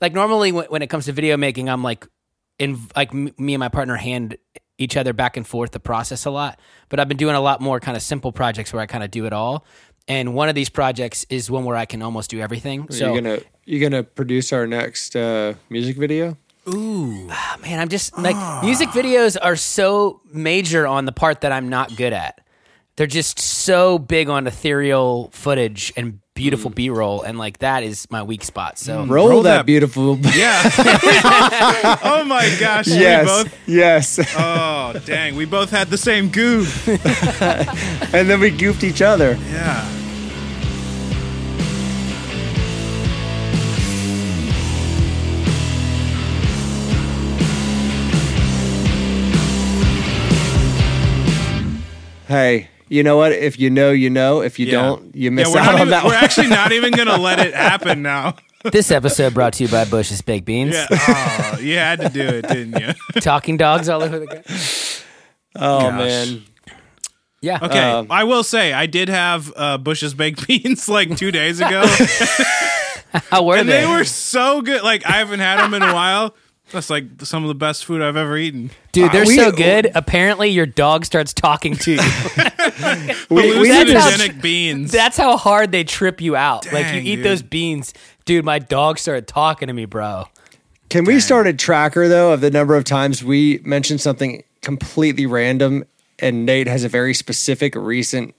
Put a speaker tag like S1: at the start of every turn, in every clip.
S1: like normally when, when it comes to video making, I'm like in like m- me and my partner hand each other back and forth the process a lot. But I've been doing a lot more kind of simple projects where I kind of do it all. And one of these projects is one where I can almost do everything. So
S2: you're gonna you're gonna produce our next uh, music video.
S1: Ah, man, I'm just like music videos are so major on the part that I'm not good at. They're just so big on ethereal footage and beautiful mm. B-roll, and like that is my weak spot. So mm.
S2: Roll,
S3: Roll
S2: that,
S3: that-
S2: beautiful.
S3: Yeah. oh my gosh. We
S2: yes,
S3: both.
S2: yes.
S3: Oh dang. We both had the same goof.
S2: and then we goofed each other.
S3: Yeah.
S2: Hey, you know what? If you know, you know. If you
S3: Yeah.
S2: don't, you miss
S3: yeah,
S2: out on
S3: even,
S2: that
S3: We're
S2: one.
S3: actually not even gonna let it happen now.
S1: this episode brought to you by Bush's Baked Beans.
S3: Yeah. Oh, you had to do it, didn't you?
S1: Talking dogs all over the guy.
S2: oh
S3: Gosh.
S2: man.
S1: Yeah.
S3: Okay,
S2: Um,
S3: I will say I did have uh, Bush's baked beans like two days ago,
S1: How were
S3: and
S1: they?
S3: they were so good. Like I haven't had them in a while. That's like some of the best food I've ever eaten.
S1: Dude, they're
S2: we-
S1: so good. Apparently, your dog starts talking to you.
S2: We, we
S1: That's how-
S3: beans.
S1: That's how hard they trip you out. like you eat
S3: dude.
S1: those beans, dude. My dog started talking to me, bro.
S2: can we start a tracker though of the number of times we mentioned something completely random and Nate has a very specific recent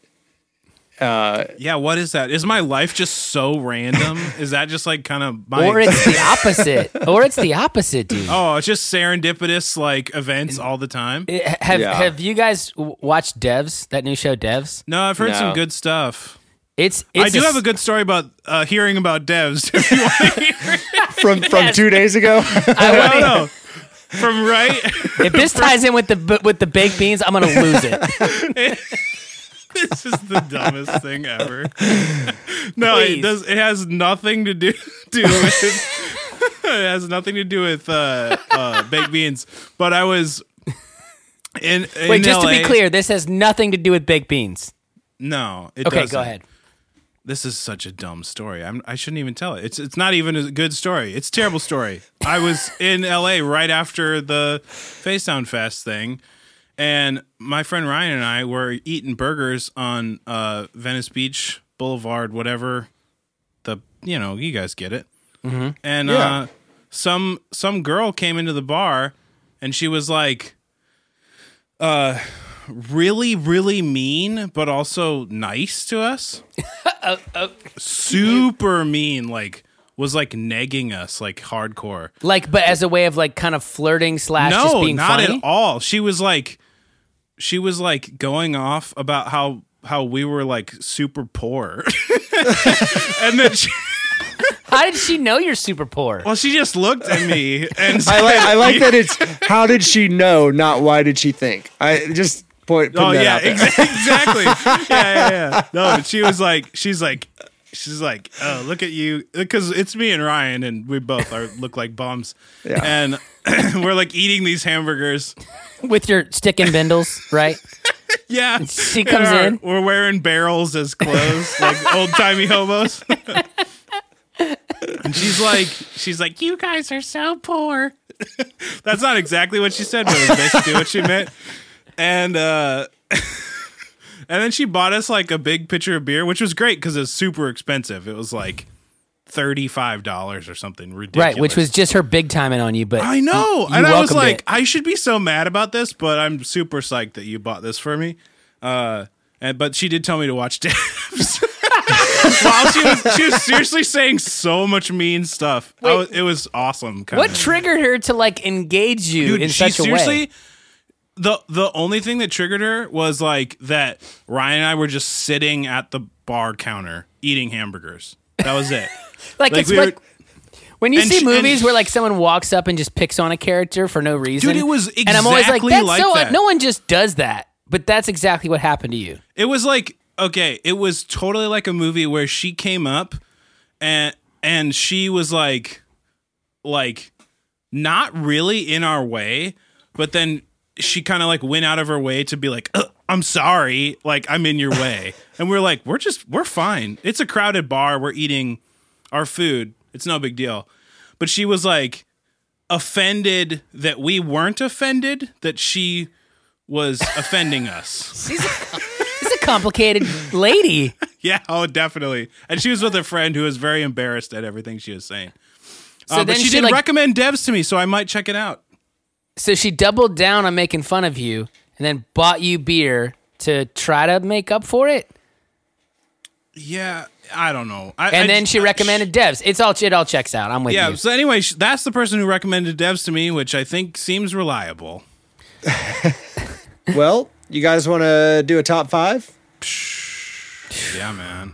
S3: yeah, what is that? Is my life just so random? is that just like kind of my?
S1: Or it's the opposite. or it's the opposite, dude.
S3: oh, it's just serendipitous like events all the time.
S1: Eh, Have
S2: Yeah.
S1: Have you guys watched Devs? That new show, Devs.
S3: No, I've heard
S2: No.
S3: some good stuff.
S1: It's. it's
S3: I do
S1: a
S3: have a good story about uh, hearing about devs. If you want to hear
S2: from from
S1: Yes.
S2: two days ago.
S1: I
S3: No,
S1: wanna-
S3: no. From right,
S1: If this ties in with the with the baked beans, I'm gonna lose it.
S3: this is the dumbest thing ever. No,
S1: Please.
S3: it does. It has nothing to do do with. it has nothing to do with uh, uh, baked beans. But I was in. in
S1: Wait, just to be clear, this has nothing to do with baked beans.
S3: No, it
S1: Okay,
S3: doesn't.
S1: go ahead.
S3: This is such a dumb story. I'm, I shouldn't even tell it. It's it's not even a good story. It's a terrible story. I was in LA right after the Facedown Fest thing, and my friend Ryan and I were eating burgers on uh, Venice Beach Boulevard, whatever. The you know you guys get it. And
S2: Yeah.
S3: uh, some some girl came into the bar, and she was like, uh, really really mean, but also nice to us super mean like was like negging us like hardcore
S1: Like, but as a way of like kind of flirting slash just
S3: no
S1: being
S3: not
S1: funny.
S3: at all she was like she was like going off about how how we were like super poor and then she,
S1: How did she know you're super poor?
S3: well she just looked at me and
S2: I like I like that it's how did she know, not why did she think. I just point putting
S3: Oh
S2: that
S3: yeah,
S2: out there.
S3: exa- exactly. yeah, yeah, yeah. No, but she was like, she's like, she's like, oh, look at you, because it's me and Ryan, and we both are look like bums,
S2: Yeah.
S3: and we're like eating these hamburgers.
S1: With your stick and bindles, right?
S3: Yeah,
S1: She comes
S3: our-
S1: in.
S3: We're wearing barrels as clothes, like old timey hobos. and she's like, she's like, you guys are so poor. That's not exactly what she said, but it was basically what she meant. And uh and then she bought us like a big pitcher of beer, which was great because it was super expensive. It was like thirty-five dollars or something ridiculous.
S1: Right, which was just her big timing on you. But
S3: I know.
S1: you
S3: and I was like,
S1: it.
S3: I should be so mad about this, but I'm super psyched that you bought this for me. Uh, and but she did tell me to watch Devs. While she was, she was seriously saying so much mean stuff. I
S1: Wait.
S3: was, it was awesome.
S1: What
S3: of.
S1: triggered her to like engage you
S3: Dude,
S1: in such a
S3: seriously.
S1: way?
S3: The the only thing that triggered her was like that Ryan and I were just sitting at the bar counter eating hamburgers. That was it.
S1: Like,
S3: like
S1: it's
S3: we
S1: like
S3: were-
S1: when you see
S3: sh-
S1: movies where like someone walks up and just picks on a character for no reason.
S3: Dude, it was
S1: and I'm always like,
S3: exactly
S1: that's
S3: like
S1: so
S3: that.
S1: no one just does that. But that's exactly what happened to you.
S3: It was like okay, it was totally like a movie where she came up and and she was like like not really in our way, but then she kind of like went out of her way to be like, "I'm sorry, like I'm in your way." and we're like, "We're just we're fine. It's a crowded bar. We're eating our food. It's no big deal." but she was like offended that we weren't offended that she was offending us.
S1: She's a, she's a complicated lady.
S3: Yeah, oh, definitely. And she was with a friend who was very embarrassed at everything she was saying.
S1: So
S3: Uh, but she,
S1: she,
S3: did
S1: like-
S3: recommend Devs to me, so I might check it out.
S1: So she doubled down on making fun of you and then bought you beer to try to make up for it.
S3: Yeah, I don't know. I,
S1: And
S3: I-
S1: then she recommended Devs. It's all it all checks out. I'm with
S3: Yeah.
S1: you. Yeah.
S3: So anyway, that's the person who recommended Devs to me, which I think seems reliable.
S2: Well, you guys want to do a top five?
S3: Yeah, man.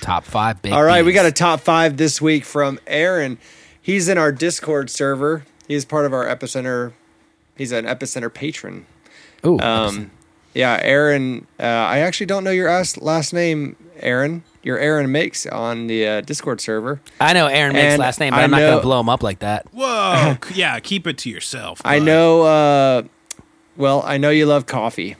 S1: Top five big.
S2: All right, we got a top five this week from Aaron. He's in our Discord server. He's part of our Epicenter. He's an Epicenter patron.
S1: Ooh,
S2: Um, yeah, Aaron. Uh, I actually don't know your last name, Aaron. You're Aaron Makes on the uh, Discord server.
S1: I know Aaron makes
S2: and
S1: last name, but
S2: I
S1: I'm not
S2: know-
S1: going to blow him up like that.
S3: Whoa. yeah, keep it to yourself.
S2: I know. Uh, well, I know you love coffee.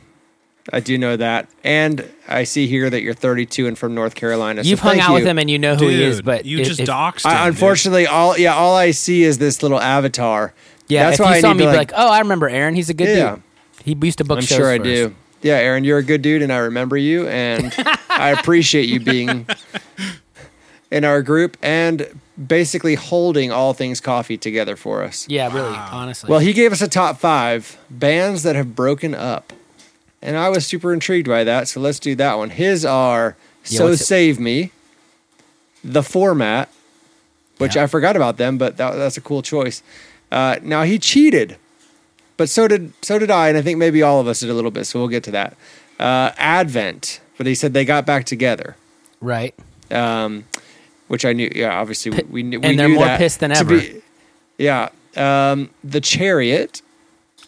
S2: I do know that, and I see here that you're 32 and from North Carolina. so
S1: You've hung
S2: thank
S1: out with him and you know who
S3: Dude,
S1: he is, but
S3: you
S1: if-
S3: just
S1: if-
S3: doxed him.
S2: I,
S3: dude.
S2: unfortunately, all yeah, all I see is this little avatar.
S1: Yeah,
S2: that's
S1: if
S2: why
S1: you
S2: I
S1: saw me, be
S2: like.
S1: like, oh, I remember Aaron. He's a good
S2: Yeah.
S1: dude. He used to book
S2: I'm
S1: shows
S2: sure I
S1: for us.
S2: do. Yeah, Aaron, you're a good dude, and I remember you, and I appreciate you being in our group and basically holding all things coffee together for us.
S1: Yeah, really, honestly.
S2: Well, he gave us a top five bands that have broken up, and I was super intrigued by that. So let's do that one. His are
S1: Yeah,
S2: "So
S1: what's it-
S2: Save Me," the format, which
S1: Yeah.
S2: I forgot about them, but that, that's a cool choice. Uh, now he cheated, but so did so did I, and I think maybe all of us did a little bit. So we'll get to that. Uh, Advent, but he said they got back together.
S1: right.
S2: Um, which I knew. Yeah, obviously we, we knew. we
S1: and they're more pissed than ever.
S2: be- yeah, um, the Chariot,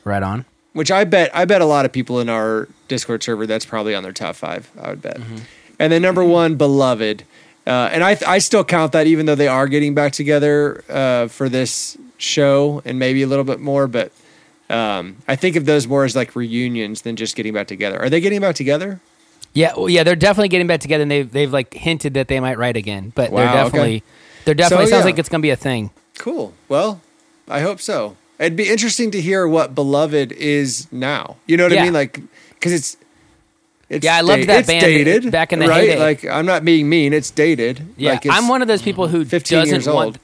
S1: Right on.
S2: Which I bet I bet a lot of people in our Discord server that's probably on their top five. I would bet.
S1: Mm-hmm.
S2: And then number one, Beloved, uh, and I I still count that even though they are getting back together uh, for this show and maybe a little bit more, but um, I think of those more as like reunions than just getting back together. Are they getting back together?
S1: Yeah, well, yeah, they're definitely getting back together, and they've they've like hinted that they might write again, but
S2: Wow,
S1: they're
S2: okay.
S1: definitely they're definitely
S2: So,
S1: sounds
S2: yeah.
S1: like it's gonna be a thing.
S2: Cool. Well, I hope so. It'd be interesting to hear what Beloved is now. You know what
S1: Yeah.
S2: I mean? Like, because it's, it's
S1: Yeah, I loved
S2: da-
S1: that
S2: it's
S1: band
S2: dated
S1: back in the day.
S2: right.
S1: heyday.
S2: Like, I'm not being mean. It's dated.
S1: Yeah,
S2: like it's,
S1: I'm one of those people who
S2: 15
S1: doesn't
S2: years
S1: want.
S2: old.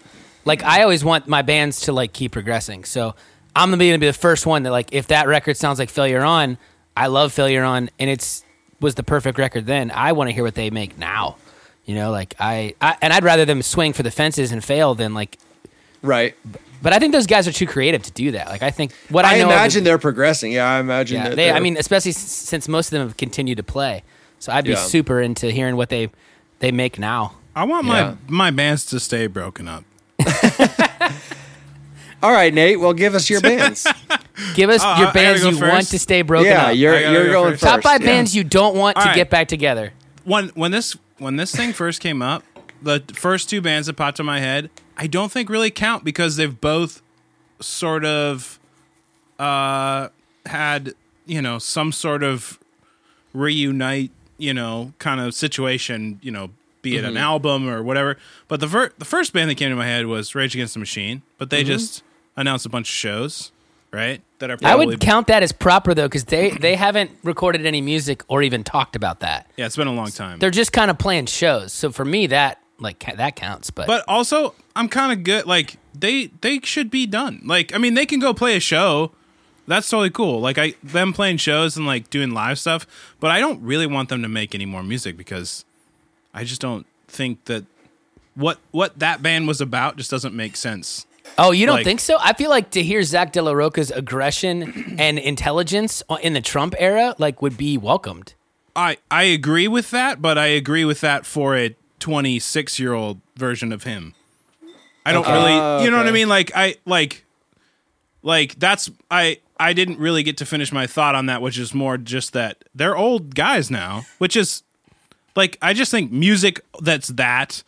S1: Like I always want my bands to like keep progressing. So I'm gonna be, gonna be the first one that like if that record sounds like Failure On, I love Failure On, and it's was the perfect record then. I want to hear what they make now. You know, like I, I and I'd rather them swing for the fences and fail than like.
S2: right.
S1: But I think those guys are too creative to do that. Like I think what I,
S2: I,
S1: know
S2: imagine
S1: the-
S2: they're progressing. Yeah, I imagine.
S1: yeah,
S2: that
S1: they. I mean, especially since most of them have continued to play. So I'd be
S2: Yeah.
S1: super into hearing what they they make now.
S3: I want
S2: Yeah.
S3: my my bands to stay broken up.
S2: all right, Nate. Well, give us your bands.
S1: Give us
S3: uh, I- I
S1: your bands
S3: go
S1: you want to stay broken
S2: yeah,
S1: up.
S2: you're
S3: I gotta
S2: you're
S3: go
S2: going
S3: first.
S2: first.
S1: Top five
S2: yeah.
S1: bands you don't want
S3: All
S1: to
S3: right.
S1: get back together.
S3: when when this when this thing first came up, the first two bands that popped in my head, I don't think really count because they've both sort of uh had, you know, some sort of reunite, you know, kind of situation, you know, be
S1: Mm-hmm.
S3: it an album or whatever. But the fir- the first band that came to my head was Rage Against the Machine, but they just announced a bunch of shows, right? That are
S1: Mm-hmm. I would count that as proper though, because they they haven't recorded any music or even talked about that.
S3: Yeah, it's been a long time.
S1: They're just kind of playing shows. So for me, that like that counts. But,
S3: But also, I'm kind of good. Like they they should be done. Like I mean, they can go play a show. That's totally cool. Like I them playing shows and like doing live stuff. But I don't really want them to make any more music because I just don't think that what what that band was about just doesn't make sense.
S1: oh, you don't
S3: like-
S1: think so? I feel like to hear Zack de la Rocha's aggression and intelligence in the Trump era like would be welcomed.
S3: I I agree with that, but I agree with that for a 26 year old version of him. I don't
S1: Okay.
S3: really,
S2: Oh,
S3: you know what I
S2: okay.
S3: mean? Like I like, like that's I I didn't really get to finish my thought on that, which is more just that they're old guys now, which is like I just think music that's that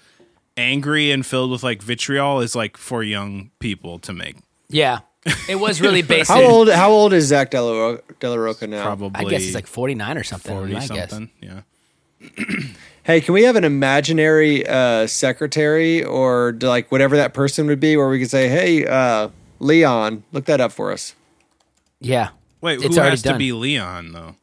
S3: angry and filled with like vitriol is like for young people to make.
S1: Yeah, it was really basic.
S2: How old? How old is Zack De La, Ro- De La Rocha now?
S3: Probably
S1: I guess it's like forty nine or something.
S3: forty
S1: I guess.
S3: something. Yeah.
S2: hey, can we have an imaginary uh, secretary or like whatever that person would be, where we could say, hey, uh, Leon, look that up for us.
S1: Yeah.
S3: Wait,
S1: It's
S3: who
S1: already
S3: has to be Leon though?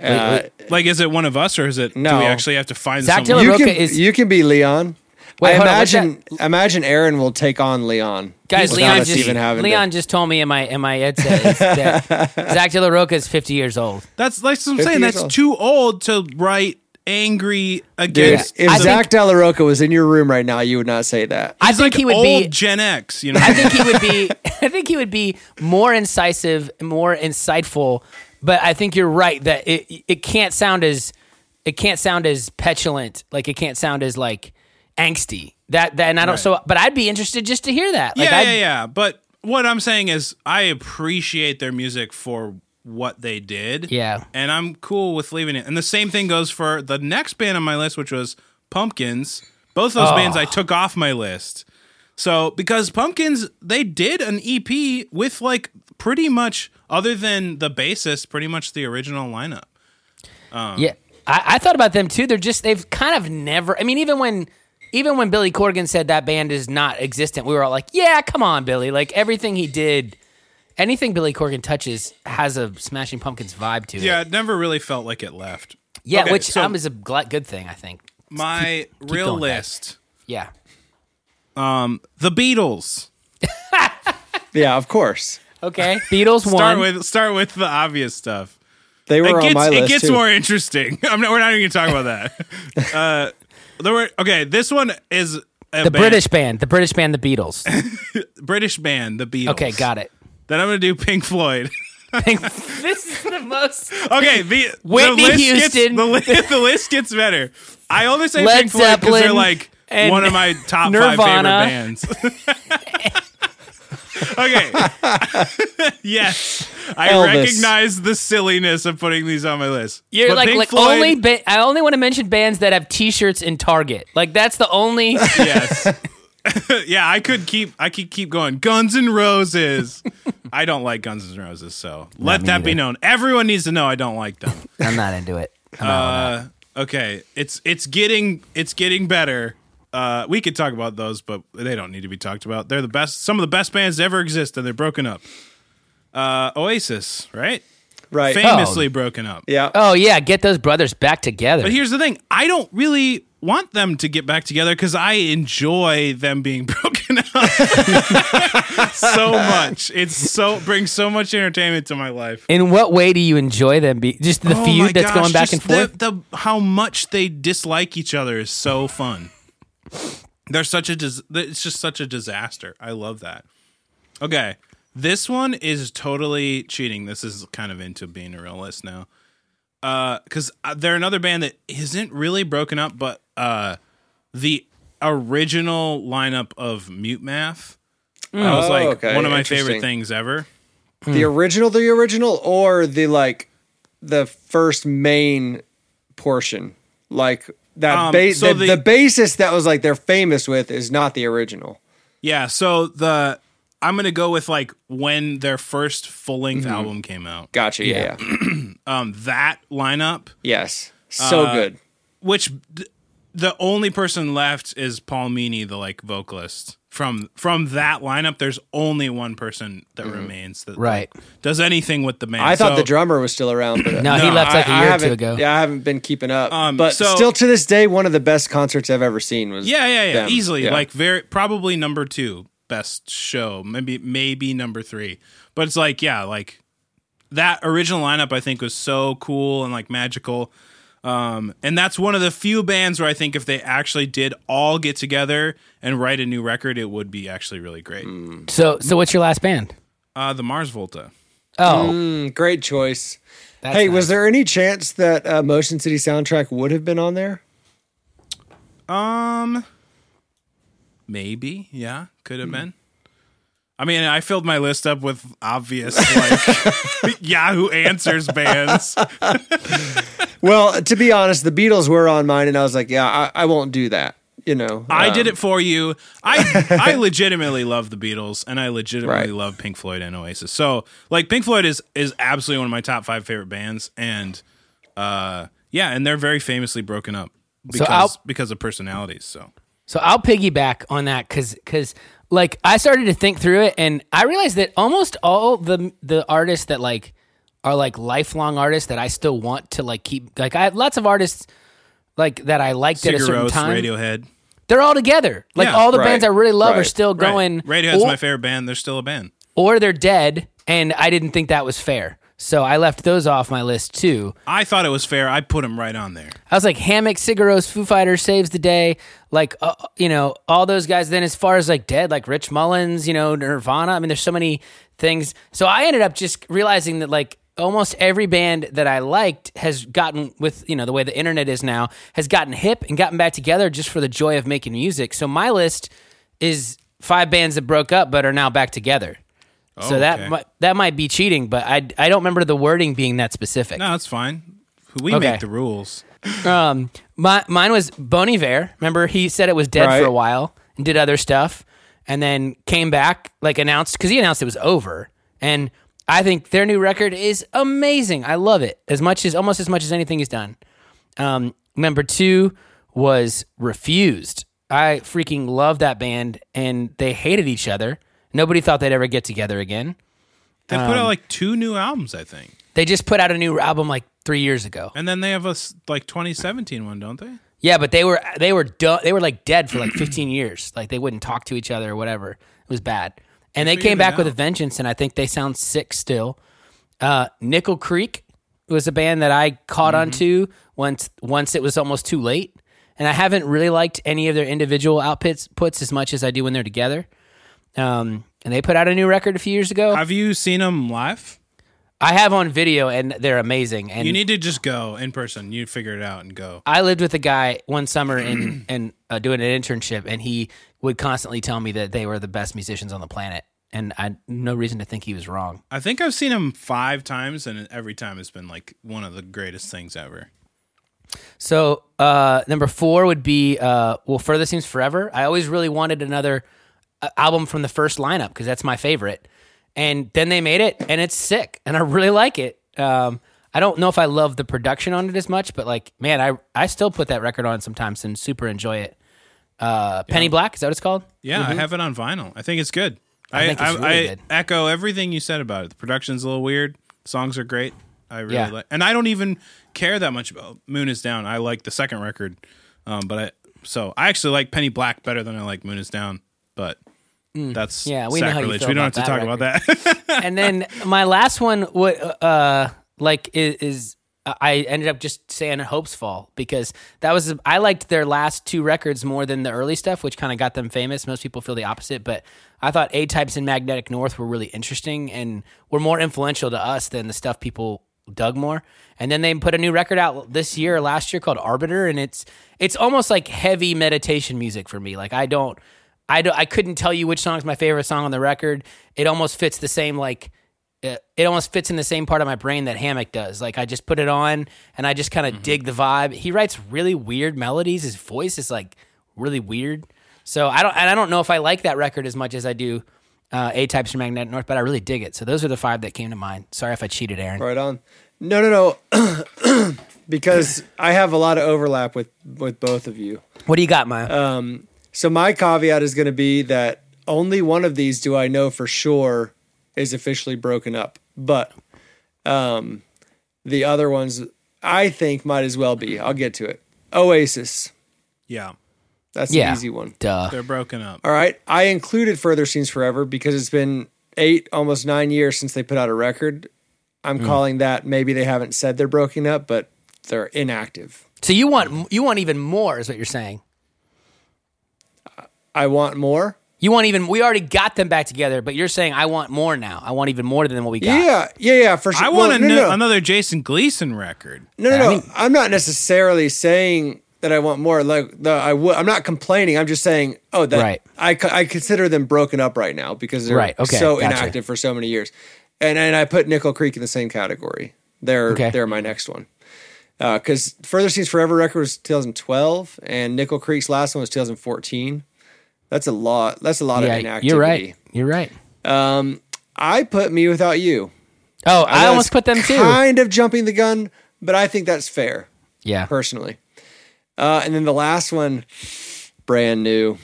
S2: Uh,
S3: Like, is it one of us, or is it? Do
S2: No.
S3: we actually have to find
S1: Zach
S3: someone?
S1: Dylan-
S2: you can
S1: is-
S2: you can be Leon.
S1: Wait,
S2: I
S1: hold on,
S2: imagine imagine Aaron will take on Leon.
S1: Guys, Leon just
S2: even having to-
S1: just told me in my in my headset that Zack de la Rocha is 50 years old.
S3: That's like I'm saying. That's
S2: old.
S3: too old to write angry
S2: Dude,
S3: against.
S2: if
S1: I
S2: Zack de la Rocha was in your room right now, you would not say that.
S1: I think
S3: like
S1: he would
S3: old
S1: be
S3: Gen X. You know,
S1: I think he would be I think he would be more incisive, more insightful, but I think you're right that it it can't sound as it can't sound as petulant, like it can't sound as like angsty. That that and I don't
S3: Right.
S1: so but I'd be interested just to hear that. Like
S3: yeah,
S1: I'd,
S3: yeah, yeah. But what I'm saying is, I appreciate their music for what they did.
S1: Yeah.
S3: and I'm cool with leaving it. And the same thing goes for the next band on my list, which was Pumpkins. Both those bands I took off my list. So because Pumpkins, they did an EP with like pretty much, other than the bassist, pretty much the original lineup.
S1: Um, yeah, I, I thought about them too. They're just they've kind of never. I mean, even when even when Billy Corgan said that band is not existent, we were all like, "Yeah, come on, Billy!" Like everything he did, anything Billy Corgan touches has a Smashing Pumpkins vibe to it.
S3: Yeah,
S1: it.
S3: it never really felt like it left.
S1: Yeah,
S3: Okay,
S1: which
S3: so
S1: um, is a gl- good thing, I think.
S3: my real
S1: going, guys.
S3: list,
S1: Yeah,
S3: the Beatles.
S2: Yeah, of course.
S1: okay. Beatles
S3: Start
S1: one.
S3: with start with the obvious stuff.
S2: They were
S3: it
S2: on
S3: gets,
S2: my
S3: it
S2: list
S3: gets
S2: too.
S3: more interesting. I'm not, we're not even going to talk about that. uh, there were okay. This one is a
S1: the
S3: band-
S1: British band, the British band, the Beatles.
S3: British band, the Beatles.
S1: Okay, got it.
S3: Then I'm going to do Pink Floyd.
S1: this is the most.
S3: okay, the
S1: Whitney
S3: the list
S1: Houston.
S3: Gets, the, li- the list gets better. I only say
S1: Led
S3: Pink Floyd because they're
S1: Zeppelin
S3: like
S1: and
S3: one of my top
S1: Nirvana.
S3: five favorite bands. okay. yes, I
S2: Elvis.
S3: recognize the silliness of putting these on my list.
S1: You're
S3: But
S1: like,
S3: Pink
S1: like
S3: Floyd-
S1: only. Ba- I only want to mention bands that have T-shirts in Target. Like that's the only.
S3: yes. yeah, I could keep I could keep going. Guns N' Roses. I don't like Guns N' Roses, so let
S1: me
S3: that be known. Everyone needs to know I don't like them.
S1: I'm not into it. I'm not on that.
S3: Uh, okay, it's it's getting it's getting better. Uh, we could talk about those, but they don't need to be talked about. They're the best, some of the best bands to ever exist, and they're broken up. Uh, Oasis, right?
S2: Right.
S3: Famously broken up.
S2: yeah.
S1: Oh yeah, get those brothers back together.
S3: But here's the thing: I don't really want them to get back together because I enjoy them being broken up so much. It's so brings so much entertainment to my life.
S1: In what way do you enjoy them? Be just the
S3: Oh
S1: feud that's
S3: gosh,
S1: going back and forth.
S3: The, the how much they dislike each other is so fun. They're such a dis- it's just such a disaster. I love that. Okay, this one is totally cheating. This is kind of into being a realist now. Uh, because they're another band that isn't really broken up, but uh, the original lineup of Mute Math that was
S2: Oh,
S3: like
S2: okay,
S3: one of my favorite things ever.
S2: The original, the original, or the like, the first main portion, like that.
S3: Um,
S2: ba-
S3: so
S2: the,
S3: the-
S2: the basis that was like they're famous with is not the original.
S3: Yeah, so the I'm gonna go with like when their first full length album came out.
S2: Gotcha. Yeah.
S1: Yeah.
S2: yeah.
S3: Um, that lineup,
S2: yes. So
S3: Uh,
S2: good.
S3: which th- the only person left is Paul Meany, the like vocalist from from that lineup. There's only one person that remains that
S1: Right.
S3: like, does anything with the band.
S2: I thought
S3: So-
S2: the drummer was still around, but
S1: No, he
S3: No,
S1: left like a
S2: I- I
S1: year or two ago.
S2: Yeah, I haven't been keeping up.
S3: Um,
S2: but
S3: so-
S2: still, to this day, one of the best concerts I've ever seen was.
S3: Yeah, yeah, yeah.
S2: them.
S3: Easily.
S2: Yeah.
S3: Like very probably number two best show. Maybe maybe number three. But it's like, yeah, like that original lineup I think was so cool and like magical. Um, and that's one of the few bands where I think if they actually did all get together and write a new record, it would be actually really great.
S1: So so what's your last band?
S3: Uh, the Mars Volta.
S1: Oh,
S2: Mm, great choice.
S1: that's
S2: hey,
S1: nice.
S2: was there any chance that uh, Motion City soundtrack would have been on there?
S3: Um, maybe, yeah, could have been. I mean, I filled my list up with obvious like Yahoo Answers bands.
S2: Well, to be honest, the Beatles were on mine, and I was like, yeah, I, I won't do that. You know,
S3: I
S2: Um,
S3: did it for you. I I legitimately love the Beatles, and I legitimately
S2: Right.
S3: love Pink Floyd and Oasis. So, like, Pink Floyd is is absolutely one of my top five favorite bands, and uh, Yeah, and they're very famously broken up because
S1: I'll-
S3: because of personalities. So
S1: So I'll piggyback on that because because like I started to think through it and I realized that almost all the the artists that like are like lifelong artists that I still want to like keep like I have lots of artists like that I liked at a certain
S3: Rós,
S1: time.
S3: Radiohead.
S1: They're all together. Like
S3: Yeah.
S1: all the
S2: Right.
S1: bands I really love are
S2: Right.
S1: still
S3: Right.
S1: going.
S3: Radiohead's
S1: or,
S3: my favorite band. They're still a band.
S1: or they're dead, and I didn't think that was fair. So I left those off my list too.
S3: I thought it was fair. I put them right on there.
S1: I was like Hammock, Sigur Rós, Foo Fighters saves the day. Like uh, you know all those guys. Then as far as like dead, like Rich Mullins, you know Nirvana. I mean, there's so many things. So I ended up just realizing that like almost every band that I liked has gotten with you know the way the internet is now has gotten hip and gotten back together just for the joy of making music. So my list is five bands that broke up but are now back together. so
S3: Oh,
S1: that
S3: okay.
S1: mi- that might be cheating, but I I don't remember the wording being that specific.
S3: No, it's fine. We
S1: Okay.
S3: make the rules.
S1: Um, my, mine was Bon Iver. Remember, he said it was dead
S2: Right.
S1: for a while and did other stuff, and then came back, like announced because he announced it was over. And I think their new record is amazing. I love it as much as almost as much as anything he's done. Um, number two was Refused. I freaking love that band, and they hated each other. Nobody thought they'd ever get together again.
S3: They put
S1: Um,
S3: out like two new albums, I think,
S1: They just put out a new album like three years ago.
S3: and then they have a like 2017 one, don't they?
S1: Yeah, but they were they were du- they were like dead for like 15 years. Like they wouldn't talk to each other or whatever. It was bad. And they came back with a vengeance, and I think they sound sick still. Uh, Nickel Creek was a band that I caught
S3: Mm-hmm.
S1: onto once once it was almost too late, and I haven't really liked any of their individual outputs puts as much as I do when they're together. Um, and they put out a new record a few years ago.
S3: Have you seen them live?
S1: I have on video, and they're amazing. And
S3: You need to just go in person. You figure it out and go.
S1: I lived with a guy one summer in and uh, doing an internship, and he would constantly tell me that they were the best musicians on the planet, and I no reason to think he was wrong.
S3: I think I've seen him five times, and every time it's been like one of the greatest things ever.
S1: So uh, number four would be uh, well, further seems forever. I always really wanted another uh, album from the first lineup because that's my favorite, and then they made it, and it's sick, and I really like it. Um, I don't know if I love the production on it as much, but like, man, I I still put that record on sometimes and super enjoy it. Uh, Penny Black is that what it's called?
S3: Yeah, I have it on vinyl. I think it's good.
S1: I think it's really
S3: I
S1: good.
S3: echo everything you said about it. The production's a little weird. Songs are great. I really
S1: Yeah.
S3: like, and I don't even care that much about Moon is Down. I like the second record, um, but I so I actually like Penny Black better than I like Moon is Down. But that's
S1: Mm. Yeah, we know how you
S3: sacrilege.
S1: feel
S3: we don't have to talk
S1: that
S3: about that.
S1: and then my last one what uh like is, is I ended up just saying Hopesfall because that was I liked their last two records more than the early stuff, which kind of got them famous. Most people feel the opposite, but I thought A Types and Magnetic North were really interesting and were more influential to us than the stuff people dug more. And then they put a new record out this year last year called Arbiter, and it's it's almost like heavy meditation music for me. Like I don't I don't I couldn't tell you which song is my favorite song on the record. It almost fits the same like it, it almost fits in the same part of my brain that Hammock does. Like I just put it on and I just kind of dig the vibe. He writes really weird melodies. His voice is like really weird. So I don't and I don't know if I like that record as much as I do uh, A Types from Magnetic North, but I really dig it. So those are the five that came to mind. Sorry if I cheated, Aaron.
S2: Right on. No, no, no. because I have a lot of overlap with with both of you.
S1: What do you got, Maya?
S2: Um, So my caveat is going to be that only one of these do I know for sure is officially broken up, but um, the other ones I think might as well be. I'll get to it. Oasis.
S3: yeah,
S2: That's
S1: yeah,
S2: an easy one.
S1: Duh.
S3: they're broken up.
S2: All right. I included Further Seems Forever because it's been eight, almost nine years since they put out a record. I'm calling that maybe they haven't said they're broken up, but they're inactive.
S1: So you want you want even more, is what you're saying.
S2: I want more.
S1: You want even. We already got them back together, but you're saying I want more now. I want even more than what we got.
S2: Yeah, yeah, yeah, for sure.
S3: I
S2: Well,
S3: want
S2: no,
S3: a,
S2: no, no.
S3: another Jason Gleason record.
S2: No, no,
S1: I
S2: no.
S1: mean-
S2: I'm not necessarily saying that I want more. Like the I, I'm not complaining. I'm just saying. Oh, that
S1: Right.
S2: I I consider them broken up right now because they're
S1: Right, okay,
S2: so
S1: gotcha.
S2: inactive for so many years. And and I put Nickel Creek in the same category. They're
S1: Okay.
S2: they're my next one. Uh, because Further Seems Forever record was 2012, and Nickel Creek's last one was 2014. That's a lot. That's a lot of
S1: Yeah,
S2: inactivity.
S1: you're right. You're right.
S2: I put mewithoutYou.
S1: Oh, I,
S2: know
S1: almost put them too.
S2: Kind of jumping the gun, but I think that's fair.
S1: Yeah.
S2: personally. Uh, and then the last one, brand new.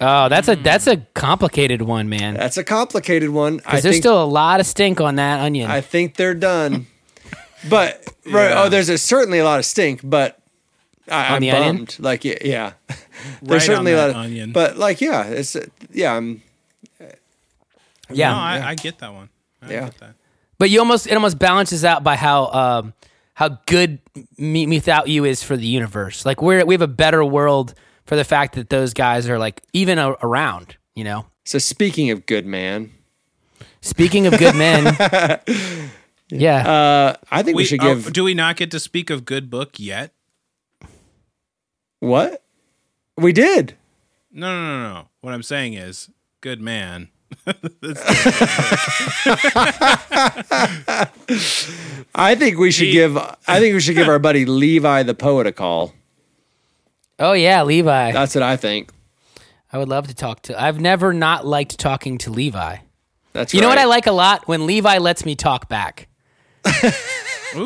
S1: Oh, that's a that's a complicated one, man.
S2: That's a complicated one.
S1: Because there's
S2: think,
S1: still a lot of stink on that onion.
S2: I think they're done. But right,
S3: Yeah.
S2: oh, there's a, certainly a lot of stink. But I,
S1: On
S2: I'm
S1: onion?
S2: bummed. Like yeah, yeah.
S3: Right
S2: there's certainly
S3: on
S2: a lot of
S3: onion.
S2: But like yeah, it's uh, yeah. I'm
S1: yeah.
S3: No, I, I get that one. I
S2: Yeah.
S3: get that.
S1: But you almost it almost balances out by how um how good mewithoutYou is for the universe. Like we're we have a better world for the fact that those guys are like even a, around. You know.
S2: so speaking of good man.
S1: Speaking of good men, yeah.
S2: Uh, I think we,
S3: We,
S2: should
S3: oh,
S2: give
S3: do we not get to speak of good book yet?
S2: What we did.
S3: No, no, no, no. What I'm saying is, good man.
S2: I think we should
S3: He-
S2: give. I think we should give our buddy Levi the poet a call.
S1: oh yeah, Levi.
S2: That's what I think.
S1: I would love to talk to. I've never not liked talking to Levi.
S2: That's
S1: You know what I like a lot when Levi lets me talk back
S3: Ooh.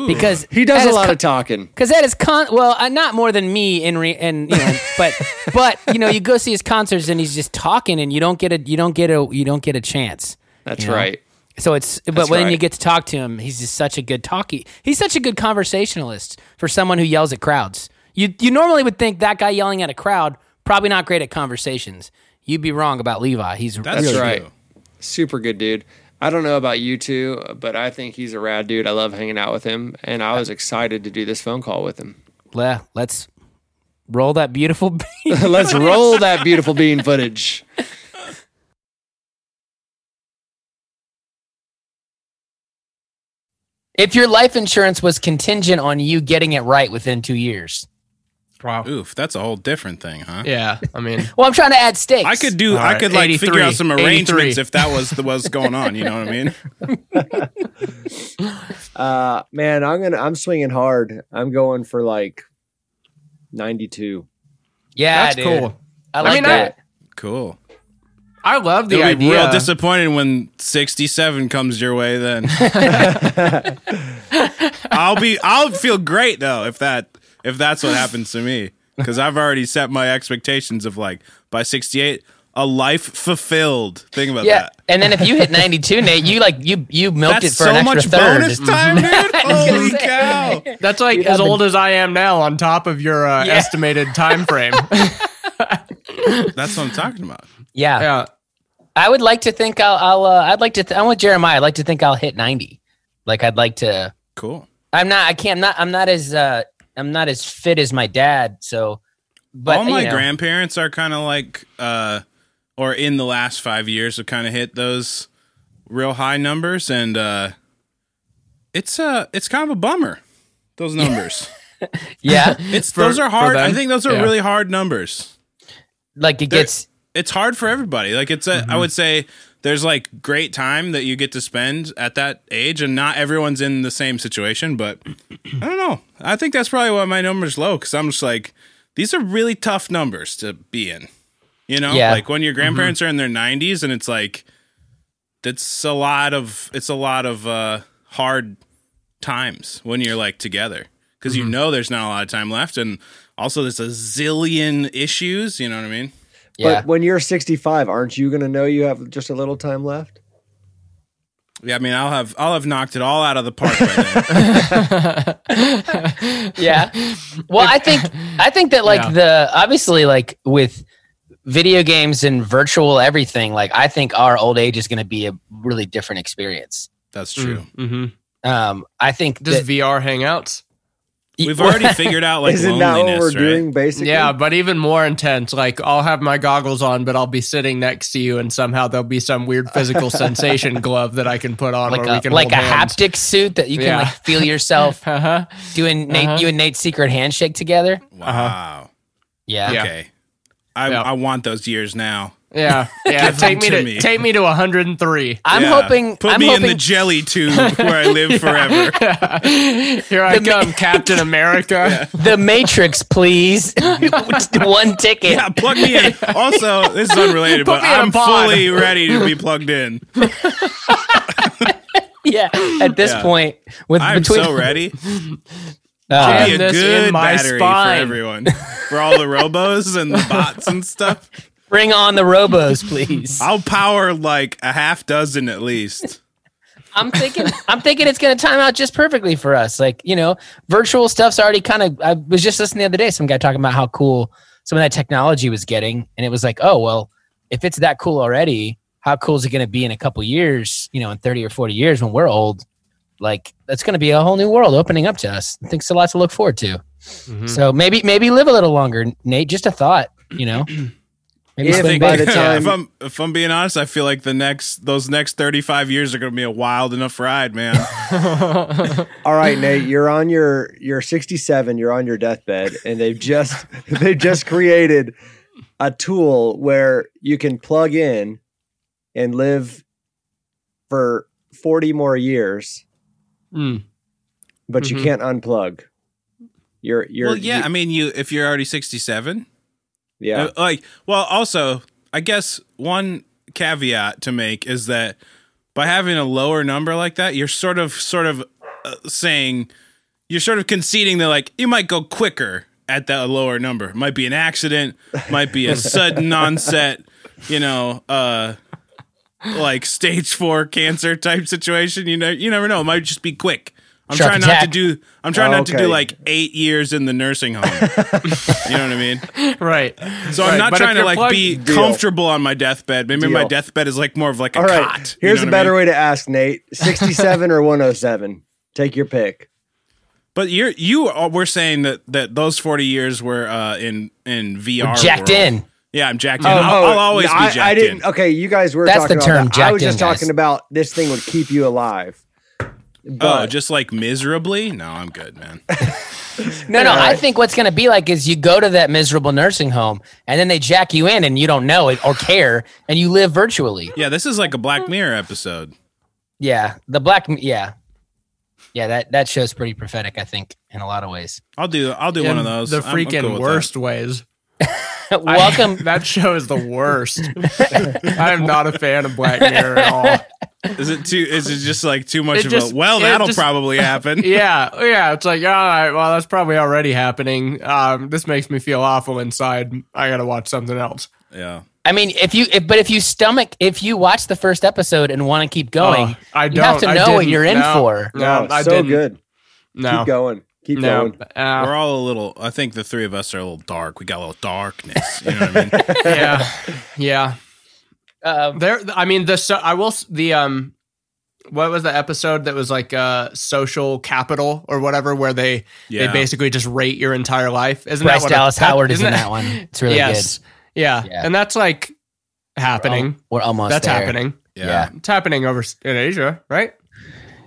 S1: Because
S2: He does a lot
S1: con-
S2: of talking.
S1: Because that is con. Well, uh, not more than me in re- and you know, but but you know, you go see his concerts and he's just talking, and you don't get a you don't get a you don't get a chance.
S2: That's
S1: you know?
S2: right.
S1: So it's but
S2: That's
S1: when you get to talk to him, he's just such a good talkie. He's such a good conversationalist for someone who yells at crowds. You you normally would think that guy yelling at a crowd probably not great at conversations. You'd be wrong about Levi. He's
S3: That's
S2: That's
S3: true.
S2: right. Super good dude. I don't know about you two, but I think he's a rad dude. I love hanging out with him, and I was excited to do this phone call with him.
S1: Le- let's roll that beautiful. beat.
S2: Let's roll that beautiful bean footage.
S1: if your life insurance was contingent on you getting it right within two years,
S4: Wow.
S3: Oof, that's a whole different thing, huh?
S4: Yeah. I mean,
S1: well, I'm trying to add stakes.
S3: I could do.
S4: All
S3: I
S4: right,
S3: could like figure out some arrangements if that was the was going on. You know what I mean?
S2: Uh, man, I'm gonna. I'm swinging hard. I'm going for like 92.
S1: Yeah,
S4: that's
S1: dude.
S4: cool.
S1: I
S4: I mean,
S1: that.
S3: Cool.
S4: I love the
S3: It'll
S4: idea.
S3: be real disappointing when 67 comes your way. Then I'll be. I'll feel great though if that if that's what happens to me because I've already set my expectations of like by 68 a life fulfilled. Think about
S1: yeah,
S3: that.
S1: and then if you hit 92, Nate, you like you you milked
S3: That's
S1: it for
S3: so
S1: an extra
S3: much
S1: third.
S3: bonus time, dude. Holy cow!
S4: That's like
S1: You'd
S4: as
S1: have
S4: old as I am now, on top of your uh,
S1: Yeah.
S4: estimated time frame.
S3: That's what I'm talking about.
S1: Yeah.
S4: yeah.
S1: I would like to think I'll. I'll uh, I'd like to. Th- I'm with Jeremiah. I'd like to think I'll hit 90. Like I'd like to.
S3: Cool.
S1: I'm not. I can't. I'm not. I'm not as. uh I'm not as fit as my dad. So, but
S3: all my
S1: you know,
S3: grandparents are kind of like uh or in the last five years have kind of hit those real high numbers and uh it's uh it's kind of a bummer those numbers
S1: Yeah,
S3: it's
S4: For-
S3: those are hard i think those are
S4: Yeah.
S3: really hard numbers
S1: like it
S3: They're-
S1: gets.
S3: it's hard for everybody like it's I would say there's like great time that you get to spend at that age and not everyone's in the same situation but i don't know. I think that's probably why my number's low because i'm just like these are really tough numbers to be in you know?
S1: Yeah.
S3: like when your grandparents are in their 90s and it's like that's a lot of it's a lot of uh hard times when you're like together because you know there's not a lot of time left and also there's a zillion issues you know what i mean
S1: Yeah.
S2: But when you're 65, aren't you gonna know you have just a little time left?
S3: Yeah, I mean, I'll have I'll have knocked it all out of the park by then.
S1: yeah. Well, I think I think that like
S4: Yeah.
S1: the obviously like with video games and virtual everything, like I think our old age is going to be a really different experience.
S3: That's true.
S4: hmm
S1: Um, I think
S4: does
S1: that,
S4: VR hangouts.
S3: We've already figured out like
S2: Isn't that what
S3: loneliness,
S2: we're
S3: right?
S2: doing? Basically,
S4: Yeah, but even more intense. Like I'll have my goggles on, but I'll be sitting next to you, and somehow there'll be some weird physical sensation glove that I can put on,
S1: like
S4: where we
S1: a
S4: can
S1: like a
S4: hands.
S1: haptic suit that you can
S4: Yeah.
S1: like feel yourself
S4: Uh-huh.
S1: doing Nate,
S4: Uh-huh.
S1: you and Nate's secret handshake together.
S3: Wow.
S1: Yeah.
S4: Yeah.
S3: Okay. I
S4: Yeah.
S3: I want those years now.
S4: Yeah, yeah.
S3: Give
S4: take
S3: them
S4: me
S3: to
S4: to,
S3: me.
S4: take me to 103.
S1: I'm
S3: Yeah.
S1: hoping.
S3: Put
S1: I'm
S3: me
S1: hoping,
S3: in the jelly tube where I live forever.
S4: Here I
S1: The ma-
S4: come, Captain America.
S1: the Matrix, please. One ticket.
S3: Yeah, plug me in. Also, this is unrelated,
S4: Put
S3: but
S4: me in a
S3: I'm fully ready to be plugged in.
S1: Yeah. At this
S3: Yeah.
S1: point, with
S3: I'm
S1: between
S3: so ready.
S1: Uh,
S3: It'd be a good
S4: in my
S3: battery
S4: spine.
S3: for everyone, for all the robos and the bots and stuff.
S1: Bring on the robos, please.
S3: I'll power like a half dozen at least.
S1: I'm thinking I'm thinking it's gonna time out just perfectly for us. Like, you know, virtual stuff's already kind of I was just listening the other day, some guy talking about how cool some of that technology was getting. And it was like, oh well, if it's that cool already, how cool is it gonna be in a couple years, you know, in 30 or 40 years when we're old? Like that's gonna be a whole new world opening up to us. I think it's a lot to look forward to.
S4: Mhm.
S1: So maybe maybe live a little longer, Nate. Just a thought, you know. Maybe
S2: If
S1: swing
S2: by the time-
S3: if I'm if I'm being honest, I feel like the next those next 35 years are going to be a wild enough ride, man.
S2: All right, Nate, you're on your you're 67, you're on your deathbed, and they've just they've just created a tool where you can plug in and live for 40 more years,
S4: Mm.
S2: but you
S4: Mhm.
S2: can't unplug. You're you're
S3: well, yeah,
S2: you-
S3: I mean, you if you're already 67,
S2: yeah.
S3: Uh, like, well, also, I guess one caveat to make is that by having a lower number like that, you're sort of, sort of uh, saying, you're sort of conceding that, like, you might go quicker at that lower number. Might be an accident, might be a sudden onset, you know, uh, like stage four cancer type situation. You know, you never know. It might just be quick. I'm
S1: Shark
S3: trying not to do. I'm trying
S2: Oh,
S3: not to do like eight years in the nursing home. you know what I mean?
S4: right.
S3: So I'm not
S4: but
S3: trying to like
S4: plugged-
S3: be
S2: Deal.
S3: comfortable on my deathbed. Maybe my deathbed is like more of like a
S2: All right.
S3: cot. you
S2: Here's
S3: know
S2: a
S3: what I
S2: better
S3: mean?
S2: way to ask Nate: 67 or 107? Take your pick.
S3: But you're you are, we're saying that that those 40 years were uh, in in VR.
S1: jacked
S3: world.
S1: in.
S3: Yeah, I'm jacked in. I'll, I'll always
S2: I,
S3: be jacked
S2: I didn't.
S3: in.
S2: Okay, you guys were
S1: That's
S2: talking
S1: the
S2: about
S1: term,
S2: that. I was just
S1: in, guys.
S2: talking about this thing would keep you alive.
S3: Oh, just like miserably? No, I'm good, man.
S1: No, no.
S2: All
S1: I think what's going to be like is you go to that miserable nursing home and then they jack you in and you don't know it or care and you live virtually.
S3: Yeah, this is like a Black Mirror episode.
S1: Yeah. The black, yeah. Yeah, that, that show's pretty prophetic, I think, in a lot of ways.
S3: I'll do I'll do one of those.
S4: The
S3: I'm- I'm
S4: freaking
S3: cool
S4: worst ways. I-
S1: Welcome.
S4: that show is the worst. I am not a fan of Black Mirror at all.
S3: Is it too? Is it just like too much
S4: It
S3: of
S4: just-
S3: a? Well, that'll
S4: just-
S3: probably happen.
S4: Yeah, yeah. It's like, all right, well, that's probably already happening. Um, this makes me feel awful inside. I got to watch something else.
S3: Yeah.
S1: I mean, if you, if, but if you stomach, if you watch the first episode and want to keep going,
S4: Oh, I
S1: you have to know what you're in
S4: No.
S1: for.
S4: No,
S2: no,
S4: I
S2: so
S4: didn't.
S2: good.
S4: No,
S2: Keep going. Keep
S4: no.
S2: going.
S4: Uh,
S3: We're all a little. I think the three of us are a little dark. We got a little darkness. You know what I mean?
S4: yeah, yeah.
S1: Um,
S4: There, I mean, the so I will the um, what was the episode that was like uh social capital or whatever, where they
S3: Yeah.
S4: they basically just rate your entire life. Isn't
S1: Bryce
S4: that what
S1: Dallas
S4: that-
S1: Howard is
S4: isn't
S1: in that one. It's really
S4: yes, yeah.
S1: Yeah.
S4: and that's like happening.
S1: good. We're almost
S4: that's
S1: there.
S4: happening.
S1: Yeah.
S4: It's happening over in Asia, right?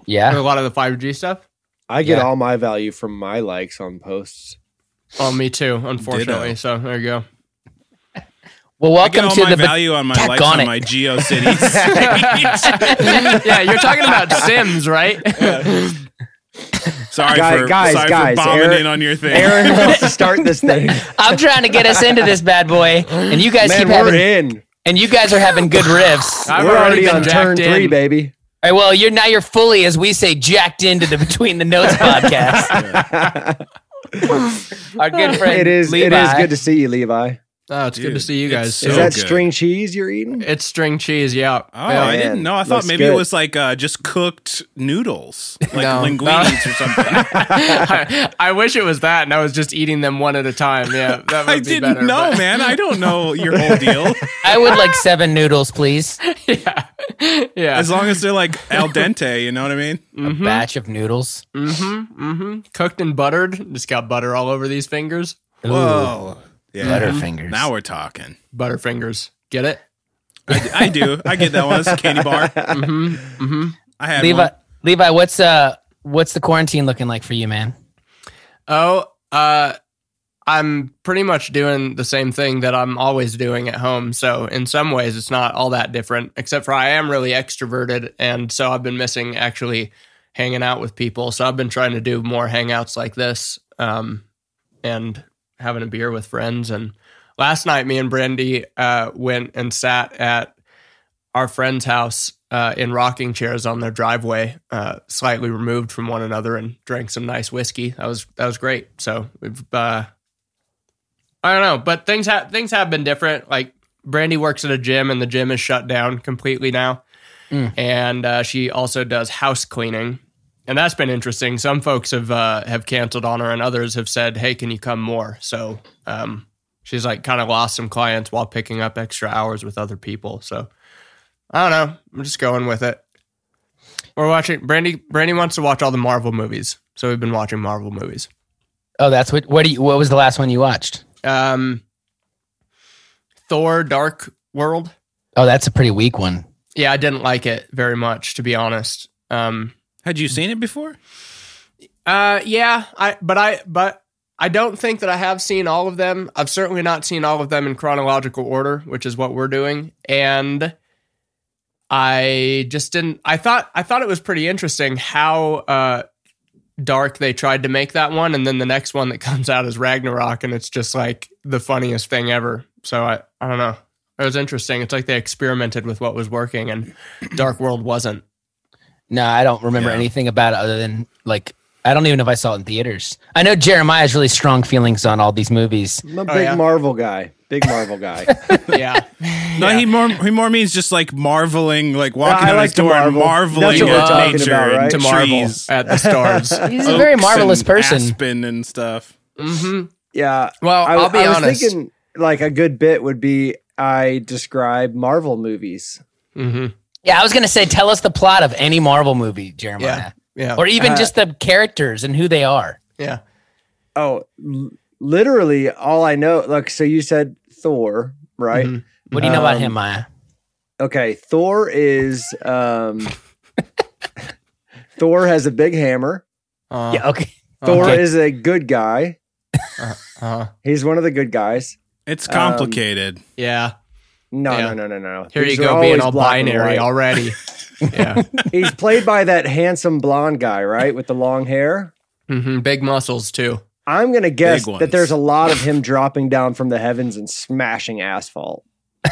S1: Yeah.
S4: With a lot of the five G stuff.
S2: I get
S1: Yeah.
S2: all my value from my likes on posts.
S4: Oh, me too. Unfortunately,
S3: Ditto.
S4: so there you go.
S1: Well,
S3: I get
S1: welcome
S3: all
S1: to
S3: my
S1: the,
S3: value on my
S1: Tack
S3: likes
S1: on
S3: on
S1: it.
S3: my GeoCities.
S4: yeah, you're talking about Sims, right?
S3: sorry
S2: Guy-
S3: for
S2: guys,
S3: sorry
S2: guys,
S3: for bombing
S2: Aaron-
S3: in on your thing.
S2: Aaron wants to start this thing.
S1: I'm trying to get us into this bad boy, and you guys
S2: Man,
S1: keep
S2: we're
S1: having,
S2: in.
S1: and you guys are having good riffs.
S4: I've
S2: we're already,
S4: been
S2: on
S4: jacked
S2: turn three,
S4: in.
S2: Baby.
S1: right, well, you're now you're fully, as we say, jacked into the Between the Notes podcast. Our good friend
S2: It is.
S1: Levi.
S2: It is good to see you, Levi.
S4: Oh, it's good to see you guys.
S3: so
S2: is that
S3: good.
S2: string cheese you're eating?
S4: It's string cheese, yeah.
S3: Oh,
S4: yeah.
S3: I didn't know. I thought
S2: Looks
S3: maybe it was like uh, just cooked noodles, like
S4: No.
S3: linguines or something.
S4: I, I wish it was that, and I was just eating them one at a time. Yeah, that would
S3: I
S4: be
S3: didn't
S4: better,
S3: know,
S4: but-
S3: man. I don't know your whole deal.
S1: I would like seven noodles, please.
S4: yeah, yeah.
S3: As long as they're like al dente, you know what I mean?
S1: A batch of noodles.
S4: mm-hmm, mm-hmm. Cooked and buttered. Just got butter all over these fingers.
S1: Ooh,
S3: Whoa. Yeah.
S1: Butterfingers.
S3: Now we're talking.
S4: Butterfingers. Get it?
S3: I, I do. I get that one. It's a candy bar.
S4: Mm-hmm. Mm-hmm.
S3: I had
S1: Levi,
S3: one.
S1: Levi, what's uh, what's the quarantine looking like for you, man?
S4: Oh, uh, I'm pretty much doing the same thing that I'm always doing at home. So in some ways, it's not all that different, except for I am really extroverted, and so I've been missing actually hanging out with people. So I've been trying to do more hangouts like this, um, and having a beer with friends. And last night, me and Brandy uh, went and sat at our friend's house uh, in rocking chairs on their driveway, uh, slightly removed from one another, and drank some nice whiskey. That was that was great. So we've uh, I don't know, but things have things have been different. Like Brandy works at a gym, and the gym is shut down completely now, and uh, she also does house cleaning. And that's been interesting. Some folks have uh, have canceled on her, and others have said, "Hey, can you come more?" So um, she's like kind of lost some clients while picking up extra hours with other people. So I don't know. I'm just going with it. We're watching. Brandy. Brandy wants to watch all the Marvel movies, so we've been watching Marvel movies.
S1: Oh, that's what. What do you? What was the last one you watched?
S4: Um, Thor: Dark World.
S1: Oh, that's a pretty weak one.
S4: Yeah, I didn't like it very much, to be honest. Um,
S3: Had you seen it before?
S4: Uh, yeah, I but I but I don't think that I have seen all of them. I've certainly not seen all of them in chronological order, which is what we're doing. And I just didn't. I thought I thought it was pretty interesting how uh dark they tried to make that one, and then the next one that comes out is Ragnarok, and it's just like the funniest thing ever. So I I don't know. It was interesting. It's like they experimented with what was working, and Dark World wasn't.
S1: No, I don't remember
S3: Yeah.
S1: anything about it other than like I don't even know if I saw it in theaters. I know Jeremiah has really strong feelings on all these movies.
S2: I'm a big
S4: Oh, yeah?
S2: Marvel guy. Big Marvel guy.
S4: Yeah.
S3: No, he more he more means just like marveling, like walking
S2: I
S3: out
S2: like
S3: his
S2: to
S3: door and marveling
S2: That's what
S4: we're
S3: at
S4: talking
S3: nature
S2: about, right?
S3: and
S4: to marvel
S3: trees,
S4: at the stars.
S1: He's a very
S3: oaks
S1: marvelous
S3: and
S1: person.
S3: aspen and stuff.
S4: hmm
S2: yeah.
S4: Well,
S2: I,
S4: I'll be
S2: I was
S4: honest.
S2: thinking like a good bit would be I describe Marvel movies.
S4: hmm
S1: Yeah, I was gonna say, tell us the plot of any Marvel movie, Jeremiah,
S4: Yeah. Yeah.
S1: or even
S2: Uh,
S1: just the characters and who they are.
S4: yeah.
S2: Oh, l- literally all I know. Like, so you said Thor, right?
S4: Mhm.
S1: What do you know about
S2: Um,
S1: him, Maya?
S2: Okay, Thor is um Thor has a big hammer.
S4: Uh,
S1: Yeah, okay.
S2: Thor
S1: Okay.
S2: is a good guy.
S4: uh,
S2: He's one of the good guys.
S3: It's
S2: Um,
S3: complicated.
S4: yeah.
S2: No,
S4: Yeah.
S2: no, no, no, no.
S4: Here
S2: These
S4: you go, being all binary already. yeah.
S2: He's played by that handsome blonde guy, right, with the long hair.
S4: hmm Big muscles too.
S2: I'm gonna guess that there's a lot of him dropping down from the heavens and smashing asphalt.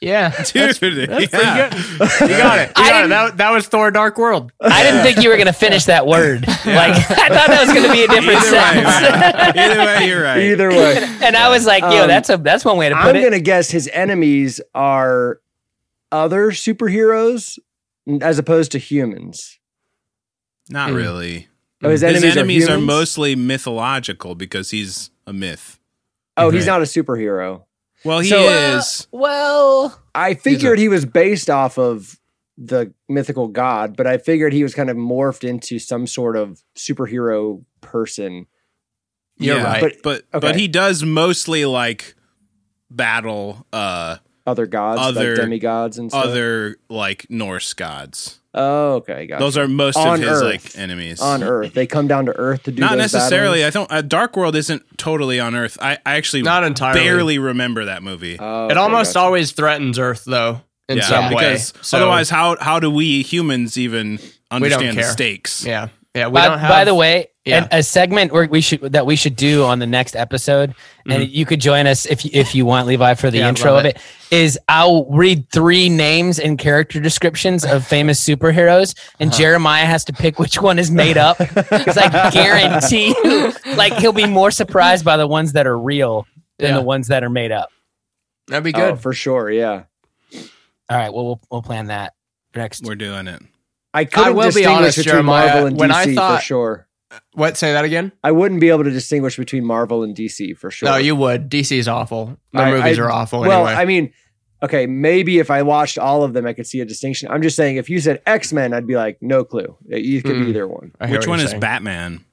S4: Yeah.
S3: Dude,
S4: That's pretty
S3: yeah.
S4: good. You got it. You
S1: I
S4: got it.
S1: didn't-
S4: That, that was Thor Dark World.
S1: I didn't think you were gonna finish that word. Like I thought that was gonna be a different
S3: Either way,
S1: sentence.
S3: man. Either way, you're right.
S2: Either way,
S1: and I was like, yo,
S2: Um,
S1: that's a that's one way to put it.
S2: I'm gonna guess his enemies are other superheroes as opposed to humans.
S3: Not
S4: Mm.
S3: really.
S2: Oh, his
S3: His
S2: enemies,
S3: enemies,
S2: are,
S3: are, mostly mythological because he's a myth.
S2: Oh, he's not a superhero.
S3: Well, he
S2: So-
S3: is.
S1: well,
S2: I figured he was based off of the mythical god, but I figured he was kind of morphed into some sort of superhero person.
S4: You're
S3: yeah,
S4: right.
S3: But but, but he does mostly like battle uh
S2: Other gods,
S3: Other-
S2: like demigods and stuff.
S3: other like Norse gods.
S2: oh, okay, got
S3: Those are most
S2: On
S3: of his
S2: Earth.
S3: like enemies.
S2: on Earth. They come down to Earth to do
S3: Not
S2: those
S3: necessarily. I
S2: battles?
S3: don't. Uh, Dark World isn't totally on Earth. I, I actually
S4: Not entirely.
S3: barely remember that movie.
S2: Oh,
S4: it almost
S2: gotcha.
S4: always threatens Earth, though, in
S3: yeah,
S4: some way.
S3: because
S4: So,
S3: otherwise, how how do we humans even understand the
S4: care.
S3: stakes?
S4: yeah, yeah. We
S1: by,
S4: don't have.
S1: by the way,
S4: Yeah.
S1: a, a segment where we should that we should do on the next episode, and you could join us if you- if you want, Levi, for the
S4: Yeah,
S1: intro
S4: love
S1: of it. Is I'll read three names and character descriptions of famous superheroes, and
S4: Uh-huh.
S1: Jeremiah has to pick which one is made up. Because I guarantee, you, like he'll be more surprised by the ones that are real than
S4: Yeah.
S1: the ones that are made up.
S4: that'd be
S2: Oh,
S4: good.
S2: for sure. Yeah,
S1: All right, well we'll, we'll plan that next.
S3: We're doing it.
S2: I couldn't
S4: will be honest,
S2: between
S4: Jeremiah,
S2: Marvel and
S4: when I
S2: DC
S4: thought-
S2: for sure.
S4: what? Say that again?
S2: I wouldn't be able to distinguish between Marvel and DC for sure.
S4: No, you would. DC is awful. Their
S2: I-
S4: movies
S2: I-
S4: are awful.
S2: Well,
S4: anyway.
S2: I mean, okay, maybe if I watched all of them, I could see a distinction. I'm just saying, if you said X Men, I'd be like, no clue. You could
S4: Hmm.
S2: be either one.
S3: Which one is
S4: saying.
S3: Batman?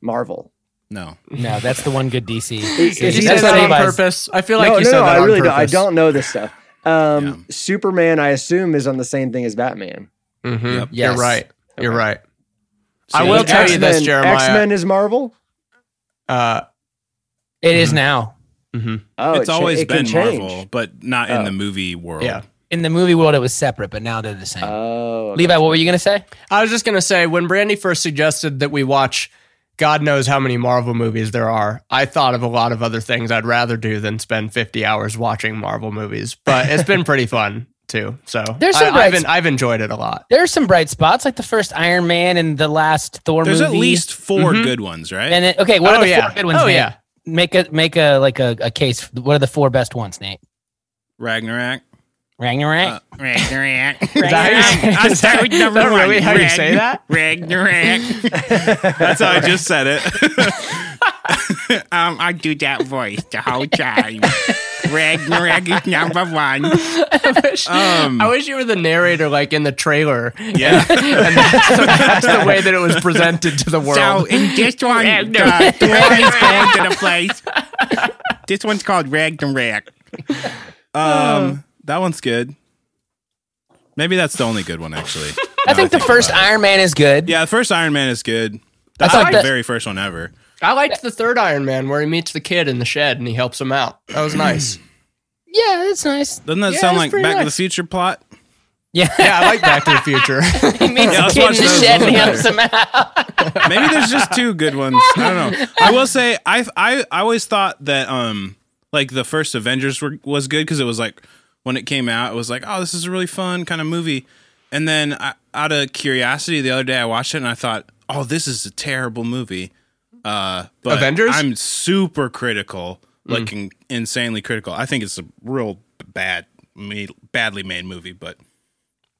S2: Marvel.
S3: No.
S1: No, that's the one good DC.
S2: Is
S4: Did
S2: he
S4: you
S1: That's
S4: that on purpose? I feel like
S2: no,
S4: you
S2: no,
S4: said
S2: no.
S4: that
S2: I
S4: on
S2: really don't. I don't know this stuff. Um,
S3: Yeah.
S2: Superman, I assume, is on the same thing as Batman.
S4: Mhm.
S3: Yep.
S4: You're
S1: Yes.
S4: right. You're
S2: Okay.
S4: right. I
S3: See,
S4: will
S3: X-
S4: tell you this, Jeremiah.
S2: X Men is Marvel.
S4: Uh,
S1: It is
S4: Mhm.
S1: now.
S4: mhm.
S2: Oh,
S3: it's
S2: it cha-
S3: always
S2: it can
S3: been
S2: change.
S3: Marvel, but not in
S2: Oh.
S3: the movie world.
S4: Yeah.
S1: In the movie world, it was separate, but now they're the same.
S2: Oh, okay.
S1: Levi, what were you gonna say?
S4: I was just gonna say when Brandy first suggested that we watch God knows how many Marvel movies there are, I thought of a lot of other things I'd rather do than spend 50 hours watching Marvel movies. But it's been pretty fun too. So
S1: There's some
S4: I,
S1: bright
S4: I've,
S1: sp-
S4: I've enjoyed it a lot.
S1: There are some bright spots, like the first Iron Man and the last Thor
S3: There's
S1: movie.
S3: at least 4
S4: Mhm.
S3: good ones, right?
S1: And then, okay, what
S4: Oh,
S1: are the
S4: yeah.
S1: four good ones?
S4: Oh,
S1: Nate?
S4: yeah.
S1: Make a make a like a, a case. What are the four best ones, Nate?
S3: Ragnarok.
S1: Ragnarok.
S3: Uh, Ragnarok.
S4: Is that how you say-
S3: I'll
S4: is
S3: start
S4: that-
S3: with number
S4: that really
S3: one.
S4: how you say that?
S3: Ragnarok. That's how I just said it. um, I do that voice the whole time. Ragnarok is number one.
S4: I wish,
S3: Um,
S4: I wish you were the narrator, like in the trailer,
S3: Yeah.
S4: and that's, that's the way that it was presented to the world.
S3: So in this one, the Thor is going to the place. This one's called Ragnarok. Um, that one's good. Maybe that's the only good one, actually.
S1: I
S3: Now
S1: think the first
S3: about it.
S1: Iron Man is good.
S3: Yeah, the first Iron Man is good. That's
S1: thought
S3: like
S1: that-
S3: the very first one ever.
S4: I liked the third Iron Man where he meets the kid in the shed and he helps him out. That was nice.
S1: Yeah, that's nice.
S3: Doesn't that
S4: Yeah,
S3: sound like
S4: pretty
S3: Back to the. Future plot?
S1: Yeah,
S4: yeah, I like Back to the Future.
S1: he meets
S3: Yeah,
S1: the kid in the shed and he helps him out.
S3: Maybe there's just two good ones. I don't know. I will say I I I always thought that um like the first Avengers were, was good because it was like when it came out it was like oh this is a really fun kind of movie, and then I, out of curiosity the other day I watched it and I thought oh this is a terrible movie. Uh, but
S4: Avengers?
S3: I'm super critical, like in- insanely critical. I think it's a real bad, made, badly made movie, but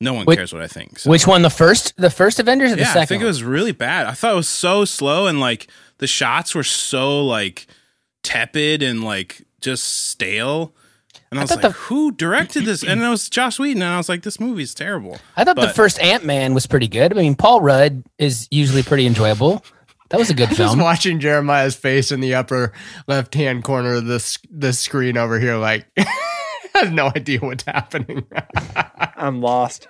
S3: no one
S1: Which-
S3: cares what I think. So.
S1: Which one? The first, the first Avengers or the second?
S3: I think it was really bad. I thought it was so slow and like the shots were so like tepid and like just stale. And I, was like,
S1: the-
S3: who directed this? And it was Joss Whedon. And I was like, this movie's terrible.
S1: I thought the first Ant Man was pretty good. I mean, Paul Rudd is usually pretty enjoyable. That was a good film.
S4: Just
S1: film.
S4: watching Jeremiah's face in the upper left hand corner of this this screen over here, like I have no idea what's happening.
S2: I'm lost.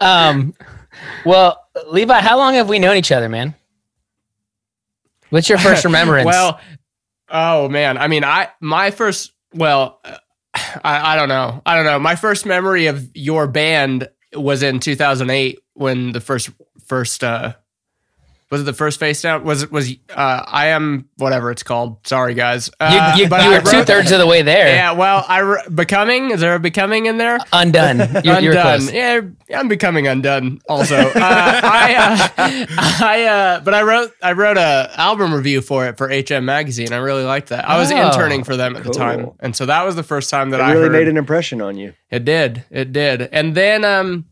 S1: Um, well, Levi, how long have we known each other, man? What's your first remembrance?
S4: well, oh man, I mean, I my first well, I I don't know, I don't know. My first memory of your band was in 2008 when the first first uh was it the first face down? Was it was uh I am whatever it's called. Sorry guys.
S1: you,
S4: Uh,
S1: you,
S4: but
S1: you
S4: I
S1: were two thirds of the way there.
S4: Yeah, well, I re- becoming is there a becoming in there?
S1: Undone. You're, you're
S4: undone.
S1: close.
S4: Yeah, I'm becoming undone. Also, uh, I, uh, I, uh, but I wrote, I wrote a album review for it for HM Magazine. I really liked that. I was
S1: Oh,
S4: interning for them at the time, and so that was the first time that
S2: It
S4: I
S2: really
S4: heard.
S2: made an impression on you.
S4: It did. It did. And then um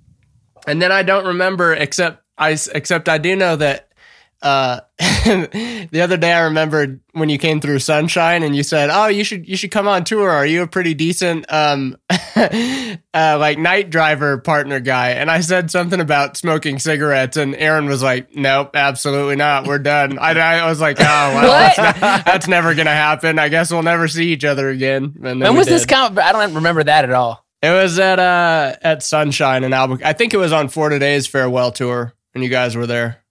S4: and then I don't remember except I except I do know that uh the other day I remembered when you came through Sunshine and you said, "Oh, you should you should come on tour. Are you a pretty decent um uh like night driver partner guy?" And I said something about smoking cigarettes and Aaron was like, "Nope, absolutely not. We're done." I, I was like, "Oh, well, that's, not- that's never going to happen. I guess we'll never see each other again." And
S1: When was this count? I don't remember that at all.
S4: It was at uh at Sunshine in Albuquerque. I think it was on For Today's farewell tour, and you guys were there.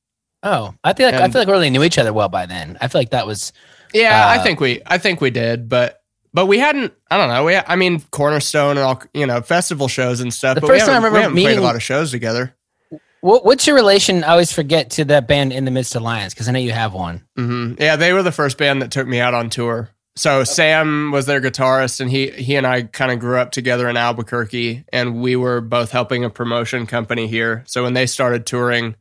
S1: Oh, I feel like I feel like we really knew each other well by then. I feel like that was
S4: Yeah, I
S1: Uh,
S4: think we I think we did, but but we hadn't. I don't know. We I mean Cornerstone and all you know festival shows and stuff.
S1: The
S4: but we
S1: first time I
S4: haven't- we
S1: remember
S4: haven't played
S1: meeting-
S4: a lot of shows together.
S1: what, what's your relation? I always forget to that band in the midst of lions because I know you have one.
S4: hmm Yeah, they were the first band that took me out on tour. So Sam was their guitarist, and he he and I kind of grew up together in Albuquerque, and we were both helping a promotion company here. So when they started touring,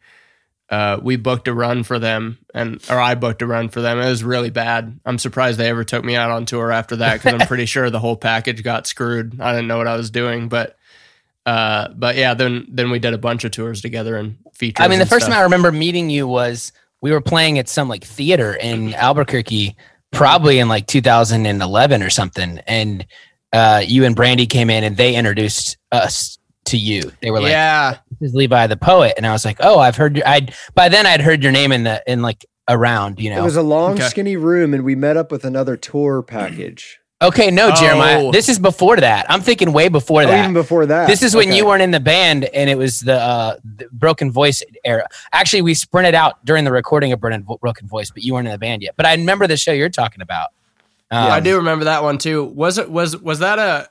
S4: uh, we booked a run for them, and or I booked a run for them. It was really bad. I'm surprised they ever took me out on tour after that because I'm pretty sure the whole package got screwed. I didn't know what I was doing, but uh, but yeah, then then we did a bunch of tours together and features.
S1: I mean, the first
S4: stuff.
S1: time I remember meeting you was we were playing at some like theater in Albuquerque, probably in like 2011 or something, and uh, you and Brandy came in and they introduced us to you. They were like,
S4: yeah,
S1: "This is Levi the poet," and I was like, "Oh, I've heard." Your, I'd by then I'd heard your name in the in like around, you know, It
S2: was a long,
S4: Okay.
S2: skinny room, and we met up with another tour package.
S1: okay, no, Jeremiah,
S4: Oh.
S1: this is before that. I'm thinking way before
S2: Oh,
S1: that.
S2: even before that.
S1: This is when
S2: Okay.
S1: you weren't in the band, and it was the, uh, the broken voice era. Actually, we sprinted out during the recording of Broken Broken Voice, but you weren't in the band yet. But I remember the show you're talking about. Um,
S4: I do remember that one too. Was it was was that a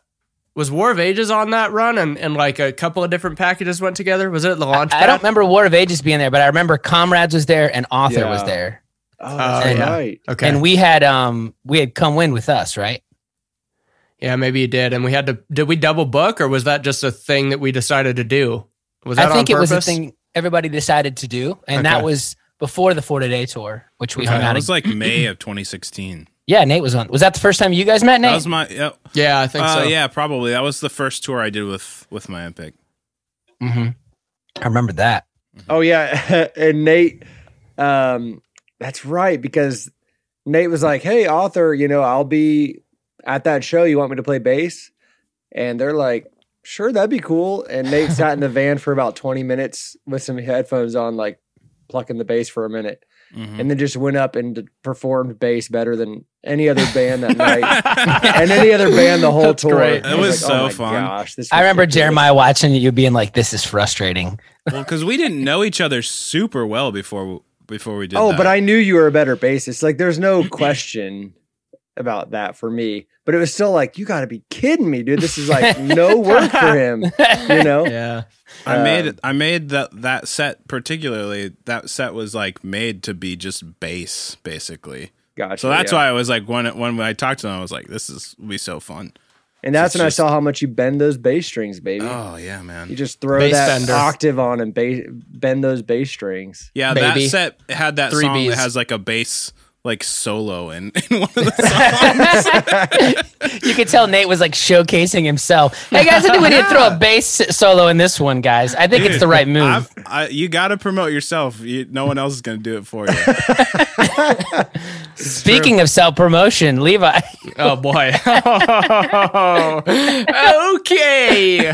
S4: was War of Ages on that run and, and like a couple of different packages went together? Was it the launch?
S1: I don't remember War of Ages being there, but I remember Comrades was there and Author was there,
S2: Oh, that's
S4: Oh,
S2: right.
S4: Okay.
S1: and we had um we had Come Win with us, right?
S4: Yeah, maybe you did. And we had to, did we double book or was that just a thing that we decided to do? Was that
S1: I think
S4: on
S1: it was a
S4: purpose?
S1: thing everybody decided to do, and that was before the four day tour, which we hung
S3: It was
S1: at-
S3: like May of 2016.
S1: Yeah, Nate was on. Was that the first time you guys met, Nate?
S3: That was my yeah,
S4: Yeah, I think
S3: uh,
S4: so.
S3: yeah, probably. That was the first tour I did with with my Epic.
S1: hmm I remember that.
S2: Oh yeah, and Nate, um, that's right because Nate was like, "Hey, author, you know, I'll be at that show. You want me to play bass?" And they're like, "Sure, that'd be cool." And Nate sat in the van for about twenty minutes with some headphones on, like plucking the bass for a minute,
S3: Mhm.
S2: and then just went up and performed bass better than any other band that night, and any other band the whole
S4: That's
S2: tour.
S4: great.
S3: It was
S2: like,
S3: so
S2: oh
S3: fun.
S2: Gosh, this
S1: I remember
S2: ridiculous.
S1: Jeremiah watching you being like, "This is frustrating."
S3: well, because we didn't know each other super well before before we did.
S2: Oh,
S3: that.
S2: but I knew you were a better bassist. Like, there's no question about that for me. But it was still like, you got to be kidding me, dude. This is like no work for him. You know?
S4: Yeah.
S3: I
S2: Um,
S3: made it. I made that that set particularly. That set was like made to be just bass, basically.
S2: Gotcha.
S3: So that's
S2: yeah.
S3: why I was like when when I talked to them, I was like, "This is will be so fun."
S2: And that's
S3: it's
S2: when I saw how much you bend those bass strings, baby.
S3: Oh yeah, man.
S2: You just throw
S4: Bass
S2: that
S4: bender.
S2: octave on and ba- bend those bass strings.
S3: Yeah,
S4: Baby.
S3: that set had that
S4: Three
S3: song
S4: Bs.
S3: that has like a bass like solo in, in one of the songs.
S1: you could tell Nate was like showcasing himself. Hey guys, I think we need to throw a bass solo in this one, guys. I think it's the right move.
S3: I've- I, you got to promote yourself. You, no one else is going to do it for you.
S1: Speaking of self promotion, Levi.
S4: Oh boy. okay.
S1: okay, all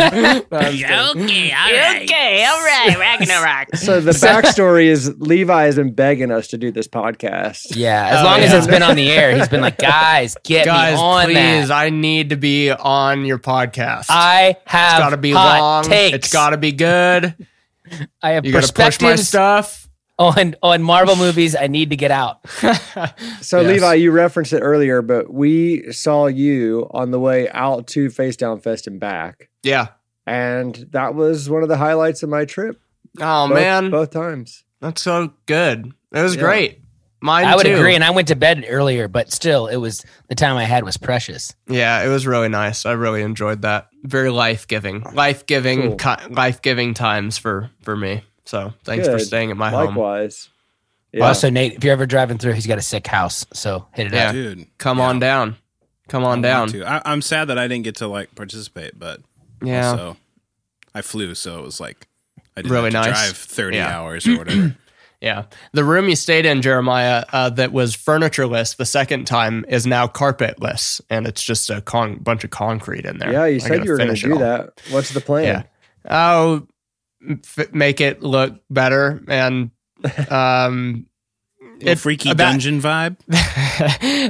S1: right. Okay, all right, Ragnarok.
S2: So the backstory is Levi has been begging us to do this podcast.
S1: Yeah, as
S4: Oh,
S1: long as
S4: oh,
S1: it's been on the air, he's been like, guys, get
S4: Guys,
S1: me on
S4: please,
S1: that.
S4: I need to be on your podcast.
S1: I have
S4: it's got to be
S1: hot
S4: long.
S1: takes.
S4: It's got to be good.
S1: I have
S4: You got to push my
S1: perspectives
S4: stuff.
S1: on on Marvel movies. I need to get out.
S2: So
S4: Yes.
S2: Levi, you referenced it earlier, but we saw you on the way out to Facedown Fest and back.
S4: Yeah.
S2: And that was one of the highlights of my trip.
S4: Oh
S2: both,
S4: man,
S2: both times.
S4: that's so good. It was
S2: Yeah.
S4: great. Mine
S1: I would
S4: too.
S1: agree, and I went to bed earlier, but still, it was the time I had was precious.
S4: Yeah, it was really nice. I really enjoyed that. Very life giving, life giving,
S2: Cool.
S4: life giving times for for me. So thanks for staying at my home.
S2: Likewise. Yeah.
S1: Also, Nate, if you're ever driving through, he's got a sick house, so hit it
S4: Yeah.
S1: up.
S3: Dude,
S4: Come
S3: yeah.
S4: on down. Come on
S3: I
S4: down.
S3: I, I'm sad that I didn't get to like participate, but
S4: Yeah.
S3: also I flew, so it was like I didn't
S4: Really
S3: have to
S4: nice.
S3: drive 30
S4: Yeah.
S3: hours or whatever.
S4: Yeah. The room you stayed in, Jeremiah, uh, that was furnitureless the second time is now carpetless, and it's just a con- bunch of concrete in there.
S2: Yeah, you
S4: I
S2: said you were going to do
S4: all.
S2: that. What's the plan?
S4: Yeah. Oh, f- make it look better and um
S3: Little
S4: It-
S3: freaky
S4: that-
S3: dungeon vibe.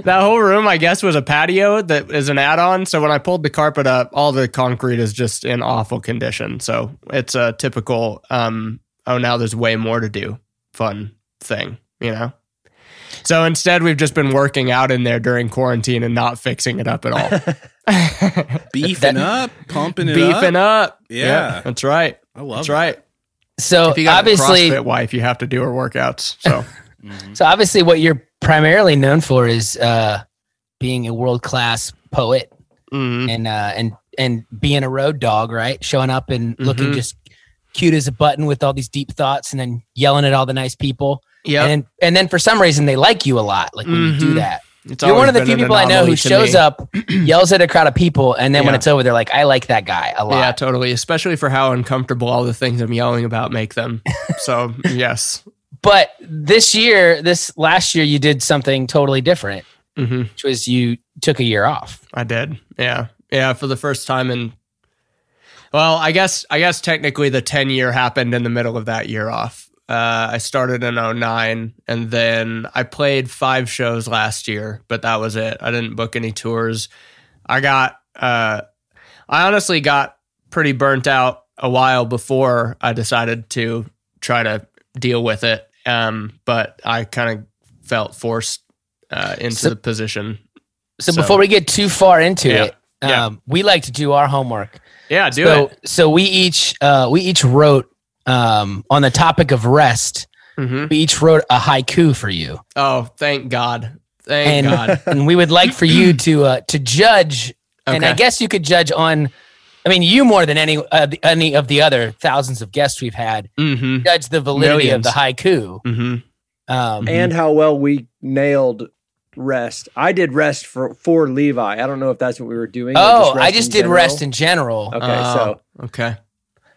S4: that whole room i guess was a patio that is an add-on so when i pulled the carpet up all the concrete is just in awful condition so it's a typical um oh now there's way more to do fun thing you know so instead we've just been working out in there during quarantine and not fixing it up at all
S3: Beefing up, pumping it up.
S4: beefing
S3: up.
S4: up
S3: Yeah.
S4: that's right
S3: I love
S4: that's
S3: it.
S4: right
S1: So
S4: if you got
S1: obviously,
S4: a CrossFit wife, you have to do her workouts. So
S1: so obviously, what you're primarily known for is uh, being a world class poet
S4: mhm.
S1: and uh, and and being a road dog, right? Showing up and looking
S4: Mhm.
S1: just cute as a button with all these deep thoughts, and then yelling at all the nice people.
S4: yeah,
S1: And then, and then for some reason they like you a lot, like when you do
S4: Mhm.
S1: that.
S4: it's
S1: You're one of the few people I know who shows
S4: me.
S1: up, yells at a crowd of people, and then when it's over, they're like, "I like that guy a lot."
S4: Yeah, totally. Especially for how uncomfortable all the things I'm yelling about make them. So yes,
S1: But this year, this last year, you did something totally different,
S4: hmm
S1: which was you took a year off.
S4: I did. Yeah, yeah. For the first time in, well, I guess I guess technically the ten year happened in the middle of that year off. Uh, I started in 09 and then I played five shows last year, but that was it. I didn't book any tours. I got, uh, I honestly got pretty burnt out a while before I decided to try to deal with it. Um, but I kind of felt forced uh, into
S1: So-
S4: the position.
S1: So,
S4: So-
S1: before we get too far into
S4: Yeah.
S1: it,
S4: Yeah.
S1: um, we like to do our homework.
S4: Yeah, do
S1: so,
S4: it.
S1: so we each uh, we each wrote um, on the topic of rest.
S4: hmm
S1: We each wrote a haiku for you,
S4: Oh, thank God. Thank
S1: and
S4: God.
S1: and we would like for you to uh, to judge and I guess you could judge on. I mean, you more than any uh, the, any of the other thousands of guests we've had
S4: Mm-hmm.
S1: judge the validity of the haiku.
S4: Mm-hmm.
S1: Um,
S2: and how well we nailed rest. I did rest for for Levi. I don't know if that's what we were doing. or
S1: oh, I just did
S2: general.
S1: rest in general.
S2: Okay, so
S4: okay.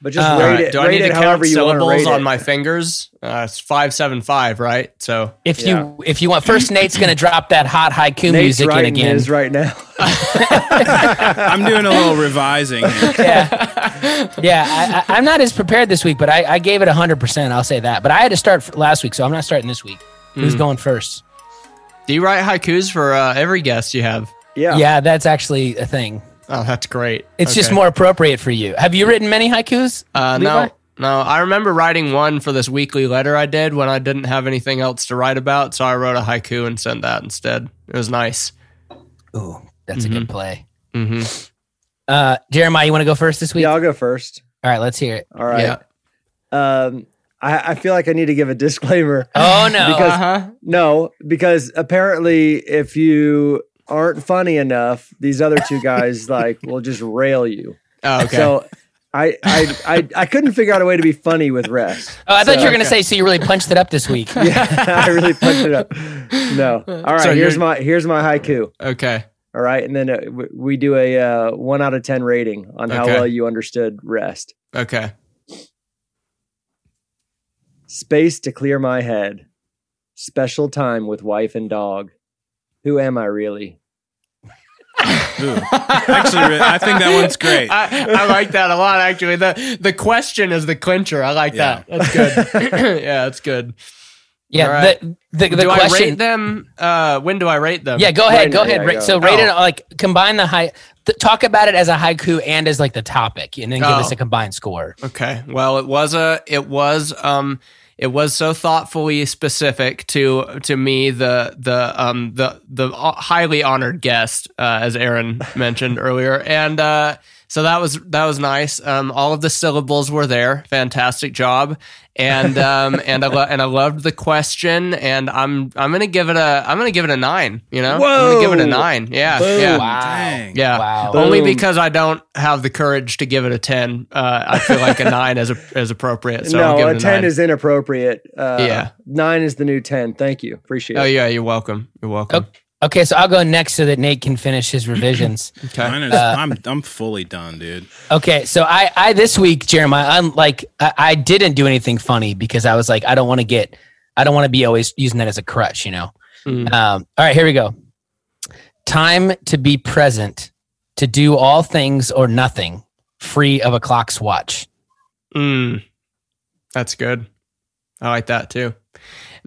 S2: but just
S1: Uh,
S2: rate
S1: Alright,
S2: it.
S4: Do I need to count
S2: however you want to
S4: syllables on
S2: it.
S4: my fingers? Uh, it's five seven five, right? So
S1: If
S2: Yeah.
S1: you if you want, first Nate's going to drop that hot haiku
S2: Nate's
S1: music in again.
S2: his right now.
S3: I'm doing a little revising. Here.
S1: yeah, yeah. I, I, I'm not as prepared this week, but I, I gave it hundred percent. I'll say that. But I had to start last week, so I'm not starting this week. Who's
S2: Hmm.
S1: going first?
S4: Do you write haikus for uh, every guest you have?
S2: Yeah.
S1: Yeah, that's actually a thing.
S4: Oh, that's great.
S1: It's just more appropriate for you. Have you written many haikus?
S4: Uh, no, no. I remember writing one for this weekly letter I did when I didn't have anything else to write about, so I wrote a haiku and sent that instead. It was nice.
S1: Ooh, that's a good play.
S4: hmm
S1: Uh, Jeremiah, you want to go first this week?
S2: Yeah, I'll go first.
S1: All right, let's hear it.
S2: All right.
S4: Yeah.
S2: Um, I, I feel like I need to give a disclaimer.
S1: Oh no!
S2: Because-
S4: Uh-huh.
S2: No, because apparently, if you aren't funny enough, these other two guys like will just rail you.
S4: Oh, okay.
S2: So I, I I I couldn't figure out a way to be funny with rest.
S1: oh, I thought you were going to say so. You really punched it up this week.
S2: Yeah, I really punched it up. No. All right,
S4: So
S2: here's my here's my haiku.
S4: okay.
S2: All right, and then uh, w- we do a uh, one out of ten rating on how
S4: Okay.
S2: well you understood rest.
S4: Okay.
S2: Space to clear my head. Special time with wife and dog. Who am I really?
S3: Ooh. Actually, I think that one's great.
S4: I, I like that a lot. Actually, the the question is the clincher. I like
S3: Yeah.
S4: that. That's good. yeah, that's good.
S1: Yeah,
S4: All right.
S1: the the, the
S4: do I
S1: question.
S4: rate them? Uh, when do I rate them?
S1: Yeah, go ahead.
S2: Right
S1: go
S2: now,
S1: ahead.
S2: yeah,
S1: Ra-
S2: go.
S1: So rate it
S4: Oh.
S1: like combine the high. Th- talk about it as a haiku and as like the topic, and then give
S4: Oh.
S1: us a combined score.
S4: Okay. Well, it was a it was um it was so thoughtfully specific to to me the the um the the highly honored guest uh, as Aaron mentioned earlier. And uh so that was that was nice um all of the syllables were there fantastic job and um and I lo- and I loved the question and I'm I'm going to give it a I'm going to give it a 9 you know I'm going to give it a 9 yeah
S2: Boom.
S4: yeah
S1: Wow.
S3: Dang.
S4: yeah.
S1: Wow.
S4: Only because I don't have the courage to give it a 10. Uh, I feel like a 9 is, a, is appropriate. So I'll
S2: no, a
S4: it a,
S2: ten
S4: nine.
S2: is inappropriate. Uh,
S4: Yeah.
S2: nine is the new ten. Thank you, appreciate
S4: Oh,
S2: it.
S4: yeah. You're welcome. You're welcome.
S1: Okay, so I'll go next so that Nate can finish his revisions.
S4: Okay.
S3: Mine is, I'm I'm fully done, dude.
S1: Okay, so I, I this week, Jeremiah, I'm like, I, I didn't do anything funny because I was like, I don't want to get, I don't want to be always using that as a crutch, you know.
S4: Mm.
S1: Um, all right, here we go. Time to be present, to do all things or nothing, free of a clock's watch.
S4: Mm. That's good. I like that too.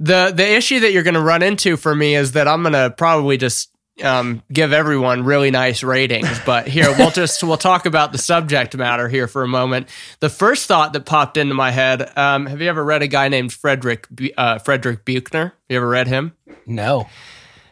S4: The the issue that you're going to run into for me is that I'm going to probably just um, give everyone really nice ratings. But here we'll just we'll talk about the subject matter here for a moment. The first thought that popped into my head: um, Have you ever read a guy named Frederick uh, Frederick Buechner? You ever read him?
S1: No.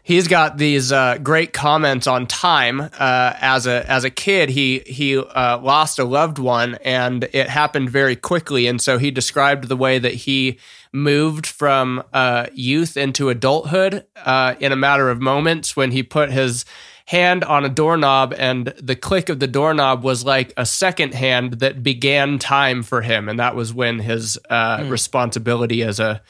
S4: he's got these uh, great comments on time. Uh, as a as a kid, he he uh, lost a loved one, and it happened very quickly. And so he described the way that he moved from uh, youth into adulthood uh, in a matter of moments when he put his hand on a doorknob and the click of the doorknob was like a second hand that began time for him and that was when his uh, responsibility as a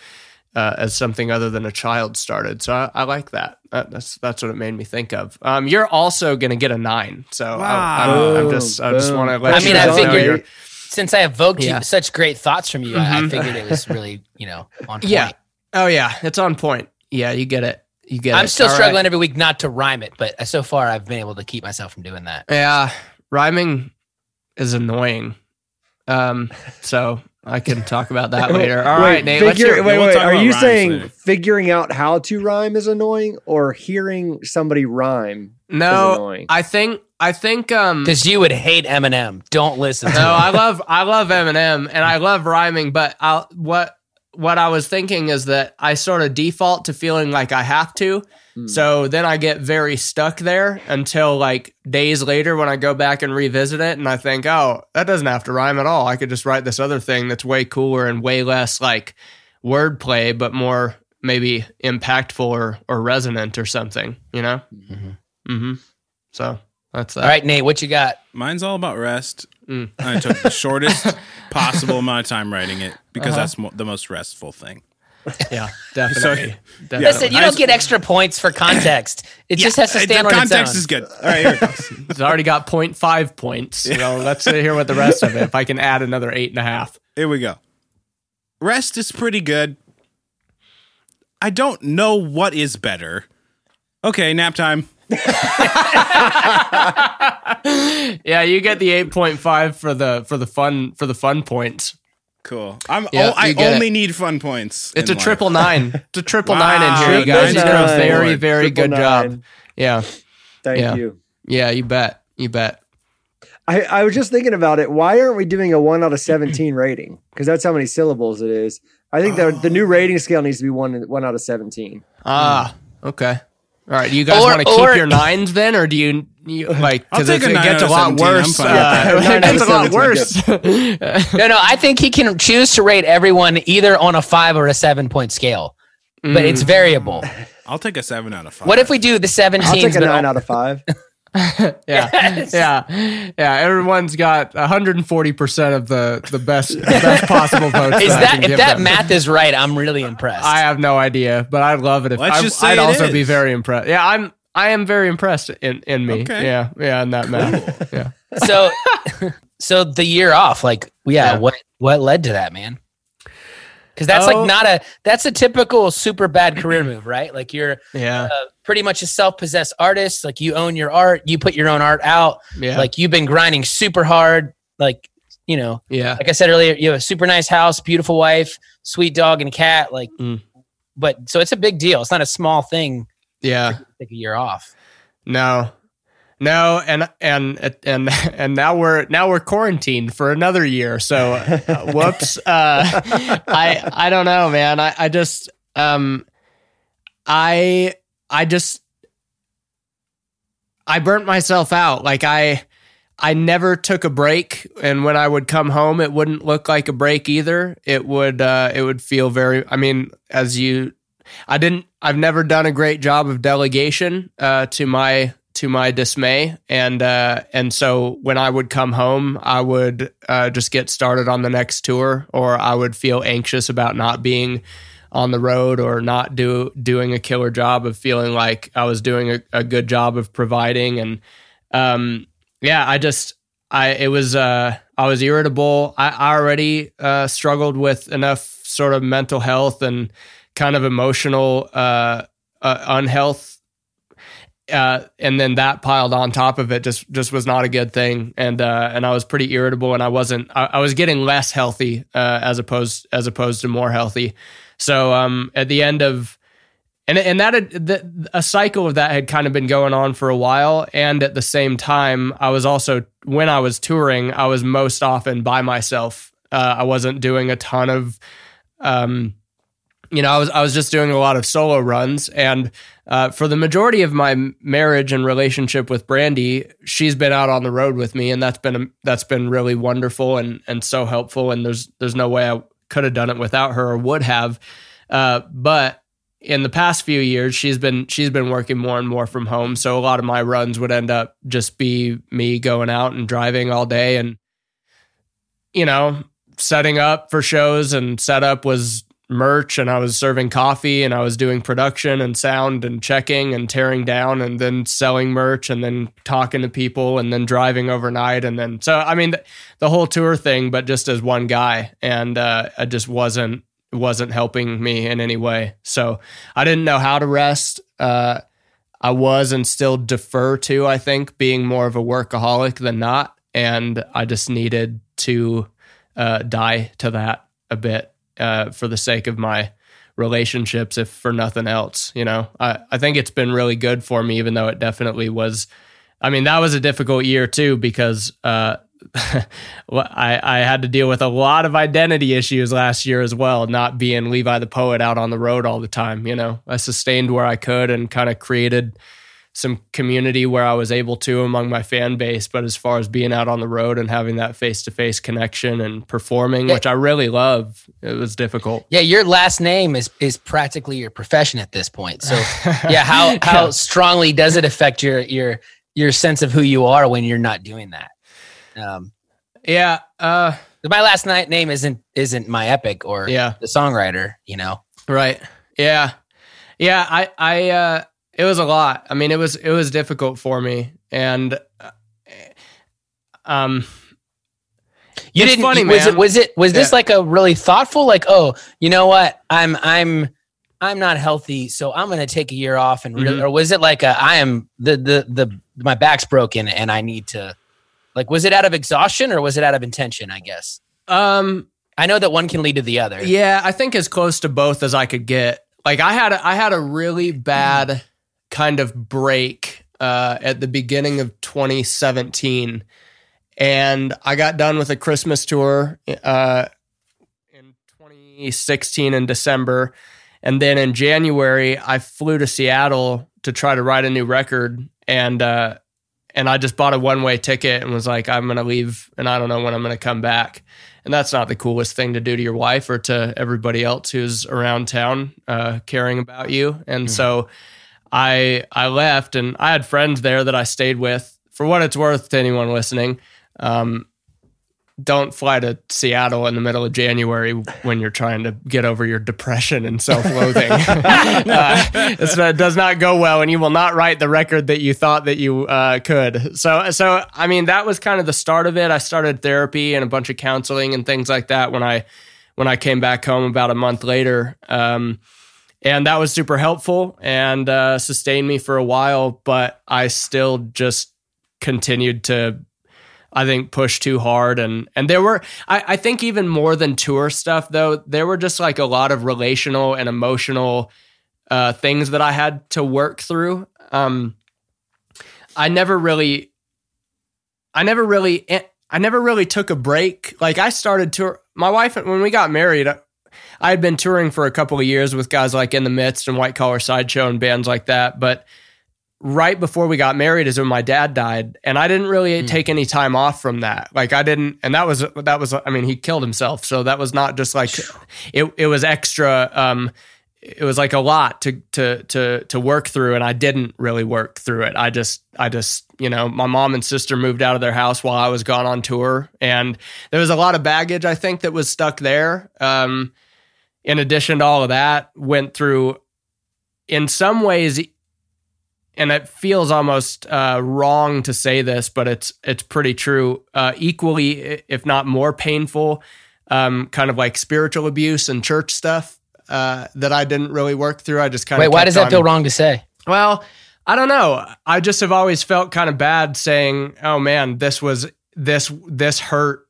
S4: uh, as something other than a child started. So I, I like that. that. That's that's what it made me think of. Um, you're also going to get a nine. So I, I'm, I'm just I just want to let
S1: I
S4: you
S1: mean, I
S4: know
S1: figured-
S4: you're-
S1: Since I evoked
S4: Yeah.
S1: you, such great thoughts from you, I, I
S4: Mhm.
S1: figured it was really, you know, on point.
S4: Yeah. Oh yeah, it's on point. Yeah, you get it. You get it.
S1: I'm still
S4: All right.
S1: struggling every week not to rhyme it, but so far I've been able to keep myself from doing that.
S4: Yeah, rhyming is annoying. Um, so I can talk about that later. All right, Nate. Let's
S2: Figure,
S4: hear,
S2: wait,
S3: we'll
S2: wait. Are you saying
S3: later.
S2: figuring out how to rhyme is annoying, or hearing somebody rhyme is
S4: no,
S2: annoying?
S4: I think I think um
S1: Because you would hate Eminem. Don't listen to
S4: no,
S1: him.
S4: I love I love Eminem and I love rhyming, but I what what I was thinking is that I sort of default to feeling like I have to.
S2: Hmm.
S4: So then I get very stuck there until like days later when I go back and revisit it and I think, "Oh, that doesn't have to rhyme at all. I could just write this other thing that's way cooler and way less like wordplay but more maybe impactful or or resonant or something, you know?"
S1: Mhm.
S4: Mhm. So, That's that.
S1: All right, Nate, what you got?
S3: Mine's all about rest.
S4: Mm.
S3: I took the shortest possible amount of time writing it because
S4: Uh-huh.
S3: that's mo- the most restful thing.
S4: Yeah, definitely. definitely.
S1: Listen, you don't get extra points for context. It just has to stand on its own.
S3: context is good. All right, here it goes.
S4: It's already got 0.5 points. So let's hear what the rest of it. If I can add another eight and a half.
S3: Here we go. Rest is pretty good. I don't know what is better. Okay, nap time.
S4: Yeah, you get the 8.5 for the for the fun for the fun points.
S3: Cool. I'm.
S4: Yeah,
S3: oh, I
S4: you get
S3: only need fun points.
S4: It's a
S3: life.
S4: triple nine. It's a triple nine in here, you guys. You
S3: triple
S4: did a
S2: nine.
S4: very very
S2: Triple
S4: good job. Yeah,
S2: Thank
S4: Yeah.
S2: you.
S4: yeah, you bet, you bet.
S2: I, I was just thinking about it. Why aren't we doing a one out of seventeen rating? Because that's how many syllables it is. I think the the new rating scale needs to be one one out of seventeen.
S4: Ah, okay. All right, do you guys want to keep
S1: or-
S4: your nines then, or do you, you like
S3: I'll
S4: because
S3: take
S4: it
S3: a
S4: gets a lot worse? Uh, it gets a lot worse.
S1: No, no, I think he can choose to rate everyone either on a five or a seven point scale, but it's variable.
S3: I'll take a seven out of five.
S1: What if we do the seventeen?
S2: I'll take a nine out of five.
S4: yeah,
S1: Yes.
S4: yeah, yeah. Everyone's got 140 percent of the the best the best possible votes.
S1: Is
S4: I
S1: that if that
S4: them.
S1: math is right? I'm really impressed.
S4: I have no idea, but I'd love it if
S3: Let's
S4: I,
S3: just say
S4: I'd
S3: it
S4: also be very impressed. Yeah, I'm. I am very impressed in in me.
S3: Okay.
S4: Yeah, yeah, in that math. Yeah.
S1: so, so the year off, like, yeah,
S4: Yeah.
S1: what what led to that, man? Because that's
S4: Oh.
S1: like not a that's a typical super bad career move, right? Like you're
S4: Yeah.
S1: uh, pretty much a self possessed artist. Like you own your art, you put your own art out.
S4: Yeah.
S1: Like you've been grinding super hard. Like you know,
S4: yeah.
S1: like I said earlier, you have a super nice house, beautiful wife, sweet dog and cat. Like,
S4: Mm.
S1: but so it's a big deal. It's not a small thing.
S4: Yeah.
S1: to Take a year off.
S4: No. No, and and and and now we're now we're quarantined for another year. So, uh, whoops. Uh, I I don't know, man. I I just um, I I just I burnt myself out. Like I I never took a break, and when I would come home, it wouldn't look like a break either. It would uh, it would feel very. I mean, as you, I didn't. I've never done a great job of delegation uh, to my to my dismay, and uh, and so when I would come home, I would uh, just get started on the next tour, or I would feel anxious about not being on the road or not do doing a killer job of feeling like I was doing a, a good job of providing. And um yeah I just I it was uh I was irritable. I, I already uh struggled with enough sort of mental health and kind of emotional uh, uh unhealth uh, and then that piled on top of it just just was not a good thing. And uh, and I was pretty irritable and I wasn't I, I was getting less healthy uh, as opposed as opposed to more healthy. So um, at the end of and and that had, the, a cycle of that had kind of been going on for a while. And at the same time I was also when I was touring I was most often by myself. Uh, I wasn't doing a ton of um, you know, I was I was just doing a lot of solo runs, and uh, for the majority of my marriage and relationship with Brandy, she's been out on the road with me, and that's been that's been really wonderful and and so helpful. And there's there's no way I could have done it without her or would have. Uh, but in the past few years, she's been she's been working more and more from home, so a lot of my runs would end up just be me going out and driving all day, and you know, setting up for shows and setup was merch and I was serving coffee and I was doing production and sound and checking and tearing down and then selling merch and then talking to people and then driving overnight and then so I mean the, the whole tour thing but just as one guy and uh I just wasn't wasn't helping me in any way. So I didn't know how to rest. Uh I was and still defer to I think being more of a workaholic than not and I just needed to uh die to that a bit uh, for the sake of my relationships, if for nothing else. You know, I, I think it's been really good for me, even though it definitely was. I mean, that was a difficult year too because uh, I, I had to deal with a lot of identity issues last year as well, not being Levi the poet out on the road all the time. You know, I sustained where I could and kind of created some community where I was able to among my fan base. But as far as being out on the road and having that face to face connection and performing,
S1: Yeah.
S4: which I really love, it was difficult.
S1: Yeah, your last name is is practically your profession at this point. So, yeah, how how strongly does it affect your your your sense of who you are when you're not doing that. Um,
S4: Yeah. Uh,
S1: my last night name isn't isn't my epic or
S4: yeah.
S1: the songwriter. You know,
S4: Right. Yeah. Yeah. I, I, uh, it was a lot. I mean, it was, it was difficult for me. And, uh, um,
S1: you
S4: It's
S1: didn't.
S4: funny,
S1: was
S4: man.
S1: it was it was this like a really thoughtful? Like, oh, you know what? I'm I'm I'm not healthy, so I'm gonna take a year off and really,
S4: Mhm.
S1: or was it like a I am the the the my back's broken and I need to like was it out of exhaustion or was it out of intention? I guess
S4: um,
S1: I know that one can lead to the other.
S4: Yeah, I think as close to both as I could get. Like I had a, I had a really bad kind of break uh, at the beginning of 2017, and I got done with a Christmas tour uh, in 2016 in December, and then in January I flew to Seattle to try to write a new record, and uh, and I just bought a one way ticket and was like, I'm gonna leave, and I don't know when I'm gonna come back. And that's not the coolest thing to do to your wife or to everybody else who's around town uh, caring about you. And so I I left, and I had friends there that I stayed with. For what it's worth to anyone listening, um, don't fly to Seattle in the middle of January when you're trying to get over your depression and self-loathing. uh, it's- it does not go well, and you will not write the record that you thought that you uh, could. So, so I mean, that was kind of the start of it. I started therapy and a bunch of counseling and things like that when I when I came back home about a month later. Um, and that was super helpful and uh, sustained me for a while, but I still just continued to I think push too hard and and there were I, I think even more than tour stuff though there were just like a lot of relational and emotional uh, things that I had to work through. Um, I never really I never really I never really took a break. Like I started tour my wife when we got married I had been touring for a couple of years with guys like In the Midst and White Collar Sideshow and bands like that, but right before we got married is when my dad died and i didn't really take any time off from that. Like i didn't and that was that was i mean he killed himself so that was not just like it, it was extra um it was like a lot to to to to work through and i didn't really work through it. I just i just you know my mom and sister moved out of their house while i was gone on tour and there was a lot of baggage i think that was stuck there. Um in addition to all of that went through in some ways and it feels almost uh, wrong to say this, but it's it's pretty true. Uh, equally, if not more painful, um, kind of like spiritual abuse and church stuff uh, that I didn't really work through. I just kind of Wait,
S1: why does that feel wrong to say?
S4: Well, I don't know. I just have always felt kind of bad saying, "Oh man, this was this this hurt."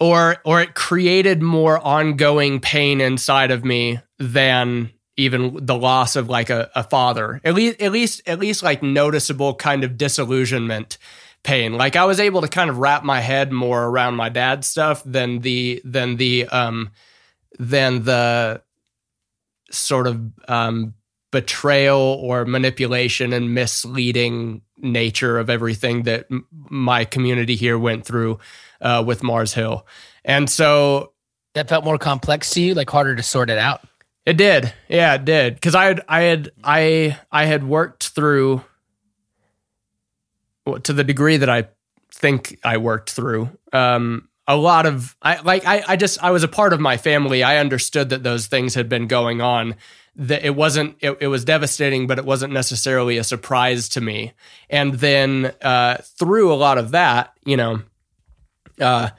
S4: Or or it created more ongoing pain inside of me than even the loss of like a, a father. At least at least at least like noticeable kind of disillusionment pain. Like i was able to kind of wrap my head more around my dad's stuff than the than the um than the sort of um betrayal or manipulation and misleading nature of everything that m- my community here went through uh, with Mars Hill. And so
S1: That felt more complex to you, like harder to sort it out.
S4: it did. Yeah, it did. Cause I had, I had, I, I had worked through well, to the degree that I think I worked through, um, a lot of, I like, I, I just, I was a part of my family. I understood that those things had been going on that it wasn't it, it was devastating but it wasn't necessarily a surprise to me and then uh, through a lot of that you know uh,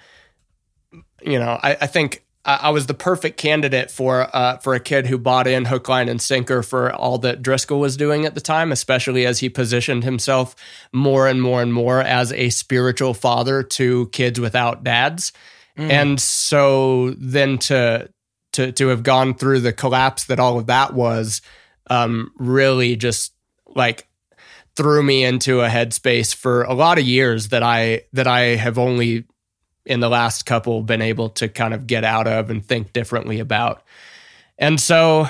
S4: you know i, I think I, I was the perfect candidate for uh, for a kid who bought in hook line and sinker for all that driscoll was doing at the time especially as he positioned himself more and more and more as a spiritual father to kids without dads. And so then to to to have gone through the collapse that all of that was um, really just like threw me into a headspace for a lot of years that I that I have only in the last couple been able to kind of get out of and think differently about. And so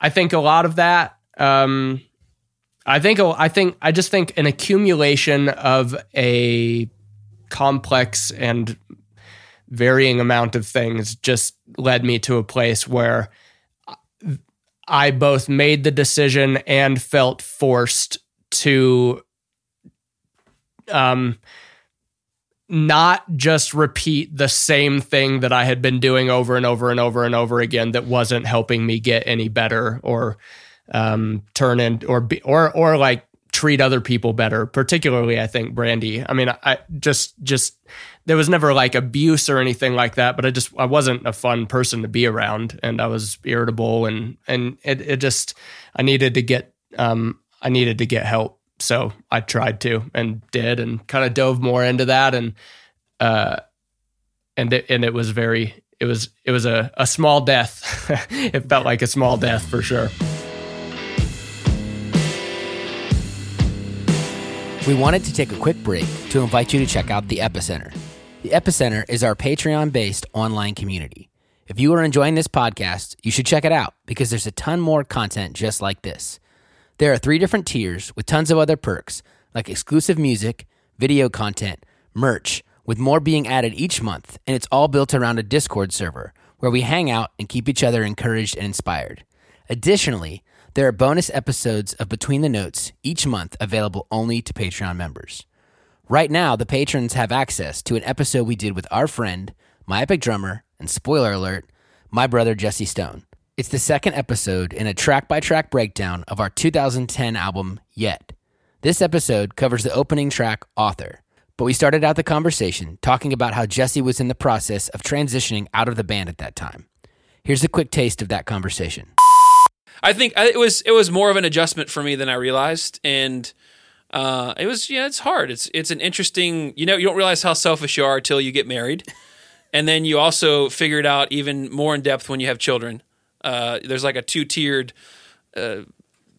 S4: I think a lot of that um I think I think I just think an accumulation of a complex and varying amount of things just led me to a place where I both made the decision and felt forced to um not just repeat the same thing that I had been doing over and over and over and over again that wasn't helping me get any better or um, turn in or be or or like treat other people better. Particularly, I think Brandy. I mean, I just just there was never like abuse or anything like that, but I just I wasn't a fun person to be around, and I was irritable and and it it just I needed to get um I needed to get help so I tried to and did and kind of dove more into that and uh and it, and it was very it was it was a, a small death. it felt like a small death for sure.
S1: We wanted to take a quick break to invite you to check out the Epicenter. The Epicenter is our Patreon based online community. If you are enjoying this podcast, you should check it out because there's a ton more content just like this. There are three different tiers with tons of other perks like exclusive music, video content, merch, with more being added each month, and it's all built around a Discord server where we hang out and keep each other encouraged and inspired. Additionally, there are bonus episodes of Between the Notes each month available only to Patreon members. Right now, the patrons have access to an episode we did with our friend, my epic drummer, and spoiler alert, my brother Jesse Stone. It's the second episode in a track by track breakdown of our 2010 album, Yet. This episode covers the opening track, Author. But we started out the conversation talking about how Jesse was in the process of transitioning out of the band at that time. Here's a quick taste of that conversation.
S5: I think it was it was more of an adjustment for me than I realized, and uh, it was yeah, it's hard. It's it's an interesting. You know, you don't realize how selfish you are until you get married, and then you also figure it out even more in depth when you have children. Uh, there's like a two tiered uh,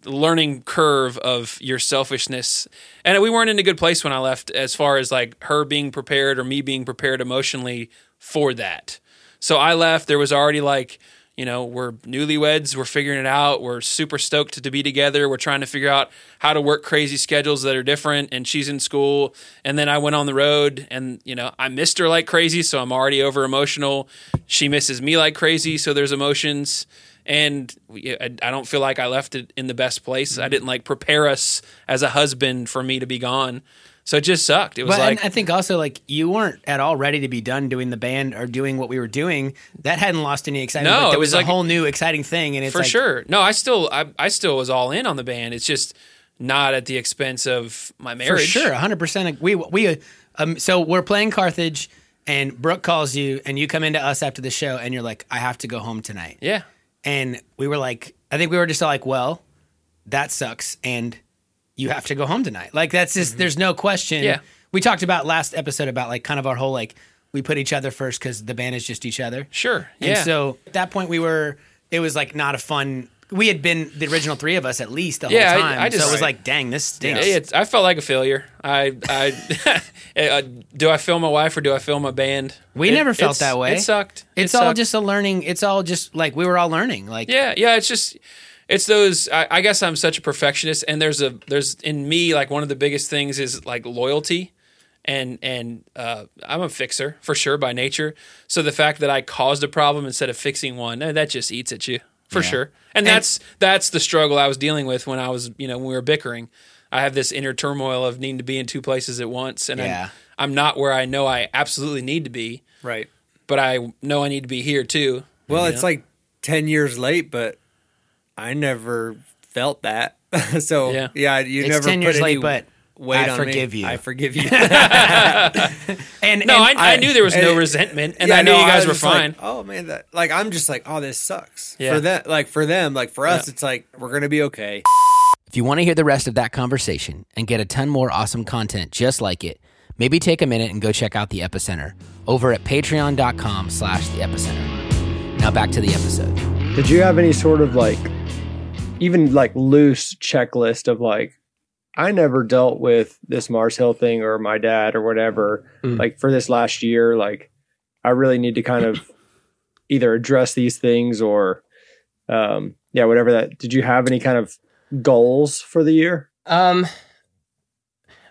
S5: learning curve of your selfishness, and we weren't in a good place when I left, as far as like her being prepared or me being prepared emotionally for that. So I left. There was already like you know, we're newlyweds, we're figuring it out, we're super stoked to be together, we're trying to figure out how to work crazy schedules that are different, and she's in school. And then I went on the road, and, you know, I missed her like crazy, so I'm already over emotional. She misses me like crazy, so there's emotions. And I I don't feel like I left it in the best place. I mm-hmm. didn't like prepare us as a husband for me to be gone. So it just sucked. It was
S1: But
S5: like,
S1: I think also like you weren't at all ready to be done doing the band or doing what we were doing. That hadn't lost any excitement.
S5: No,
S1: Like,
S5: it was
S1: was,
S5: like-
S1: a whole new exciting thing, and it's
S5: for
S1: like,
S5: sure. No, I still, I, I still was all in on the band. It's just not at the expense of my marriage.
S1: for sure, hundred percent. We we um so we're playing Carthage, and Brooke calls you, and you come into us after the show, and you're like, I have to go home tonight,
S5: Yeah.
S1: and we were like, I think we were just like, well, that sucks, and you have to go home tonight. Like that's just there's no question.
S5: Mm-hmm. Yeah.
S1: we talked about last episode about like kind of our whole like we put each other first because the band is just each other.
S5: Sure.
S1: And
S5: Yeah.
S1: so at that point, we were. It was like not a fun. We had been the original three of us at least the
S5: Yeah,
S1: whole time.
S5: I just-
S1: so it was like, dang, this stinks.
S5: Yeah, I felt like a failure. I, I, uh, do I feel my wife or do I feel my band?
S1: We
S5: It-
S1: never felt that way.
S5: It sucked.
S1: it's
S5: It
S1: all
S5: sucked.
S1: just a learning. It's all just like we were all learning. Like
S5: Yeah, yeah. It's just, it's those. I, I guess I'm such a perfectionist, and there's a there's in me like one of the biggest things is like loyalty, and and uh, I'm a fixer for sure by nature. So the fact that I caused a problem instead of fixing one, eh, that just eats at you for sure. And, that's that's the struggle I was dealing with when I was you know when we were bickering. I have this inner turmoil of needing to be in two places at once, and
S1: Yeah.
S5: I'm, I'm not where I know I absolutely need to be,
S2: Right.
S5: but I know I need to be here too.
S2: Well,
S5: you
S2: it's like 10 years late, but I never felt that. so,
S5: Yeah.
S2: yeah, you
S1: it's
S2: never
S1: ten
S2: put
S1: years
S2: any
S1: late, but
S2: weight
S1: I
S2: on
S1: forgive
S2: me.
S1: you.
S2: I forgive you.
S1: and
S5: No,
S1: and
S5: I, I knew there was no
S2: and-
S5: resentment, and
S2: Yeah,
S5: I knew
S2: no,
S5: you guys were
S2: just like,
S5: fine.
S2: oh man, that like I'm just like, oh, this sucks.
S5: Yeah.
S2: For them, like for them, like for us,
S5: Yeah.
S2: it's like we're gonna be okay.
S1: If you want to hear the rest of that conversation and get a ton more awesome content just like it, maybe take a minute and go check out the Epicenter over at patreon.com slash the epicenter. Now back to the episode.
S2: Did you have any sort of like, even like loose checklist of like, I never dealt with this Mars Hill thing or my dad or whatever.
S4: Mm.
S2: Like for this last year, like I really need to kind of either address these things or, um, yeah, whatever that. Did you have any kind of goals for the year?
S4: Um.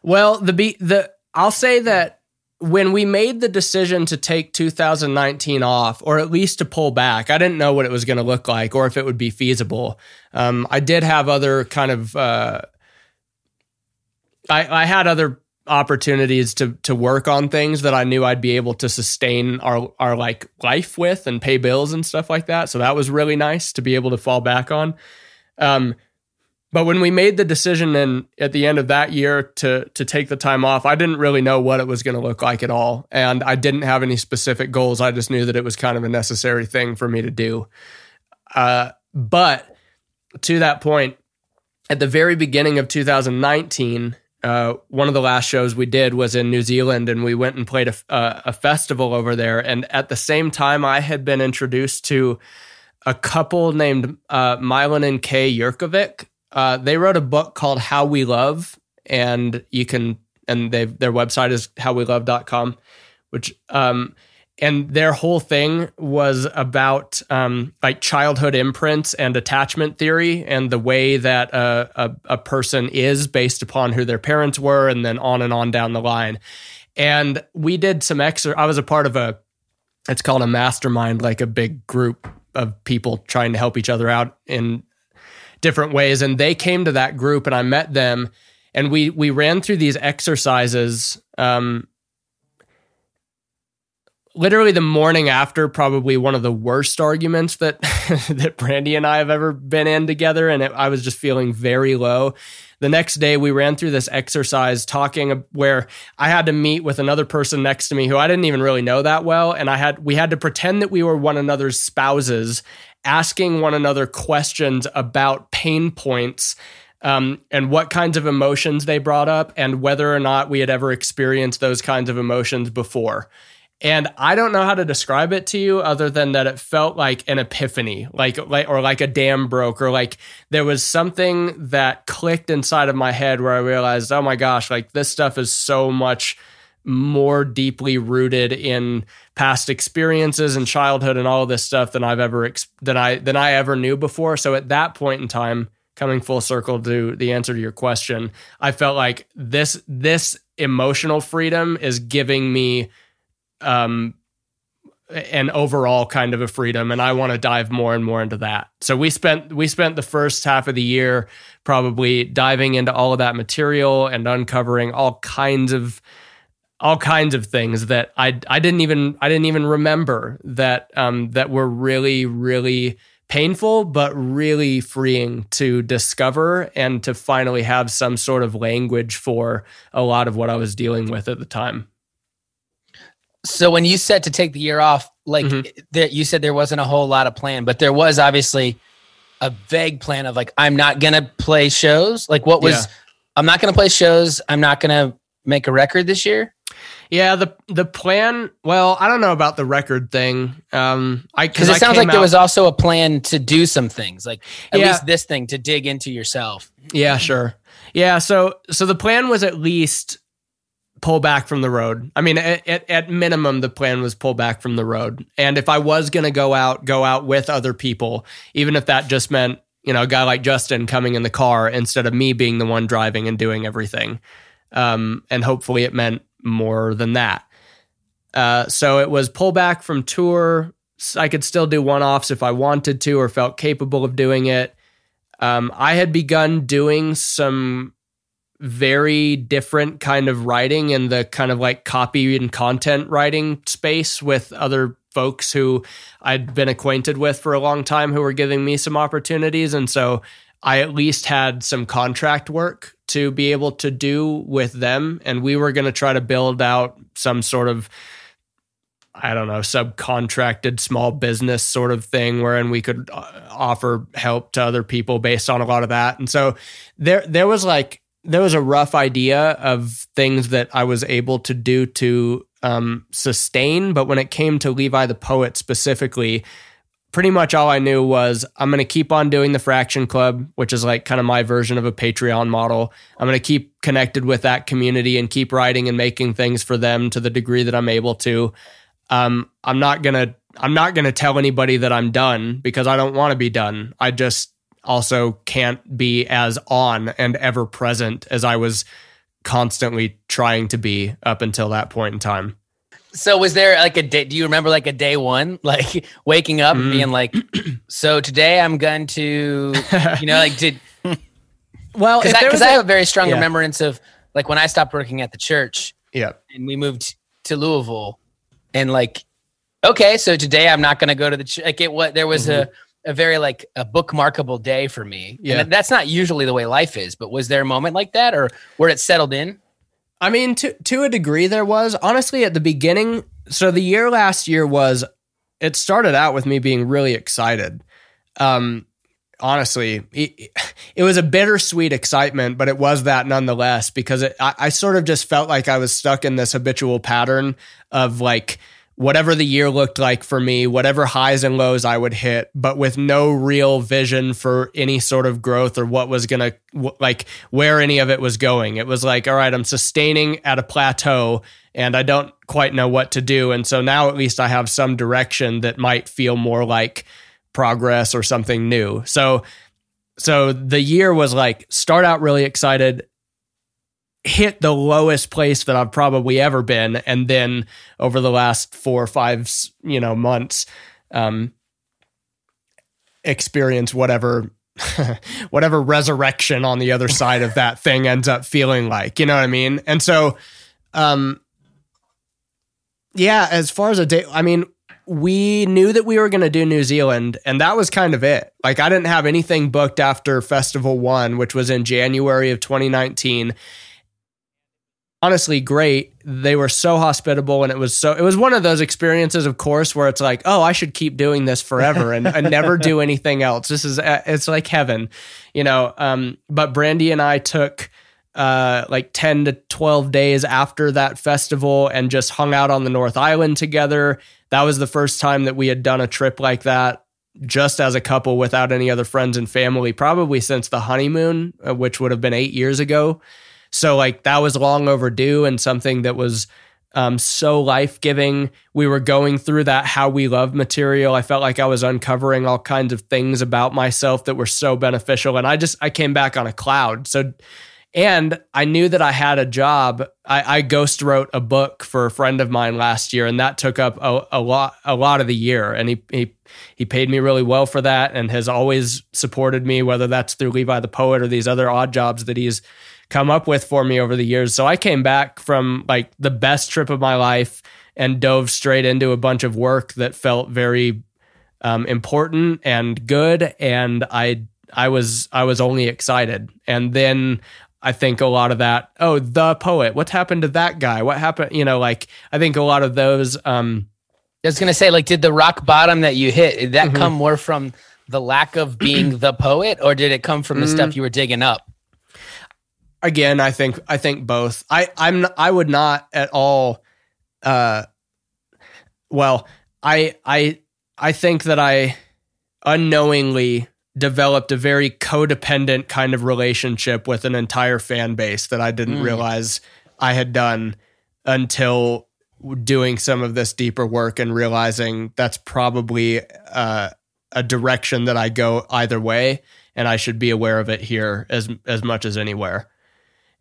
S4: Well, the be the I'll say that when we made the decision to take 2019 off, or at least to pull back, I didn't know what it was going to look like or if it would be feasible. Um, I did have other kind of uh, I, I had other opportunities to to work on things that I knew I'd be able to sustain our our like life with and pay bills and stuff like that. So that was really nice to be able to fall back on. Um, but when we made the decision and at the end of that year to to take the time off, I didn't really know what it was going to look like at all, and I didn't have any specific goals. I just knew that it was kind of a necessary thing for me to do. Uh, but to that point, at the very beginning of 2019, uh, one of the last shows we did was in New Zealand, and we went and played a, a, a, festival over there. And at the same time, I had been introduced to a couple named uh, Milan and Kay Yerkovich. Uh, they wrote a book called How We Love, and you can and they their website is howwelove.com, which um, and their whole thing was about um, like childhood imprints and attachment theory and the way that a, a, a, person is based upon who their parents were and then on and on down the line. And we did some extra i was a part of a it's called a mastermind like a big group of people trying to help each other out in different ways and they came to that group and i met them and we we ran through these exercises um, literally the morning after probably one of the worst arguments that that Brandy and I have ever been in together and it, I was just feeling very low. The next day we ran through this exercise talking where I had to meet with another person next to me who I didn't even really know that well and I had we had to pretend that we were one another's spouses asking one another questions about pain points um, and what kinds of emotions they brought up and whether or not we had ever experienced those kinds of emotions before. And I don't know how to describe it to you other than that it felt like an epiphany, like, like or like a dam broke, or like there was something that clicked inside of my head where I realized, oh my gosh, like this stuff is so much more deeply rooted in past experiences and childhood and all this stuff than I've ever than I than I ever knew before. So at that point in time, coming full circle to the answer to your question, I felt like this this emotional freedom is giving me um, an overall kind of a freedom and I want to dive more and more into that. So we spent we spent the first half of the year probably diving into all of that material and uncovering all kinds of all kinds of things that I I didn't even I didn't even remember that um that were really really painful but really freeing to discover and to finally have some sort of language for a lot of what I was dealing with at the time.
S1: So when you said to take the year off, like mm-hmm. there, you said there wasn't a whole lot of plan, but there was obviously a vague plan of like I'm not gonna play shows. Like what was yeah. I'm not gonna play shows. I'm not gonna make a record this year.
S4: Yeah, the the plan. Well, I don't know about the record thing. Um, I
S1: because it sounds like out, there was also a plan to do some things, like at yeah. least this thing to dig into yourself.
S4: Yeah, sure. Yeah, so so the plan was at least pull back from the road. I mean, at, at, at, minimum, the plan was pull back from the road. And if I was going to go out, go out with other people, even if that just meant, you know, a guy like Justin coming in the car instead of me being the one driving and doing everything. Um, and hopefully it meant more than that. Uh, so it was pull back from tour. I could still do one offs if I wanted to or felt capable of doing it. Um, I had begun doing some very different kind of writing in the kind of like copy and content writing space with other folks who I'd been acquainted with for a long time who were giving me some opportunities. And so I at least had some contract work to be able to do with them. And we were going to try to build out some sort of I don't know, subcontracted small business sort of thing wherein we could uh, offer help to other people based on a lot of that. And so there there was like there was a rough idea of things that I was able to do to um, sustain, but when it came to Levi the poet specifically, pretty much all I knew was I'm going to keep on doing the Fraction Club, which is like kind of my version of a Patreon model. I'm going to keep connected with that community and keep writing and making things for them to the degree that I'm able to. Um, I'm not gonna I'm not gonna tell anybody that I'm done because I don't want to be done. I just also can't be as on and ever present as I was constantly trying to be up until that point in time.
S1: So was there like a day do you remember like a day one like waking up mm. and being like so today I'm going to you know like did
S4: well
S1: cuz I, I, have a very strong yeah. remembrance of like when I stopped working at the church
S4: Yeah.
S1: and we moved to Louisville, and like, okay, so today I'm not going to go to the ch- like it. What there was a a very like a bookmarkable day for me.
S4: Yeah.
S1: and that's not usually the way life is. But was there a moment like that, or where it settled in?
S4: I mean, to to a degree, there was honestly at the beginning. So the year last year was, it started out with me being really excited. Um, honestly, it, it was a bittersweet excitement, but it was that nonetheless because it, I, I sort of just felt like I was stuck in this habitual pattern of like whatever the year looked like for me, whatever highs and lows I would hit, but with no real vision for any sort of growth or what was going to, like, where any of it was going. It was like, all right, I'm sustaining at a plateau and I don't quite know what to do. And so now at least I have some direction that might feel more like progress or something new. So, so the year was like start out really excited, hit the lowest place that I've probably ever been, and then over the last four or five, you know, months, um, experience whatever whatever resurrection on the other side of that thing ends up feeling like. You know what I mean? And so, um, yeah, as far as a day, I mean, we knew that we were going to do New Zealand, and that was kind of it. Like, I didn't have anything booked after Festival One, which was in January of 2019 honestly great. They were so hospitable and it was so it was one of those experiences of course where it's like, "Oh, I should keep doing this forever and, and never do anything else." This is uh, it's like heaven, you know. Um but Brandy and I took uh like 10 to 12 days after that festival and just hung out on the North Island together. That was the first time that we had done a trip like that just as a couple without any other friends and family probably since the honeymoon, uh, which would have been 8 years ago. So like that was long overdue and something that was um, so life giving. We were going through that how we love material. I felt like I was uncovering all kinds of things about myself that were so beneficial, and I just I came back on a cloud. So. And I knew that I had a job. I, I ghost wrote a book for a friend of mine last year, and that took up a, a lot a lot of the year. And he he he paid me really well for that, and has always supported me, whether that's through Levi the Poet or these other odd jobs that he's come up with for me over the years. So I came back from like the best trip of my life and dove straight into a bunch of work that felt very um, important and good. And I I was I was only excited. And then I think a lot of that, oh, the poet, what's happened to that guy? What happened? You know, like I think a lot of those um
S1: I was gonna say, like, did the rock bottom that you hit did that
S4: Mhm.
S1: come more from the lack of being the poet, or did it come from the
S4: Mm.
S1: stuff you were digging up?
S4: Again i think i think both i i'm i would not at all uh well i i i think that i unknowingly developed a very codependent kind of relationship with an entire fan base that i didn't
S1: Mm.
S4: realize i had done until doing some of this deeper work and realizing that's probably uh, a direction that i go either way and i should be aware of it here as as much as anywhere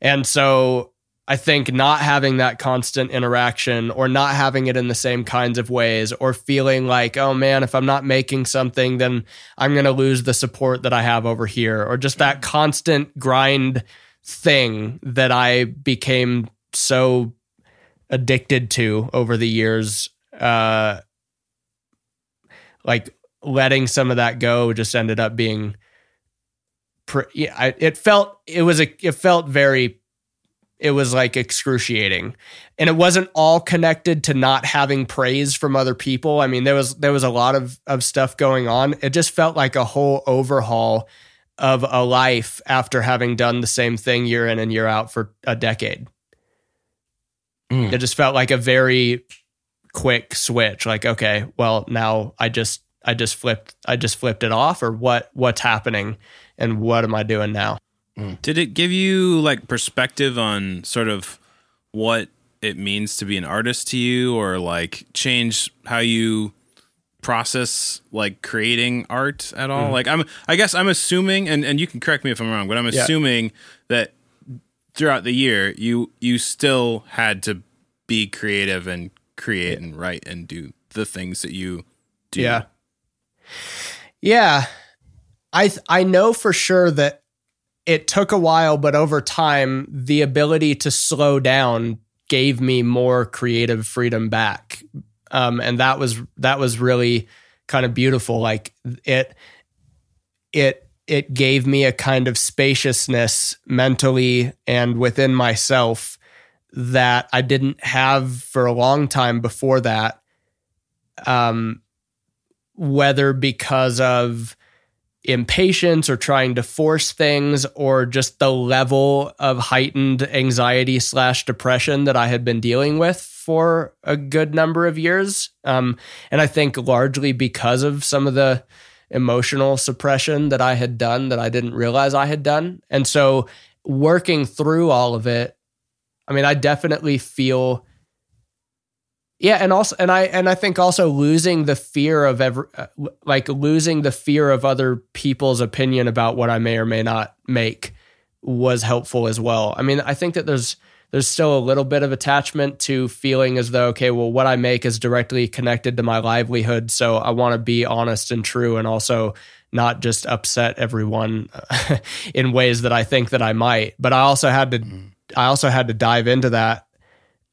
S4: and so I think not having that constant interaction or not having it in the same kinds of ways or feeling like, oh man, if I'm not making something, then I'm going to lose the support that I have over here or just that constant grind thing that I became so addicted to over the years. Uh, like letting some of that go just ended up being yeah, I, it felt it was a it felt very it was like excruciating. And it wasn't all connected to not having praise from other people. I mean there was there was a lot of of stuff going on. It just felt like a whole overhaul of a life after having done the same thing year in and year out for a decade.
S1: Mm.
S4: it just felt like a very quick switch like okay well now i just i just flipped i just flipped it off or what what's happening and what am i doing now hmm.
S3: Did it give you like perspective on sort of what it means to be an artist to you or like change how you process like creating art at all? Hmm. Like I'm I guess I'm assuming and, and you can correct me if I'm wrong, but I'm
S4: Yeah.
S3: assuming that throughout the year you you still had to be creative and create and write and do the things that you do.
S4: Yeah. Yeah. I I know for sure that it took a while, but over time, the ability to slow down gave me more creative freedom back. Um, and that was that was really kind of beautiful. Like it it it gave me a kind of spaciousness mentally and within myself that I didn't have for a long time before that. Um, whether because of impatience or trying to force things or just the level of heightened anxiety slash depression that I had been dealing with for a good number of years. Um, and I think largely because of some of the emotional suppression that I had done that I didn't realize I had done. And so working through all of it, I mean, I definitely feel yeah, and also, and I and I think also losing the fear of ever, uh, like losing the fear of other people's opinion about what I may or may not make was helpful as well. I mean, I think that there's there's still a little bit of attachment to feeling as though okay, well, what I make is directly connected to my livelihood, so I want to be honest and true, and also not just upset everyone in ways that I think that I might. But I also had to, I also had to dive into that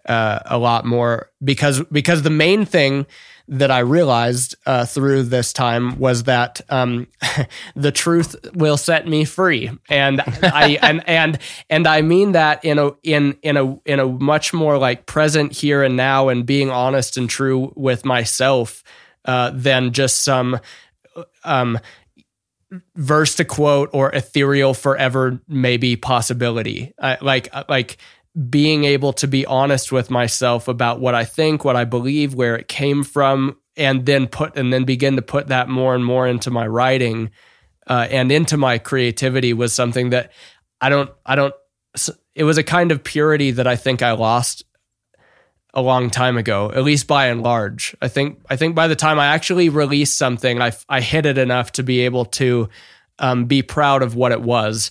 S4: uh, a lot more because because the main thing that I realized uh, through this time was that um, the truth will set me free, and I and and and I mean that in a in in a in a much more like present here and now, and being honest and true with myself uh, than just some um, verse to quote or ethereal forever maybe possibility. I, like like being able to be honest with myself about what I think, what I believe, where it came from, and then put and then begin to put that more and more into my writing uh, and into my creativity was something that I don't I don't. It was a kind of purity that I think I lost a long time ago, at least by and large. I think I think by the time I actually released something, I I hit it enough to be able to um, be proud of what it was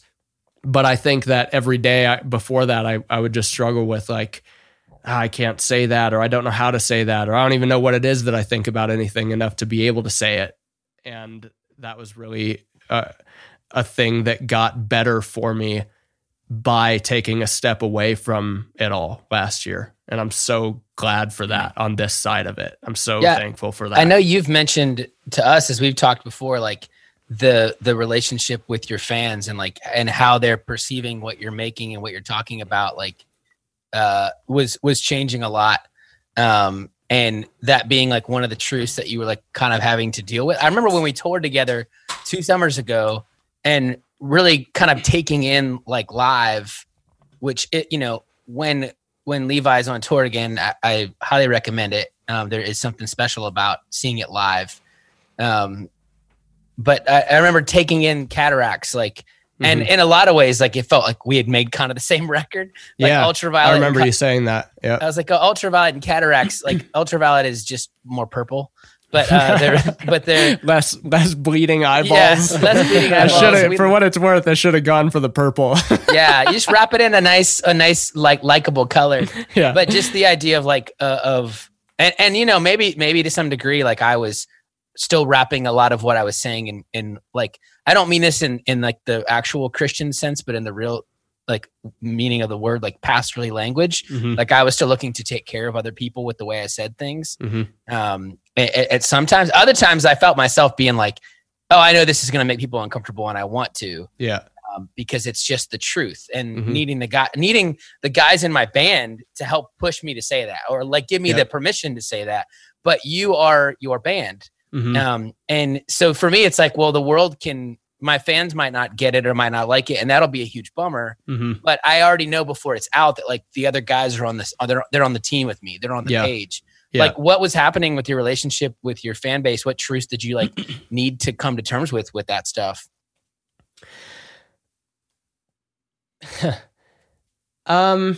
S4: but I think that every day I, before that, I, I would just struggle with like, ah, I can't say that, or I don't know how to say that, or I don't even know what it is that I think about anything enough to be able to say it. And that was really uh, a thing that got better for me by taking a step away from it all last year. And I'm so glad for that on this side of it. I'm so yeah, thankful for that.
S1: I know you've mentioned to us as we've talked before, like the the relationship with your fans and like and how they're perceiving what you're making and what you're talking about like uh was was changing a lot. Um and that being like one of the truths that you were like kind of having to deal with. I remember when we toured together two summers ago and really kind of taking in like live which it you know when when levi's on tour again i, I highly recommend it. Um, there is something special about seeing it live. Um, but I, I remember taking in cataracts like and mm-hmm. in a lot of ways like it felt like we had made kind of the same record like
S4: yeah ultraviolet i remember you saying that yeah
S1: i was like oh, ultraviolet and cataracts like ultraviolet is just more purple but uh, they're but they're
S4: less less bleeding eyeballs. Yes, less bleeding eyeballs. I should for what it's worth, I should have gone for the purple.
S1: yeah, you just wrap it in a nice a nice like likable color. Yeah, but just the idea of like uh, of and and you know maybe maybe to some degree like I was still wrapping a lot of what I was saying in in like I don't mean this in in like the actual Christian sense, but in the real like meaning of the word, like pastorally language. Mm-hmm. Like I was still looking to take care of other people with the way I said things. Mm-hmm. Um, at, sometimes, other times, I felt myself being like, "Oh, I know this is going to make people uncomfortable, and I want to."
S4: Yeah.
S1: Um, because it's just the truth, and mm-hmm. needing the guy, needing the guys in my band to help push me to say that, or like give me the permission to say that. But you are your band, Mm-hmm. Um, and so for me, it's like, well, the world can, my fans might not get it or might not like it, and that'll be a huge bummer. Mm-hmm. But I already know before it's out that like the other guys are on this, they're, they're on the team with me, they're on the yeah. page. Yeah. Like, what was happening with your relationship with your fan base? What truths did you like need to come to terms with with that stuff? um,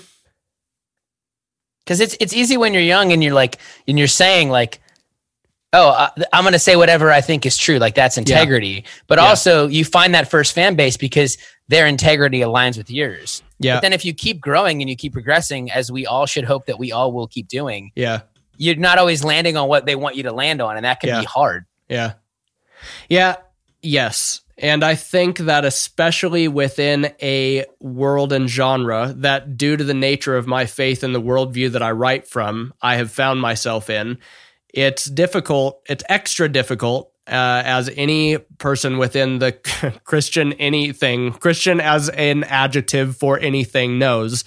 S1: because it's it's easy when you're young and you're like and you're saying like oh, uh, I'm going to say whatever I think is true. Like that's integrity. Yeah. But yeah. also, you find that first fan base because their integrity aligns with yours. Yeah. But then if you keep growing and you keep progressing, as we all should hope that we all will keep doing,
S4: yeah,
S1: you're not always landing on what they want you to land on, and that can
S4: yeah.
S1: be hard.
S4: Yeah. Yeah. Yes. And I think that especially within a world and genre that due to the nature of my faith and the worldview that I write from, I have found myself in, it's difficult, it's extra difficult uh, as any person within the Christian anything, Christian as an adjective for anything knows,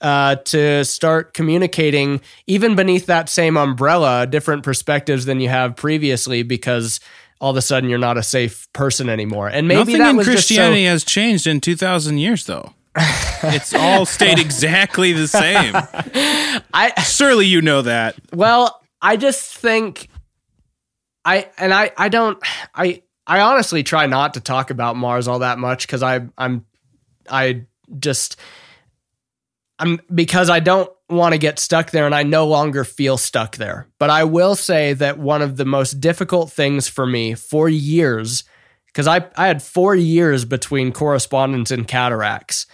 S4: uh, to start communicating even beneath that same umbrella, different perspectives than you have previously because all of a sudden you're not a safe person anymore. And maybe
S3: Nothing
S4: that
S3: in
S4: was
S3: Christianity
S4: just
S3: has changed in 2,000 years, though. it's all stayed exactly the same.
S4: I
S3: Surely you know that.
S4: Well, I just think I and I I don't I I honestly try not to talk about Mars all that much cuz I I'm I just I'm because I don't want to get stuck there and I no longer feel stuck there. But I will say that one of the most difficult things for me for years cuz I I had 4 years between correspondence and cataracts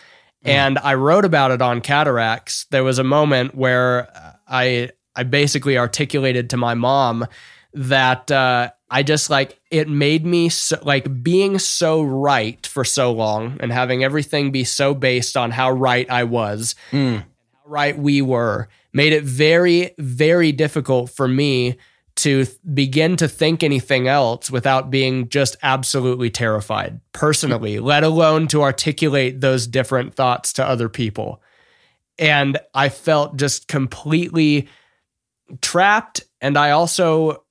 S4: mm. and I wrote about it on cataracts. There was a moment where I I basically articulated to my mom that uh, I just like it made me so, like being so right for so long and having everything be so based on how right I was, how right we were, made it very very difficult for me to th- begin to think anything else without being just absolutely terrified personally, let alone to articulate those different thoughts to other people. And I felt just completely trapped. And I also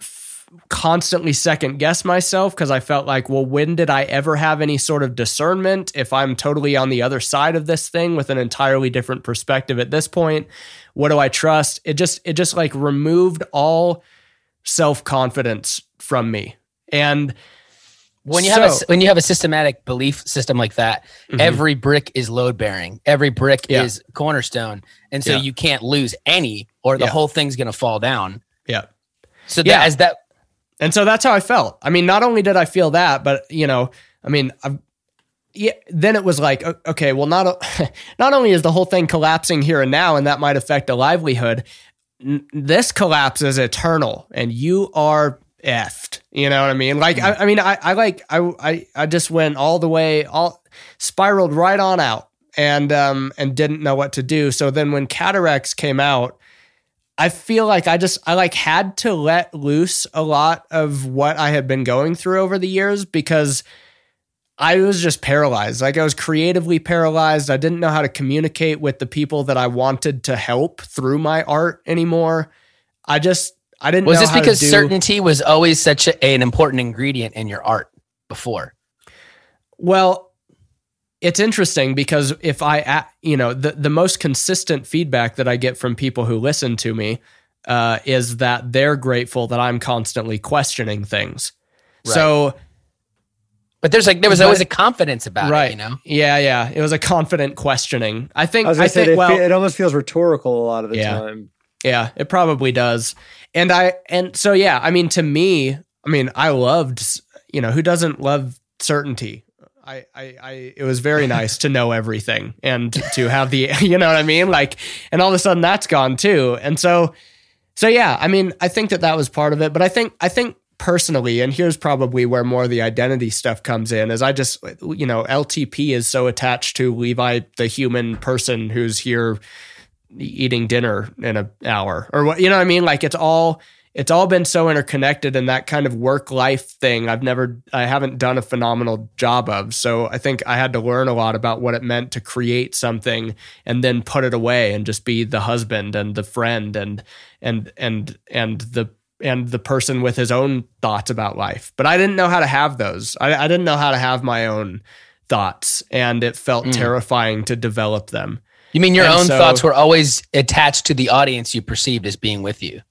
S4: f- constantly second guess myself because I felt like, well, when did I ever have any sort of discernment if I'm totally on the other side of this thing with an entirely different perspective at this point? What do I trust? It just, it just like removed all self confidence from me. And
S1: when you have a, when you have a systematic belief system like that, every brick is load bearing. Every brick
S4: Mm-hmm. Yeah.
S1: is cornerstone, and so
S4: Yeah.
S1: you can't lose any, or the
S4: Yeah.
S1: whole thing's going to fall down.
S4: yeah.
S1: So
S4: Yeah.
S1: that as that
S4: And so that's how I felt. I mean, not only did I feel that, but you know, I mean, i yeah. Then it was like, okay, well, not not only is the whole thing collapsing here and now, and that might affect a livelihood. n- This collapse is eternal, and you are effed. You know what I mean? Like, I, I mean, I, I like, I, I, I just went all the way, all spiraled right on out, and um, and didn't know what to do. So then when cataracts came out. I feel like I just I like had to let loose a lot of what I had been going through over the years because I was just paralyzed. Like I was creatively paralyzed. I didn't know how to communicate with the people that I wanted to help through my art anymore. I just I didn't
S1: was
S4: know
S1: this
S4: how to
S1: because
S4: do-
S1: certainty was always such a, an important ingredient in your art before.
S4: Well, it's interesting because if I, you know, the, the most consistent feedback that I get from people who listen to me uh, is that they're grateful that I'm constantly questioning things. So,
S1: But there's like there was
S4: But-
S1: always a confidence about
S4: right.
S1: it, you know.
S4: Yeah, yeah. It was a confident questioning. I think,
S2: I was
S4: I,
S2: say
S4: think,
S2: it,
S4: well,
S2: fe- it almost feels rhetorical a lot of the
S4: Yeah.
S2: time.
S4: Yeah, it probably does. And I and so yeah, I mean to me, I mean I loved, you know, who doesn't love certainty? I I, I it was very nice to know everything and to have the you know what I mean? Like and all of a sudden that's gone too. And so so yeah, I mean, I think that that was part of it, but I think I think personally and here's probably where more of the identity stuff comes in is I just you know, LTP is so attached to Levi the human person who's here eating dinner in an hour or what you know what I mean like it's all it's all been so interconnected and that kind of work life thing I've never I haven't done a phenomenal job of. So I think I had to learn a lot about what it meant to create something and then put it away and just be the husband and the friend and and and and the and the person with his own thoughts about life. But I didn't know how to have those. I, I didn't know how to have my own thoughts and it felt mm. terrifying to develop them.
S1: You mean your
S4: And
S1: own
S4: so-
S1: thoughts were always attached to the audience you perceived as being with you.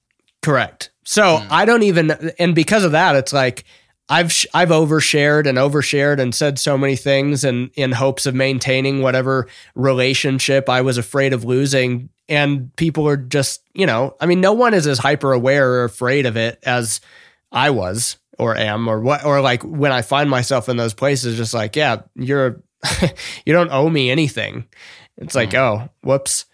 S4: Correct. So hmm. I don't even, and because of that, it's like I've sh- I've overshared and overshared and said so many things, and in hopes of maintaining whatever relationship I was afraid of losing. And people are just, you know, I mean, no one is as hyper aware or afraid of it as I was or am or what or like when I find myself in those places, just like, yeah, you're you don't owe me anything. It's like, hmm. oh, whoops.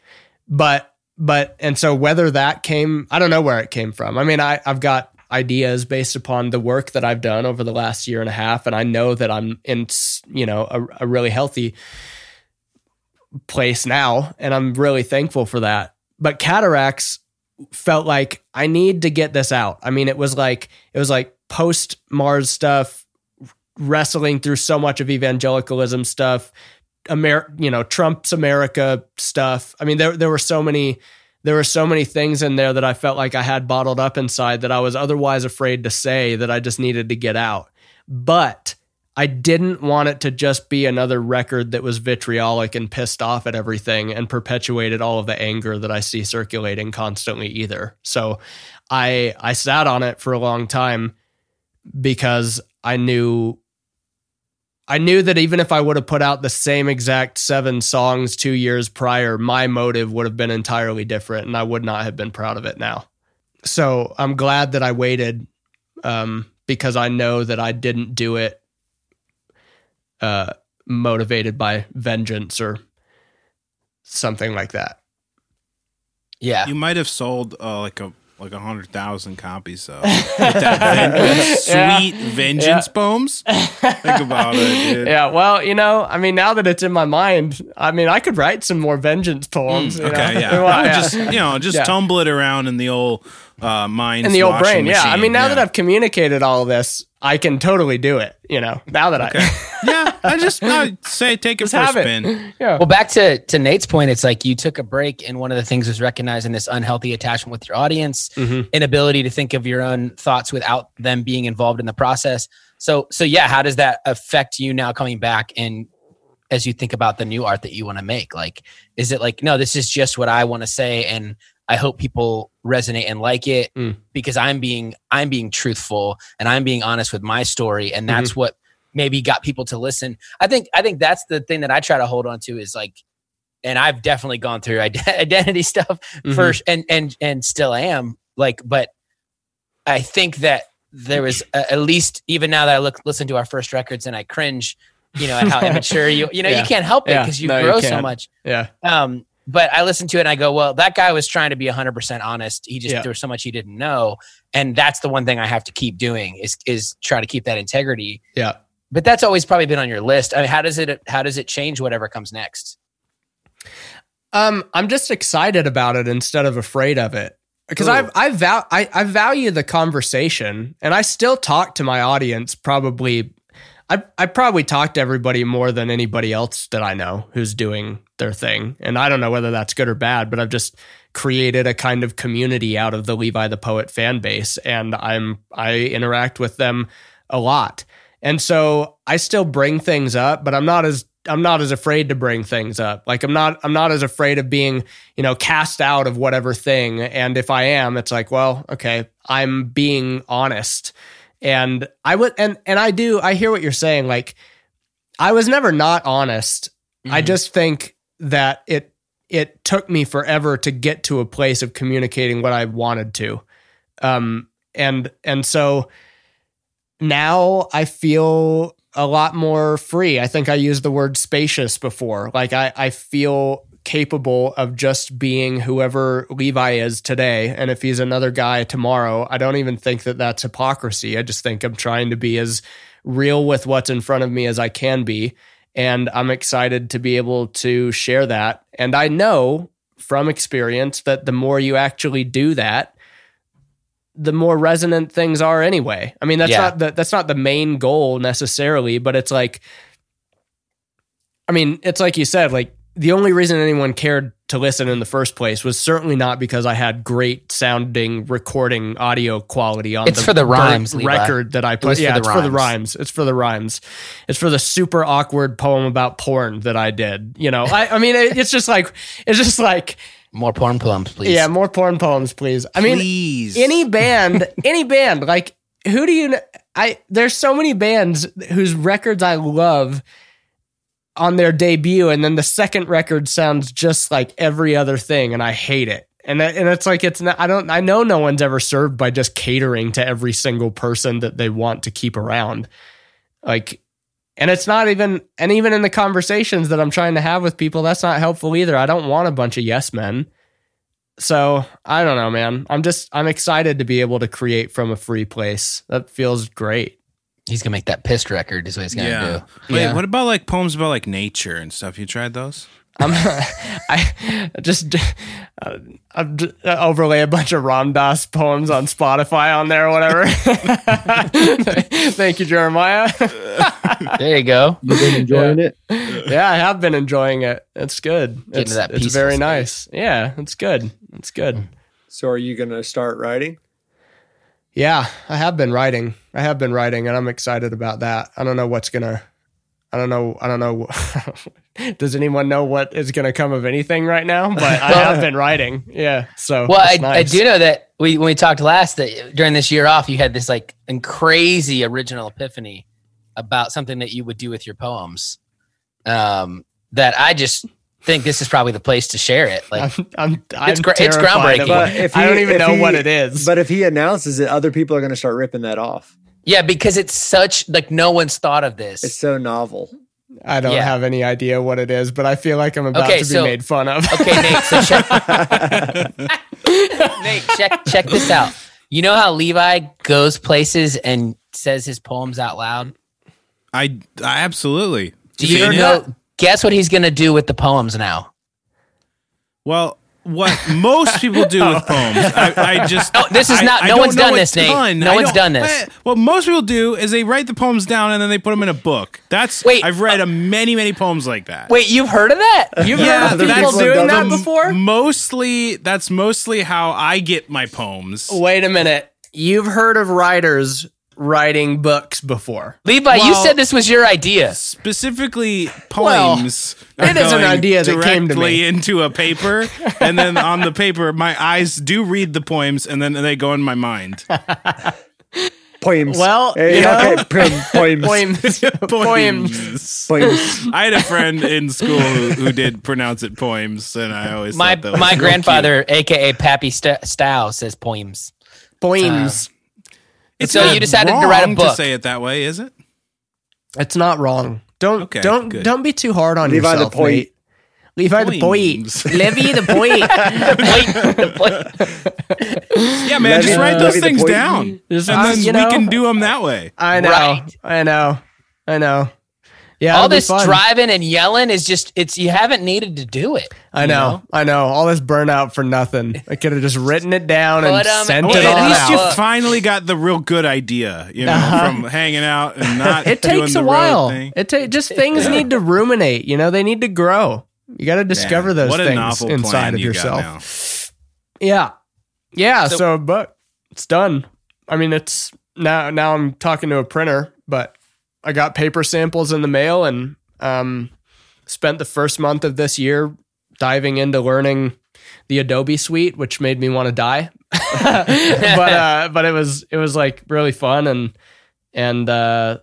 S4: But but and so whether that came, I don't know where it came from. I mean, I I've got ideas based upon the work that I've done over the last year and a half. And I know that I'm in, you know, a, a really healthy place now. And I'm really thankful for that. But cataracts felt like I need to get this out. I mean, it was like, it was like post Mars stuff, wrestling through so much of evangelicalism stuff, Amer- you know, Trump's America stuff. I mean, there, there were so many, there were so many things in there that I felt like I had bottled up inside that I was otherwise afraid to say that I just needed to get out. But I didn't want it to just be another record that was vitriolic and pissed off at everything and perpetuated all of the anger that I see circulating constantly either. So I I sat on it for a long time because I knew I knew that even if I would have put out the same exact seven songs 2 years prior, my motive would have been entirely different and I would not have been proud of it now. So I'm glad that I waited um, because I know that I didn't do it uh, motivated by vengeance or something like that.
S1: Yeah.
S3: You might have sold uh, like a like a hundred thousand copies that sweet vengeance
S4: Yeah.
S3: poems. Think about it, dude.
S4: Yeah, well, you know, I mean, now that it's in my mind, I mean, I could write some more vengeance poems. Mm, know?
S3: Okay, yeah.
S4: Well, yeah.
S3: Just you know, just
S4: Yeah.
S3: tumble it around in the old uh, mind
S4: in the old
S3: washing
S4: brain. Yeah, I mean, now
S3: yeah.
S4: that I've communicated all of this, I can totally do it. You know, now that I,
S3: yeah, I just I say take it
S4: Just
S3: for a
S4: have it.
S3: spin.
S4: yeah,
S1: Well, back to to Nate's point, it's like you took a break, and one of the things was recognizing this unhealthy attachment with your audience,
S4: Mhm.
S1: inability to think of your own thoughts without them being involved in the process. So, so yeah, how does that affect you now coming back and as you think about the new art that you want to make? Like, is it like, no, this is just what I want to say, and I hope people resonate and like it
S4: Mm.
S1: because I'm being I'm being truthful and I'm being honest with my story, and that's what maybe got people to listen. I think I think that's the thing that I try to hold on to is like, and I've definitely gone through ide- identity stuff
S4: Mhm.
S1: first, and and and still am like, but I think that there was at least even now that I look listen to our first records and I cringe, you know, at how immature you you know
S4: Yeah.
S1: you can't help it
S4: Yeah.
S1: because you
S4: No, you
S1: grow so much.
S4: yeah,
S1: Um, but I listen to it and I go, well, that guy was trying to be 100% honest. He just
S4: Yeah.
S1: there was so much he didn't know, and that's the one thing I have to keep doing is is try to keep that integrity.
S4: yeah.
S1: But that's always probably been on your list. I mean, how does it how does it change whatever comes next?
S4: Um, I'm just excited about it instead of afraid of it because I I, val- I I value the conversation and I still talk to my audience probably. I I probably talk to everybody more than anybody else that I know who's doing their thing, and I don't know whether that's good or bad, but I've just created a kind of community out of the Levi the Poet fan base, and I'm I interact with them a lot, and so I still bring things up, but I'm not as I'm not as afraid to bring things up. Like I'm not I'm not as afraid of being, you know, cast out of whatever thing. And if I am, it's like, well, okay, I'm being honest. And I would and and I do I hear what you're saying. Like I was never not honest. I
S1: Mhm.
S4: just think that it it took me forever to get to a place of communicating what I wanted to. Um and and so now I feel a lot more free. I think I used the word spacious before. Like I, I feel capable of just being whoever Levi is today. And if he's another guy tomorrow, I don't even think that that's hypocrisy. I just think I'm trying to be as real with what's in front of me as I can be. And I'm excited to be able to share that. And I know from experience that the more you actually do that, the more resonant things are anyway. I mean, that's
S1: Yeah.
S4: not the that's not the main goal necessarily, but it's like I mean, it's like you said, like the only reason anyone cared to listen in the first place was certainly not because I had great sounding recording audio quality on
S1: It's
S4: the
S1: for the
S4: burnt
S1: rhymes, Levi.
S4: record that I put.
S1: was for
S4: Yeah,
S1: the
S4: it's for the
S1: rhymes.
S4: rhymes. It's for the rhymes. It's for the super awkward poem about porn that I did. You know, I, I mean, it, it's just like it's just like
S1: More porn plums, please.
S4: yeah, more porn poems, please. I mean,
S3: Please.
S4: any band, any band, like who do you know? I there's so many bands whose records I love on their debut, and then the second record sounds just like every other thing, and I hate it. And that- and it's like it's not. I don't. I know no one's ever served by just catering to every single person that they want to keep around. Like, and it's not even. And even in the conversations that I'm trying to have with people, that's not helpful either. I don't want a bunch of yes men. so I don't know, man. I'm just I'm excited to be able to create from a free place. That feels great.
S1: He's gonna make that pissed record. Is what he's gonna
S3: Yeah.
S1: do.
S3: Wait,
S4: Yeah.
S3: what about like poems about like nature and stuff? You tried those?
S4: I'm I just uh, I'll d- overlay a bunch of Ram Dass poems on Spotify on there or whatever. Thank you, Jeremiah.
S1: There you go.
S2: You've been enjoying it.
S4: yeah, I have been enjoying it. It's good.
S1: Get
S4: It's,
S1: into that
S4: it's very
S1: space.
S4: nice. Yeah, it's good. It's good.
S2: So are you gonna start writing?
S4: Yeah, I have been writing. I have been writing, and I'm excited about that. I don't know what's gonna. I don't know. I don't know. Does anyone know what is gonna come of anything right now? But I have been writing. Yeah. So
S1: Well, I,
S4: it's
S1: I do know that we when we talked last that during this year off, you had this like crazy original epiphany about something that you would do with your poems. Um, that I just think this is probably the place to share it. Like,
S4: I'm, I'm, I'm
S1: It's gra- it's groundbreaking.
S4: it.
S2: But if
S4: I don't even
S2: if
S4: know
S2: he-
S4: what it is.
S2: But if he announces it, other people are gonna start ripping that off.
S1: yeah, because it's such like no one's thought of this.
S2: It's so novel.
S4: I don't
S1: yeah.
S4: have any idea what it is, but I feel like I'm about
S1: Okay,
S4: to be
S1: so-
S4: made fun of.
S1: Okay, Nate. So check, Nate, check check this out. You know how Levi goes places and says his poems out loud.
S3: I, I absolutely.
S1: Do you
S3: Seen it?
S1: know? Guess what he's gonna do with the poems now?
S3: Well, what most people do with poems, I, I just.
S1: No, this is not-
S3: I
S1: no
S3: don't
S1: one's done
S3: a
S1: this, Nate. No
S3: I
S1: one's done this.
S3: Eh, what most people do is they write the poems down and then they put them in a book. That's
S1: Wait,
S3: I've read uh, a many many poems like that.
S1: Wait, you've heard of that?
S4: You've
S3: Yeah,
S4: heard of
S3: that's-
S4: people doing that before?
S3: Mostly, that's mostly how I get my poems.
S4: Wait a minute. You've heard of writers writing books before.
S1: Levi, you said this was your idea.
S3: Specifically, poems.
S4: it
S3: are
S4: is an idea that came to
S3: directly
S4: me.
S3: into a paper, and then on the paper, my eyes do read the poems, and then they go in my mind.
S2: Poems.
S4: Well,
S2: Hey,
S4: you know-
S2: okay, poem- poems.
S4: Poems. Poems.
S2: Poems.
S3: I had a friend in school who, who did pronounce it poems, and I always
S1: My
S3: thought that was
S1: my
S3: real
S1: grandfather, aka Pappy St- Stow, says poems.
S4: Poems.
S3: Uh, cute. It's
S1: So
S3: not
S1: you decided to write a book.
S3: To say it that way, is it?
S4: It's not wrong. Don't
S3: Okay,
S4: don't
S3: good.
S4: don't be too hard on yourself.
S2: Levi the
S4: yourself,
S2: poet.
S4: Nate. Levi the
S3: Poems.
S4: poet. Levy the poet.
S3: Yeah, man,
S2: Levy-
S3: just write
S2: uh,
S3: those
S2: Levy
S3: things down,
S4: Just,
S3: and
S4: uh,
S3: then
S4: you
S3: we
S4: know,
S3: can do them that way.
S4: I know.
S1: Right.
S4: I know. I know. Yeah,
S1: All this driving and yelling is just it's you haven't needed to do it.
S4: I
S1: you
S4: know, I know. All this burnout for nothing. I could have just written it down and
S1: Put 'em-
S4: sent
S1: Well,
S4: it
S3: Well,
S4: on
S3: at least
S4: out.
S3: you finally got the real good idea, you know,
S4: Uh-huh.
S3: from hanging out and not.
S4: it
S3: doing
S4: takes
S3: the
S4: a
S3: road
S4: while.
S3: thing.
S4: It ta- just things need to ruminate. You know, they need to grow. You got to discover
S3: Man,
S4: those things inside of
S3: you
S4: yourself. Yeah, yeah.
S1: So-
S4: So, but it's done. I mean, it's now. Now I'm talking to a printer, but I got paper samples in the mail and um, spent the first month of this year diving into learning the Adobe suite, which made me want to die. but uh, but it was it was like really fun and and uh,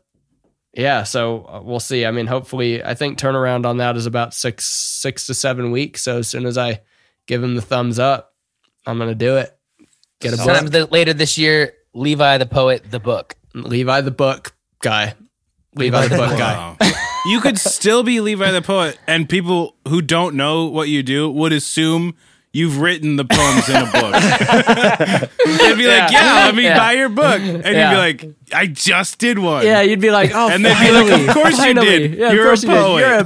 S4: yeah. So uh, we'll see. I mean, hopefully, I think turnaround on that is about six six to seven weeks. So as soon as I give him the thumbs up, I'm gonna do it. Get a book.
S1: Sometime later this year, Levi the poet, the book.
S4: Levi the book guy. Levi the book guy.
S3: You could still be Levi the poet, and people who don't know what you do would assume you've written the poems in a book. They'd be like, "Yeah, let me
S4: Yeah.
S3: buy your book," and
S4: Yeah.
S3: you'd be like, "I just did one."
S4: Yeah, you'd be like, oh,
S3: And they'd be like,
S4: finally,
S3: "Of course you
S4: finally.
S3: did.
S4: Yeah,
S3: You're
S4: of
S3: a
S4: course you did.
S3: poet."
S4: You're a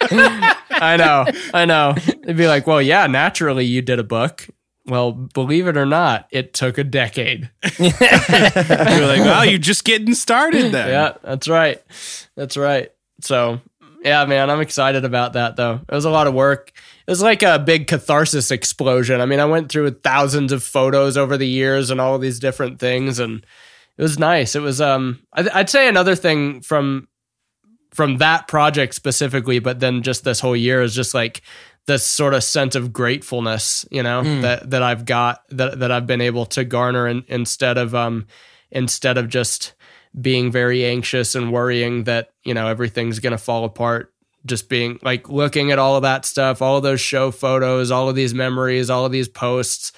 S4: poet. I know, I know. They'd be like, well, yeah, naturally you did a book. Well, believe it or not, it took a decade.
S3: You're like, "Well, you're just getting started then."
S4: Yeah, that's right. That's right. So, yeah, man, I'm excited about that though. It was a lot of work. It was like a big catharsis explosion. I mean, I went through thousands of photos over the years and all of these different things and it was nice. It was um I'd, I'd say another thing from from that project specifically, but then just this whole year is just like this sort of sense of gratefulness, you know, that that I've got that that I've been able to garner in, instead of um instead of just being very anxious and worrying that, you know, everything's going to fall apart. Just being like looking at all of that stuff, all of those show photos, all of these memories, all of these posts,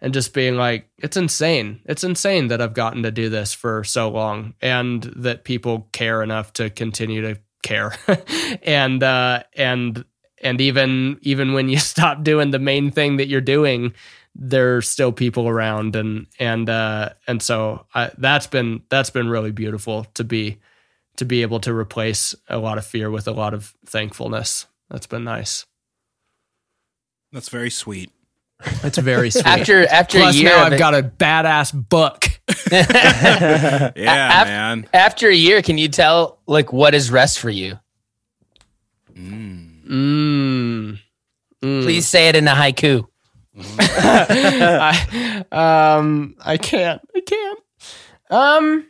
S4: and just being like, it's insane. It's insane that I've gotten to do this for so long and that people care enough to continue to care. and, uh, and, and even, even when you stop doing the main thing that you're doing, there's still people around and and uh and so I, that's been that's been really beautiful to be to be able to replace a lot of fear with a lot of thankfulness that's been nice
S3: That's very sweet.
S4: that's very sweet
S1: After after
S4: plus
S1: a year,
S4: now i've
S1: it-
S4: got a badass book
S3: Yeah,
S1: Af-
S3: man.
S1: after a year, can you tell like what is rest for you?
S4: mm.
S1: Please say it in a haiku.
S4: I, um, I can't. I can't. Um,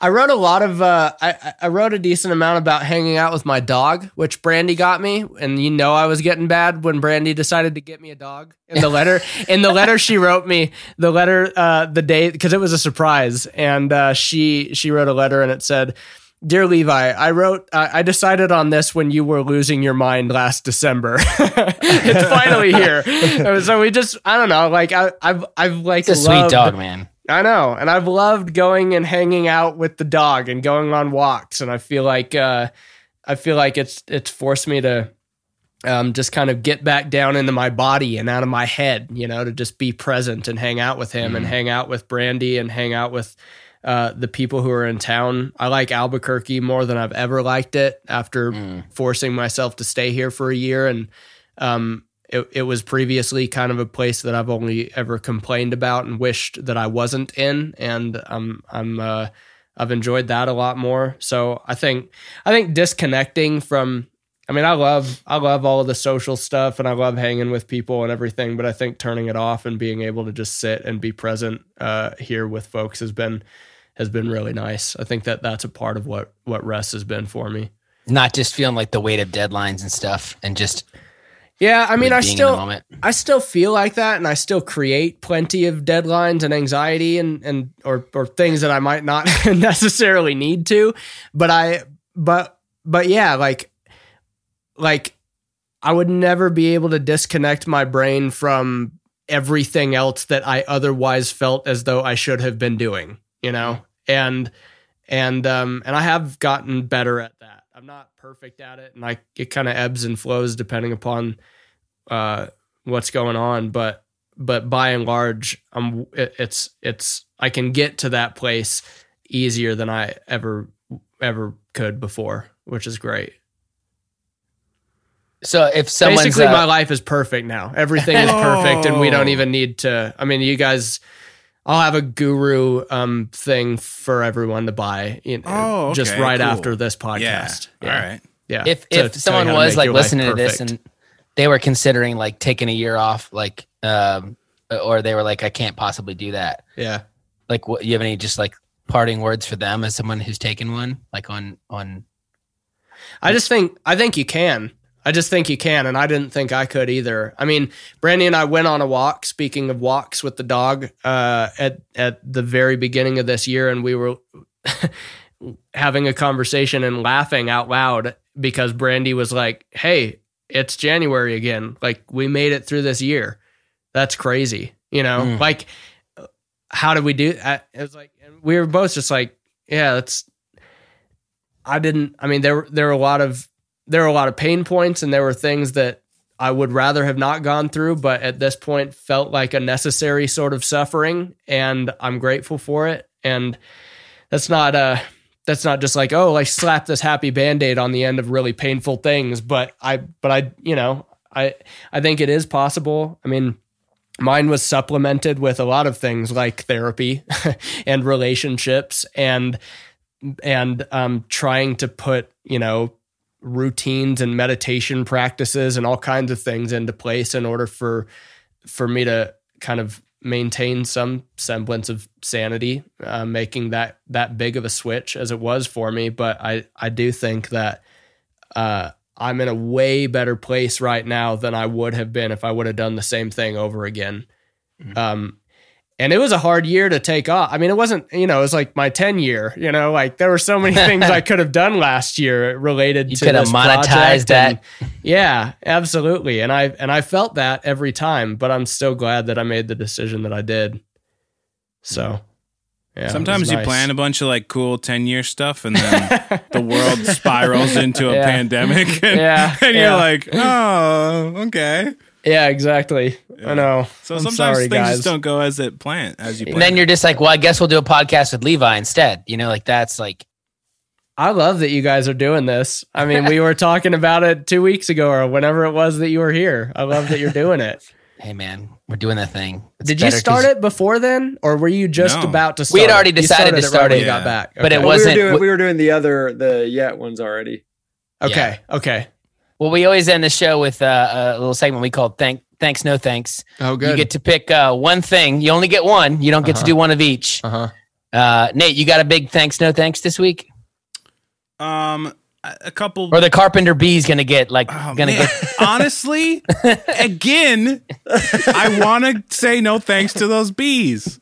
S4: I wrote a lot of. Uh, I I- I wrote a decent amount about hanging out with my dog, which Brandy got me, and you know I was getting bad when Brandy decided to get me a dog. In the letter, in the letter she wrote me, the letter, uh, the day because it was a surprise, and uh, she she wrote a letter and it said. Dear Levi, I wrote, I I decided on this when you were losing your mind last December. it's finally here. So we just, I don't know, like I, I've, I've like
S1: It's a sweet dog, man.
S4: I know, and I've loved going and hanging out with the dog and going on walks, and I feel like, uh, I feel like it's it's forced me to, um, just kind of get back down into my body and out of my head, you know, to just be present and hang out with him and hang out with Brandy and hang out with uh, the people who are in town. I like Albuquerque more than I've ever liked it after forcing myself to stay here for a year. And um, it, it was previously kind of a place that I've only ever complained about and wished that I wasn't in. And um, I'm, uh, I've enjoyed that a lot more. So I think, I think disconnecting from, I mean, I love, I love all of the social stuff and I love hanging with people and everything, but I think turning it off and being able to just sit and be present uh, here with folks has been, has been really nice. I think that that's a part of what, what rest has been for me.
S1: Not just feeling like the weight of deadlines and stuff, and just
S4: Yeah, I mean, I
S1: being in the
S4: still. I still feel like that, and I still create plenty of deadlines and anxiety and and or or things that I might not necessarily need to. But I, but but yeah, like like I would never be able to disconnect my brain from everything else that I otherwise felt as though I should have been doing. You know, and and um and I have gotten better at that. I'm not perfect at it, and I it kind of ebbs and flows depending upon uh, what's going on, but but by and large, I'm it, it's it's I can get to that place easier than I ever ever could before, which is great.
S1: so if someone's
S4: Basically,
S1: uh,
S4: my life is perfect now. Everything is perfect, and we don't
S3: Oh.
S4: even need to. I mean, you guys. I'll have a guru um thing for everyone to buy, you know,
S3: Oh,
S4: just right
S3: cool.
S4: after this
S3: Yeah.
S4: podcast.
S3: All right.
S4: yeah.
S1: if
S4: To
S1: if
S4: you
S1: someone
S4: to
S1: was like listening to this and they were considering like taking a year off, like um, or they were like, I can't possibly do that.
S4: yeah,
S1: Like, what you have any just like parting words for them as someone who's taken one, like on on
S4: I just think I think you can. I just think you can, and I didn't think I could either. I mean, Brandy and I went on a walk. Speaking of walks with the dog, uh, at at the very beginning of this year, and we were having a conversation and laughing out loud because Brandy was like, "Hey, it's January again. Like we made it through this year. That's crazy." You know,
S1: Mm.
S4: like how did we do? I, it was like and we were both just like, "Yeah, that's." I didn't. I mean, there there were a lot of there were a lot of pain points, and there were things that I would rather have not gone through, but at this point felt like a necessary sort of suffering, and I'm grateful for it. And that's not uh that's not just like oh, like slap this happy band-aid on the end of really painful things, but I but I you know I I think it is possible. I mean. Mine was supplemented with a lot of things like therapy and relationships and and um, trying to put you know routines and meditation practices and all kinds of things into place in order for for me to kind of maintain some semblance of sanity uh, making that that big of a switch as it was for me. But i i do think that uh i'm in a way better place right now than i would have been if i would have done the same thing over again. Um and it was a hard year to take off. I mean, it wasn't, you know, it was like my 10 year, you know, like there were so many things I could have done last year related
S1: You
S4: to
S1: could have monetized that.
S4: and- yeah, absolutely. And I, and I felt that every time, but I'm still glad that I made the decision that I did. So, yeah. it was
S3: Sometimes you plan a bunch of like cool 10 year stuff and then the world spirals into a
S4: Yeah.
S3: pandemic. And,
S4: Yeah,
S3: and you're like, oh, okay.
S4: Yeah, exactly. I know.
S3: So
S4: I'm
S3: sometimes
S4: sorry,
S3: things
S4: guys.
S3: just don't go as it plan as you plan.
S1: And then you're just like, well, I guess we'll do a podcast with Levi instead. You know, like that's like,
S4: I love that you guys are doing this. I mean, we were talking about it two weeks ago or whenever it was that you were here. I love that you're doing it.
S1: hey man, we're doing that thing. It's
S4: Did you start it before then, or were you just
S3: No.
S4: about to start?
S1: We had already
S4: it? You
S1: decided to
S4: right
S1: start
S4: when
S1: it.
S4: you got
S3: Yeah.
S4: back,
S1: But it
S2: Well,
S1: wasn't-
S2: We were, doing, we were doing the other the yet ones already.
S4: okay. Okay.
S1: Well, we always end the show with uh, a little segment we call "Thank Thanks No Thanks."
S4: Oh,
S1: You get to pick uh, one thing. You only get one. You don't get to
S4: Uh-huh.
S1: do one of each.
S4: uh huh.
S1: Uh, Nate, you got a big thanks no thanks this week,
S3: um a a couple
S1: or the Carpenter Bees gonna get like
S3: Oh,
S1: gonna
S3: man.
S1: get.
S3: honestly, again, I want to say no thanks to those bees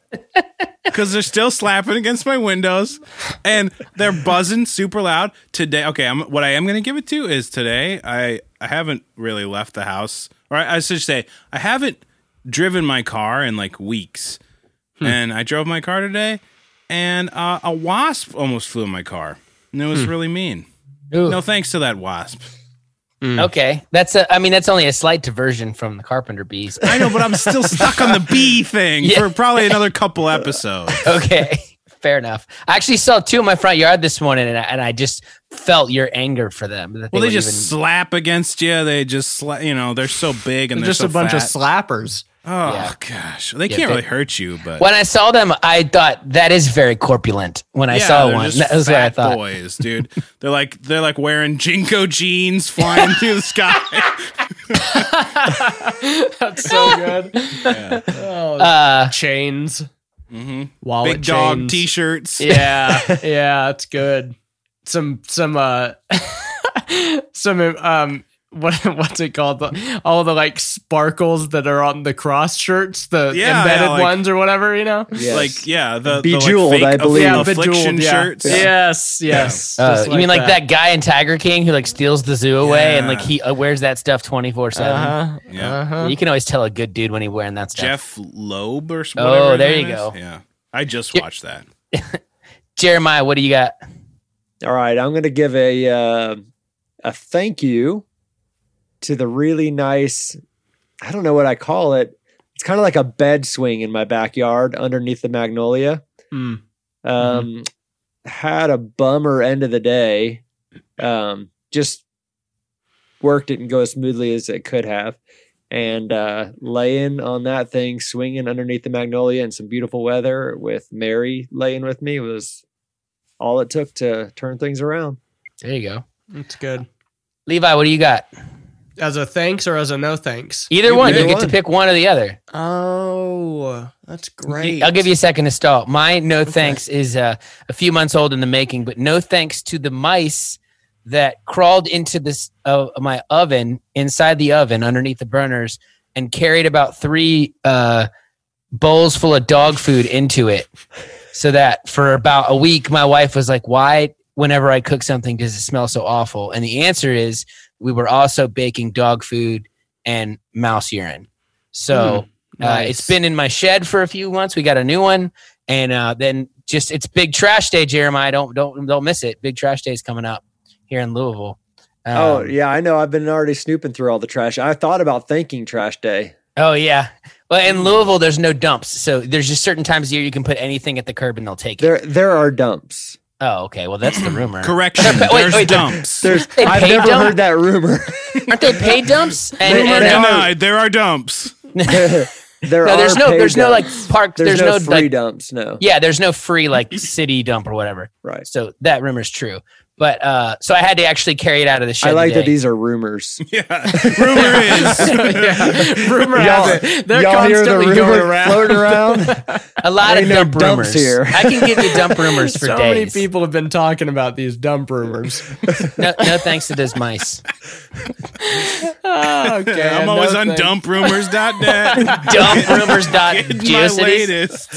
S3: because they're still slapping against my windows and they're buzzing super loud today. Okay, I'm, what I am going to give it to is today. I I haven't really left the house, or I, I should say, I haven't driven my car in like weeks, hmm. and I drove my car today, and uh, a wasp almost flew in my car, and it was hmm. really mean.
S1: Ooh.
S3: No thanks to that wasp. Hmm.
S1: Okay, that's a. I mean, that's only a slight diversion from the Carpenter Bees.
S3: I know, but I'm still stuck on the bee thing
S1: Yeah.
S3: for probably another couple episodes.
S1: okay, fair enough. I actually saw two in my front yard this morning, and I, and I just felt your anger for them. that
S3: Well, they just
S1: even-
S3: slap against you. They just, sla- you know, they're so big and
S4: They're
S3: they're
S4: just
S3: so
S4: a bunch
S3: fat.
S4: of slappers.
S3: Oh
S1: Yeah.
S3: gosh, they
S1: Yeah,
S3: can't
S1: they-
S3: really hurt you, but
S1: when I saw them, I thought that is very corpulent. When I
S3: yeah,
S1: saw
S3: they're
S1: one,
S3: just
S1: that was what I thought.
S3: boys, dude. They're like they're like wearing JNCO jeans, flying through the sky.
S4: That's so good. Oh,
S1: Uh,
S4: chains,
S3: hmm
S4: wallet
S3: Big dog
S4: chains.
S3: t-shirts.
S4: Yeah, yeah, it's good. Some some uh some um what what's it called? The, all the like sparkles that are on the cross shirts, the
S3: Yeah,
S4: embedded
S3: yeah, like-
S4: ones or whatever, you know?
S2: Yes.
S3: Like yeah, the
S2: Bejeweled,
S3: the, like,
S2: I
S3: fake
S2: believe. Yeah,
S3: affliction
S4: yeah.
S3: shirts.
S4: Yes, yes.
S1: uh,
S4: just
S1: you mean like that. guy in Tiger King who like steals the zoo away and like he uh, wears that stuff twenty four seven?
S4: Uh-huh.
S3: Yeah.
S4: Uh-huh.
S1: You can always tell a good dude when he wearing that stuff.
S3: Jeff Lowe or s-
S1: Oh,
S3: whatever
S1: there you
S3: is.
S1: go.
S3: Yeah, I just
S1: Yeah.
S3: watched that.
S1: Jeremiah, what do you got?
S2: All right, I'm going to give a uh, a thank you to the really nice. I don't know what I call it. It's kind of like a bed swing in my backyard underneath the magnolia.
S4: Hmm.
S2: Um, Had a bummer end of the day. Um, just worked didn't go as smoothly as it could have. And uh, laying on that thing, swinging underneath the magnolia in some beautiful weather with Mary laying with me was all it took to turn things around.
S1: There you go.
S4: That's good.
S1: Levi, what do you got?
S4: As a thanks or as a no thanks?
S1: Either one. You get to pick one or the other.
S4: Oh, that's great.
S1: I'll give you a second to stall. My no thanks is uh, a few months old in the making, but no thanks to the mice that crawled into this uh, my oven inside the oven underneath the burners and carried about three uh, bowls full of dog food into it. So that for about a week, my wife was like, "Why, whenever I cook something, does it smell so awful?" And the answer is we were also baking dog food and mouse urine. So. Uh,
S4: Nice.
S1: it's been in my shed for a few months. We got a new one, and uh, then just it's big trash day, Jeremiah. Don't don't don't miss it. Big trash day is coming up here in Louisville. Um,
S2: oh yeah, I know. I've been already snooping through all the trash. I thought about thanking Trash Day.
S1: oh yeah. Well, in Louisville, there's no dumps, so there's just certain times of year you can put anything at the curb and they'll take it.
S2: There, there are dumps.
S1: Oh, okay. Well, that's the rumor.
S3: Correction.
S1: Wait,
S3: There's
S1: wait,
S3: dumps.
S2: There's.
S1: They
S2: I've never
S1: dump?
S2: heard that rumor.
S1: Aren't they paid dumps? And,
S2: Rumor
S1: and,
S2: They are.
S3: Denied. There are dumps.
S2: there
S1: no,
S2: are
S1: there's no
S2: paid
S1: there's no like
S2: dumps.
S1: park.
S2: There's,
S1: There's,
S2: no,
S1: no,
S2: free
S1: like
S2: dumps. No.
S1: yeah. There's no free like city dump or whatever.
S2: Right.
S1: So that rumor's true. But uh, so I had to actually carry it out of the shed.
S2: I like that these are rumors.
S3: Yeah. Rumor is.
S4: yeah. Rumor
S2: Y'all-
S4: has it. They're
S2: Y'all hear the
S4: constantly going around.
S2: floating around?
S1: a lot
S2: There
S1: of
S2: ain't no
S1: dump rumors
S2: here.
S1: I can give you dump rumors for
S4: so
S1: days.
S4: So many people have been talking about these dump rumors.
S1: No, no thanks to those mice.
S4: Ah, okay,
S3: I'm
S4: no
S3: always on
S4: thanks.
S3: dumprumors.net. Get my
S1: Dumprumors.geocities.
S3: latest.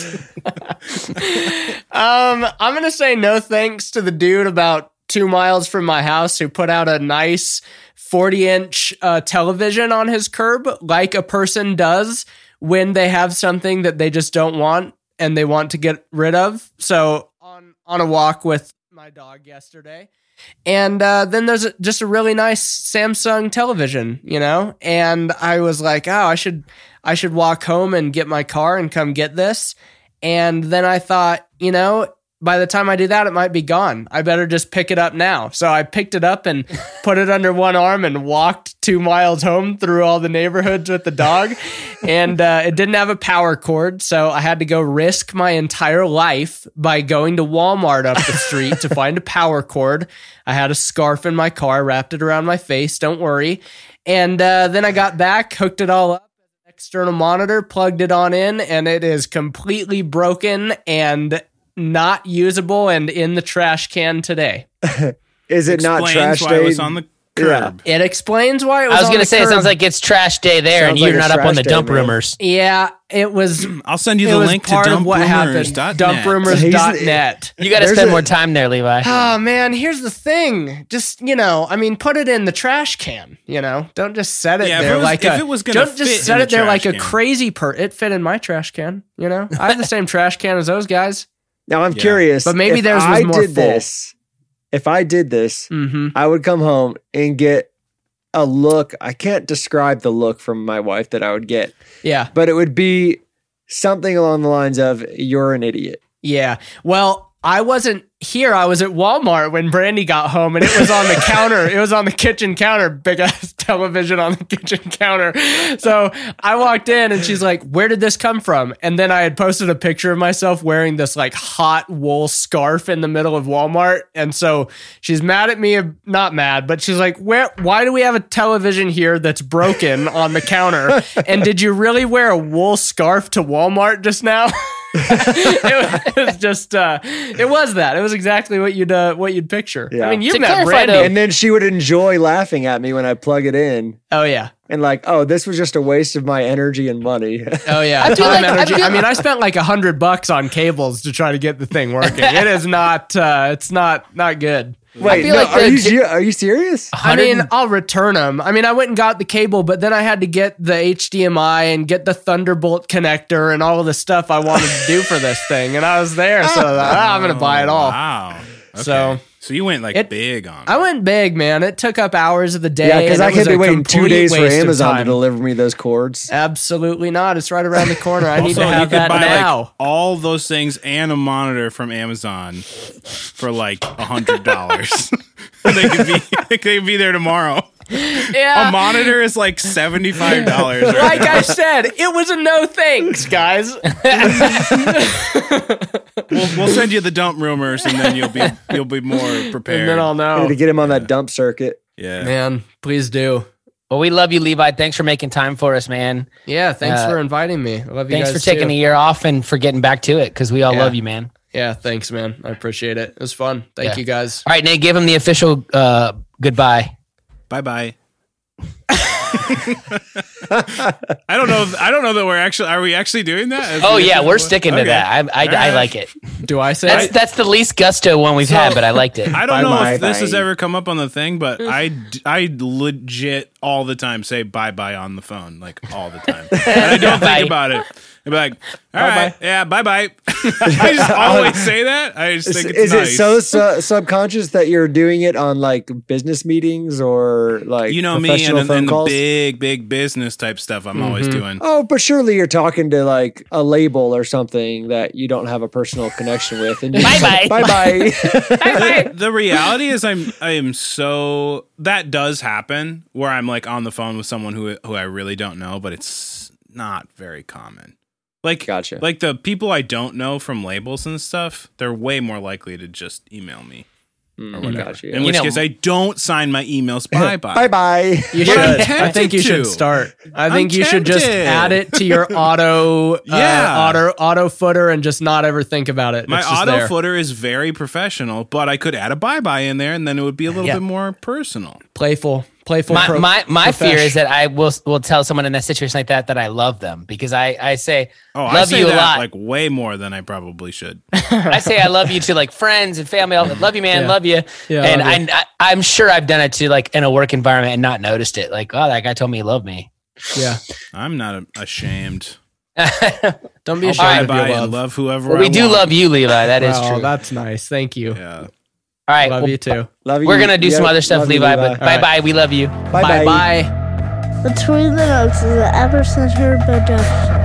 S4: Um, I'm gonna say no thanks to the dude about two miles from my house who put out a nice 40 inch uh, television on his curb, like a person does when they have something that they just don't want and they want to get rid of. So on on a walk with my dog yesterday, And uh, then there's a, just a really nice Samsung television, you know. And I was like, oh, I should I should walk home and get my car and come get this. And then I thought, you know, by the time I do that, it might be gone. I better just pick it up now. So I picked it up and put it under one arm and walked two miles home through all the neighborhoods with the dog. and uh, it didn't have a power cord. So I had to go risk my entire life by going to Walmart up the street to find a power cord. I had a scarf in my car, wrapped it around my face. Don't worry. And uh, then I got back, hooked it all up external monitor, plugged it on in, and it is completely broken and not usable and in the trash can today.
S2: Is it not
S3: Explains
S2: trash
S3: why
S2: day?
S3: it was on the curb.
S4: It explains why it was.
S1: I was gonna
S4: the
S1: say it sounds like it's trash day there, and you're
S2: like
S1: not up on
S2: trash
S1: the
S2: day,
S1: dump
S2: man.
S1: rumors.
S4: yeah, it was.
S3: I'll send you the
S4: was
S3: link to
S4: part of what happened.
S3: dumprumors.net.
S4: Dumprumors.net.
S1: You got to spend
S2: a-
S1: more time there, Levi.
S4: Oh man, here's the thing. Just you know, I mean, put it in the trash can. You know, don't just set it
S3: Yeah, if
S4: there
S3: it was-
S4: like
S3: if
S4: a.
S3: it was gonna
S4: don't just set it
S3: the
S4: there like
S3: trash
S4: a crazy per. It fit in my trash can. You know, I have the same trash can as those guys.
S2: Now I'm
S3: Yeah.
S2: curious,
S4: But maybe
S2: there's
S4: theirs was
S2: I did
S4: full.
S2: this. If I did this,
S4: Mm-hmm.
S2: I would come home and get a look. I can't describe the look from my wife that I would get,
S4: Yeah.
S2: but it would be something along the lines of "You're an idiot."
S4: Yeah. Well, I wasn't here. I was at Walmart when Brandy got home and it was on the counter. It was on the kitchen counter, big ass television on the kitchen counter. So I walked in and she's like, Where did this come from? And then I had posted a picture of myself wearing this like hot wool scarf in the middle of Walmart. And so she's mad at me, uh, not mad, but she's like, Where why do we have a television here that's broken on the counter? And did you really wear a wool scarf to Walmart just now? it was just uh it was that. It was exactly what you'd uh, what you'd picture.
S2: Yeah.
S4: i mean you've
S1: To
S4: met
S1: clarify,
S4: brandy
S1: though-
S2: And then she would enjoy laughing at me when I plug it in,
S4: oh yeah.
S2: And like, "Oh, this was just a waste of my energy and money."
S4: oh yeah.
S1: I feel like- I
S4: energy. I,
S1: feel-
S4: mean i spent like a hundred bucks on cables to try to get the thing working. It is not uh it's not not good
S2: Wait,
S1: feel
S2: no,
S1: like
S2: are
S1: the-
S2: you se- are you serious?
S4: I mean, I'll return them. I mean, I went and got the cable, but then I had to get the HDMI and get the Thunderbolt connector and all of the stuff I wanted to do for this thing. And I was there, so I was like, ah, I'm going to buy it all.
S3: Wow. Okay.
S4: So-
S3: so you went like
S4: It-
S3: big on.
S4: I went big, man. It took up hours of the day.
S2: Yeah, because I could be waiting two days for Amazon to deliver me those cords.
S4: Absolutely not. It's right around the corner. I need
S3: also,
S4: to
S3: you
S4: have
S3: could
S4: that
S3: buy
S4: now.
S3: like all those things and a monitor from Amazon for like a hundred dollars. they could be they could be there tomorrow.
S4: Yeah.
S3: A monitor is like seventy five dollars.
S4: like I said, it was a no thanks, guys.
S3: we'll, we'll send you the dump rumors, and then you'll be you'll be more prepared.
S4: and then I'll
S2: I need
S4: know.
S2: to get him on that dump circuit.
S3: yeah.
S4: Man, please do.
S1: Well, we love you, Levi. Thanks for making time for us, man.
S4: Yeah, thanks
S1: Uh,
S4: for inviting me. I love you
S1: Thanks
S4: guys
S1: for taking
S4: too.
S1: a year off and for getting back to it because we all
S4: Yeah.
S1: love you, man.
S4: Yeah, thanks, man. I appreciate it. It was fun. Thank
S1: Yeah.
S4: you guys.
S1: All right, Nate, give him the official uh, goodbye.
S3: Bye bye. I don't know. I don't know that we're actually. Are we actually doing that? Is
S1: Oh
S3: the
S1: yeah, we're
S3: one?
S1: sticking to
S3: Okay.
S1: that. I I, I like it.
S4: Do I say
S1: That's
S4: it?
S1: that's the least gusto one we've had, but I liked it.
S3: I don't know
S2: Bye-bye.
S3: if this has ever come up on the thing, but mm. I I legit all the time say bye bye on the phone, like all the time. I don't
S1: Bye.
S3: think about it. I'd be like, all right, yeah, bye bye. I just always say that. I just
S2: Is,
S3: think it's
S2: is
S3: nice.
S2: it so su- subconscious that you're doing it on like business meetings or like
S3: you know me
S2: professional
S3: and,
S2: phone
S3: and the big, big business type stuff I'm always
S4: Mm-hmm.
S3: doing.
S2: Oh, but surely you're talking to like a label or something that you don't have a personal connection with. And
S1: Bye-bye.
S2: bye bye.
S3: the, the reality is I'm I am so that does happen where I'm like on the phone with someone who who I really don't know, but it's not very common. Like
S2: Gotcha.
S3: like the people I don't know from labels and stuff, they're way more likely to just email me or whatever.
S2: Mm, Gotcha.
S3: In
S1: You
S3: which
S1: know-
S3: case I don't sign my emails. Bye bye.
S2: bye bye.
S4: You should.
S3: I'm
S4: I
S3: tempted
S4: think you should start. I
S3: I'm
S4: think you should just add it to your auto, uh,
S3: Yeah.
S4: auto, auto footer, and just not ever think about it.
S3: My
S4: It's just
S3: auto
S4: there.
S3: footer is very professional, but I could add a bye bye in there and then it would be a little
S4: Yeah.
S3: bit more personal.
S4: playful, playful.
S1: my
S4: pro-
S1: my, my fear is that I will will tell someone in a situation like that that I love them because I I say
S3: Oh, I
S1: love
S3: say
S1: you a
S3: that
S1: lot.
S3: like way more than I probably should.
S1: I say I love you to like friends and family. I love you, man.
S4: Yeah.
S1: Love you.
S4: Yeah,
S1: and
S4: love you.
S1: I, I I'm sure I've done it to like in a work environment and not noticed it. Like, oh, that guy told me he loved me.
S4: yeah.
S3: I'm not ashamed.
S4: Don't be
S3: I'll
S4: ashamed
S3: bye
S4: of
S3: bye and
S4: love.
S3: love whoever
S1: Well,
S3: I
S1: we do
S3: want.
S1: love you, Levi. That is
S4: Wow,
S1: true.
S4: that's nice. Thank you.
S3: Yeah.
S1: All right.
S4: Love
S1: well,
S4: you too.
S2: Love you.
S1: We're gonna do
S2: Yeah,
S1: some other stuff,
S2: love you,
S1: Levi. But bye
S4: right.
S1: bye. We love you.
S2: Bye
S4: Bye
S2: bye.
S4: bye.
S6: Between the Notes is the Epicenter production.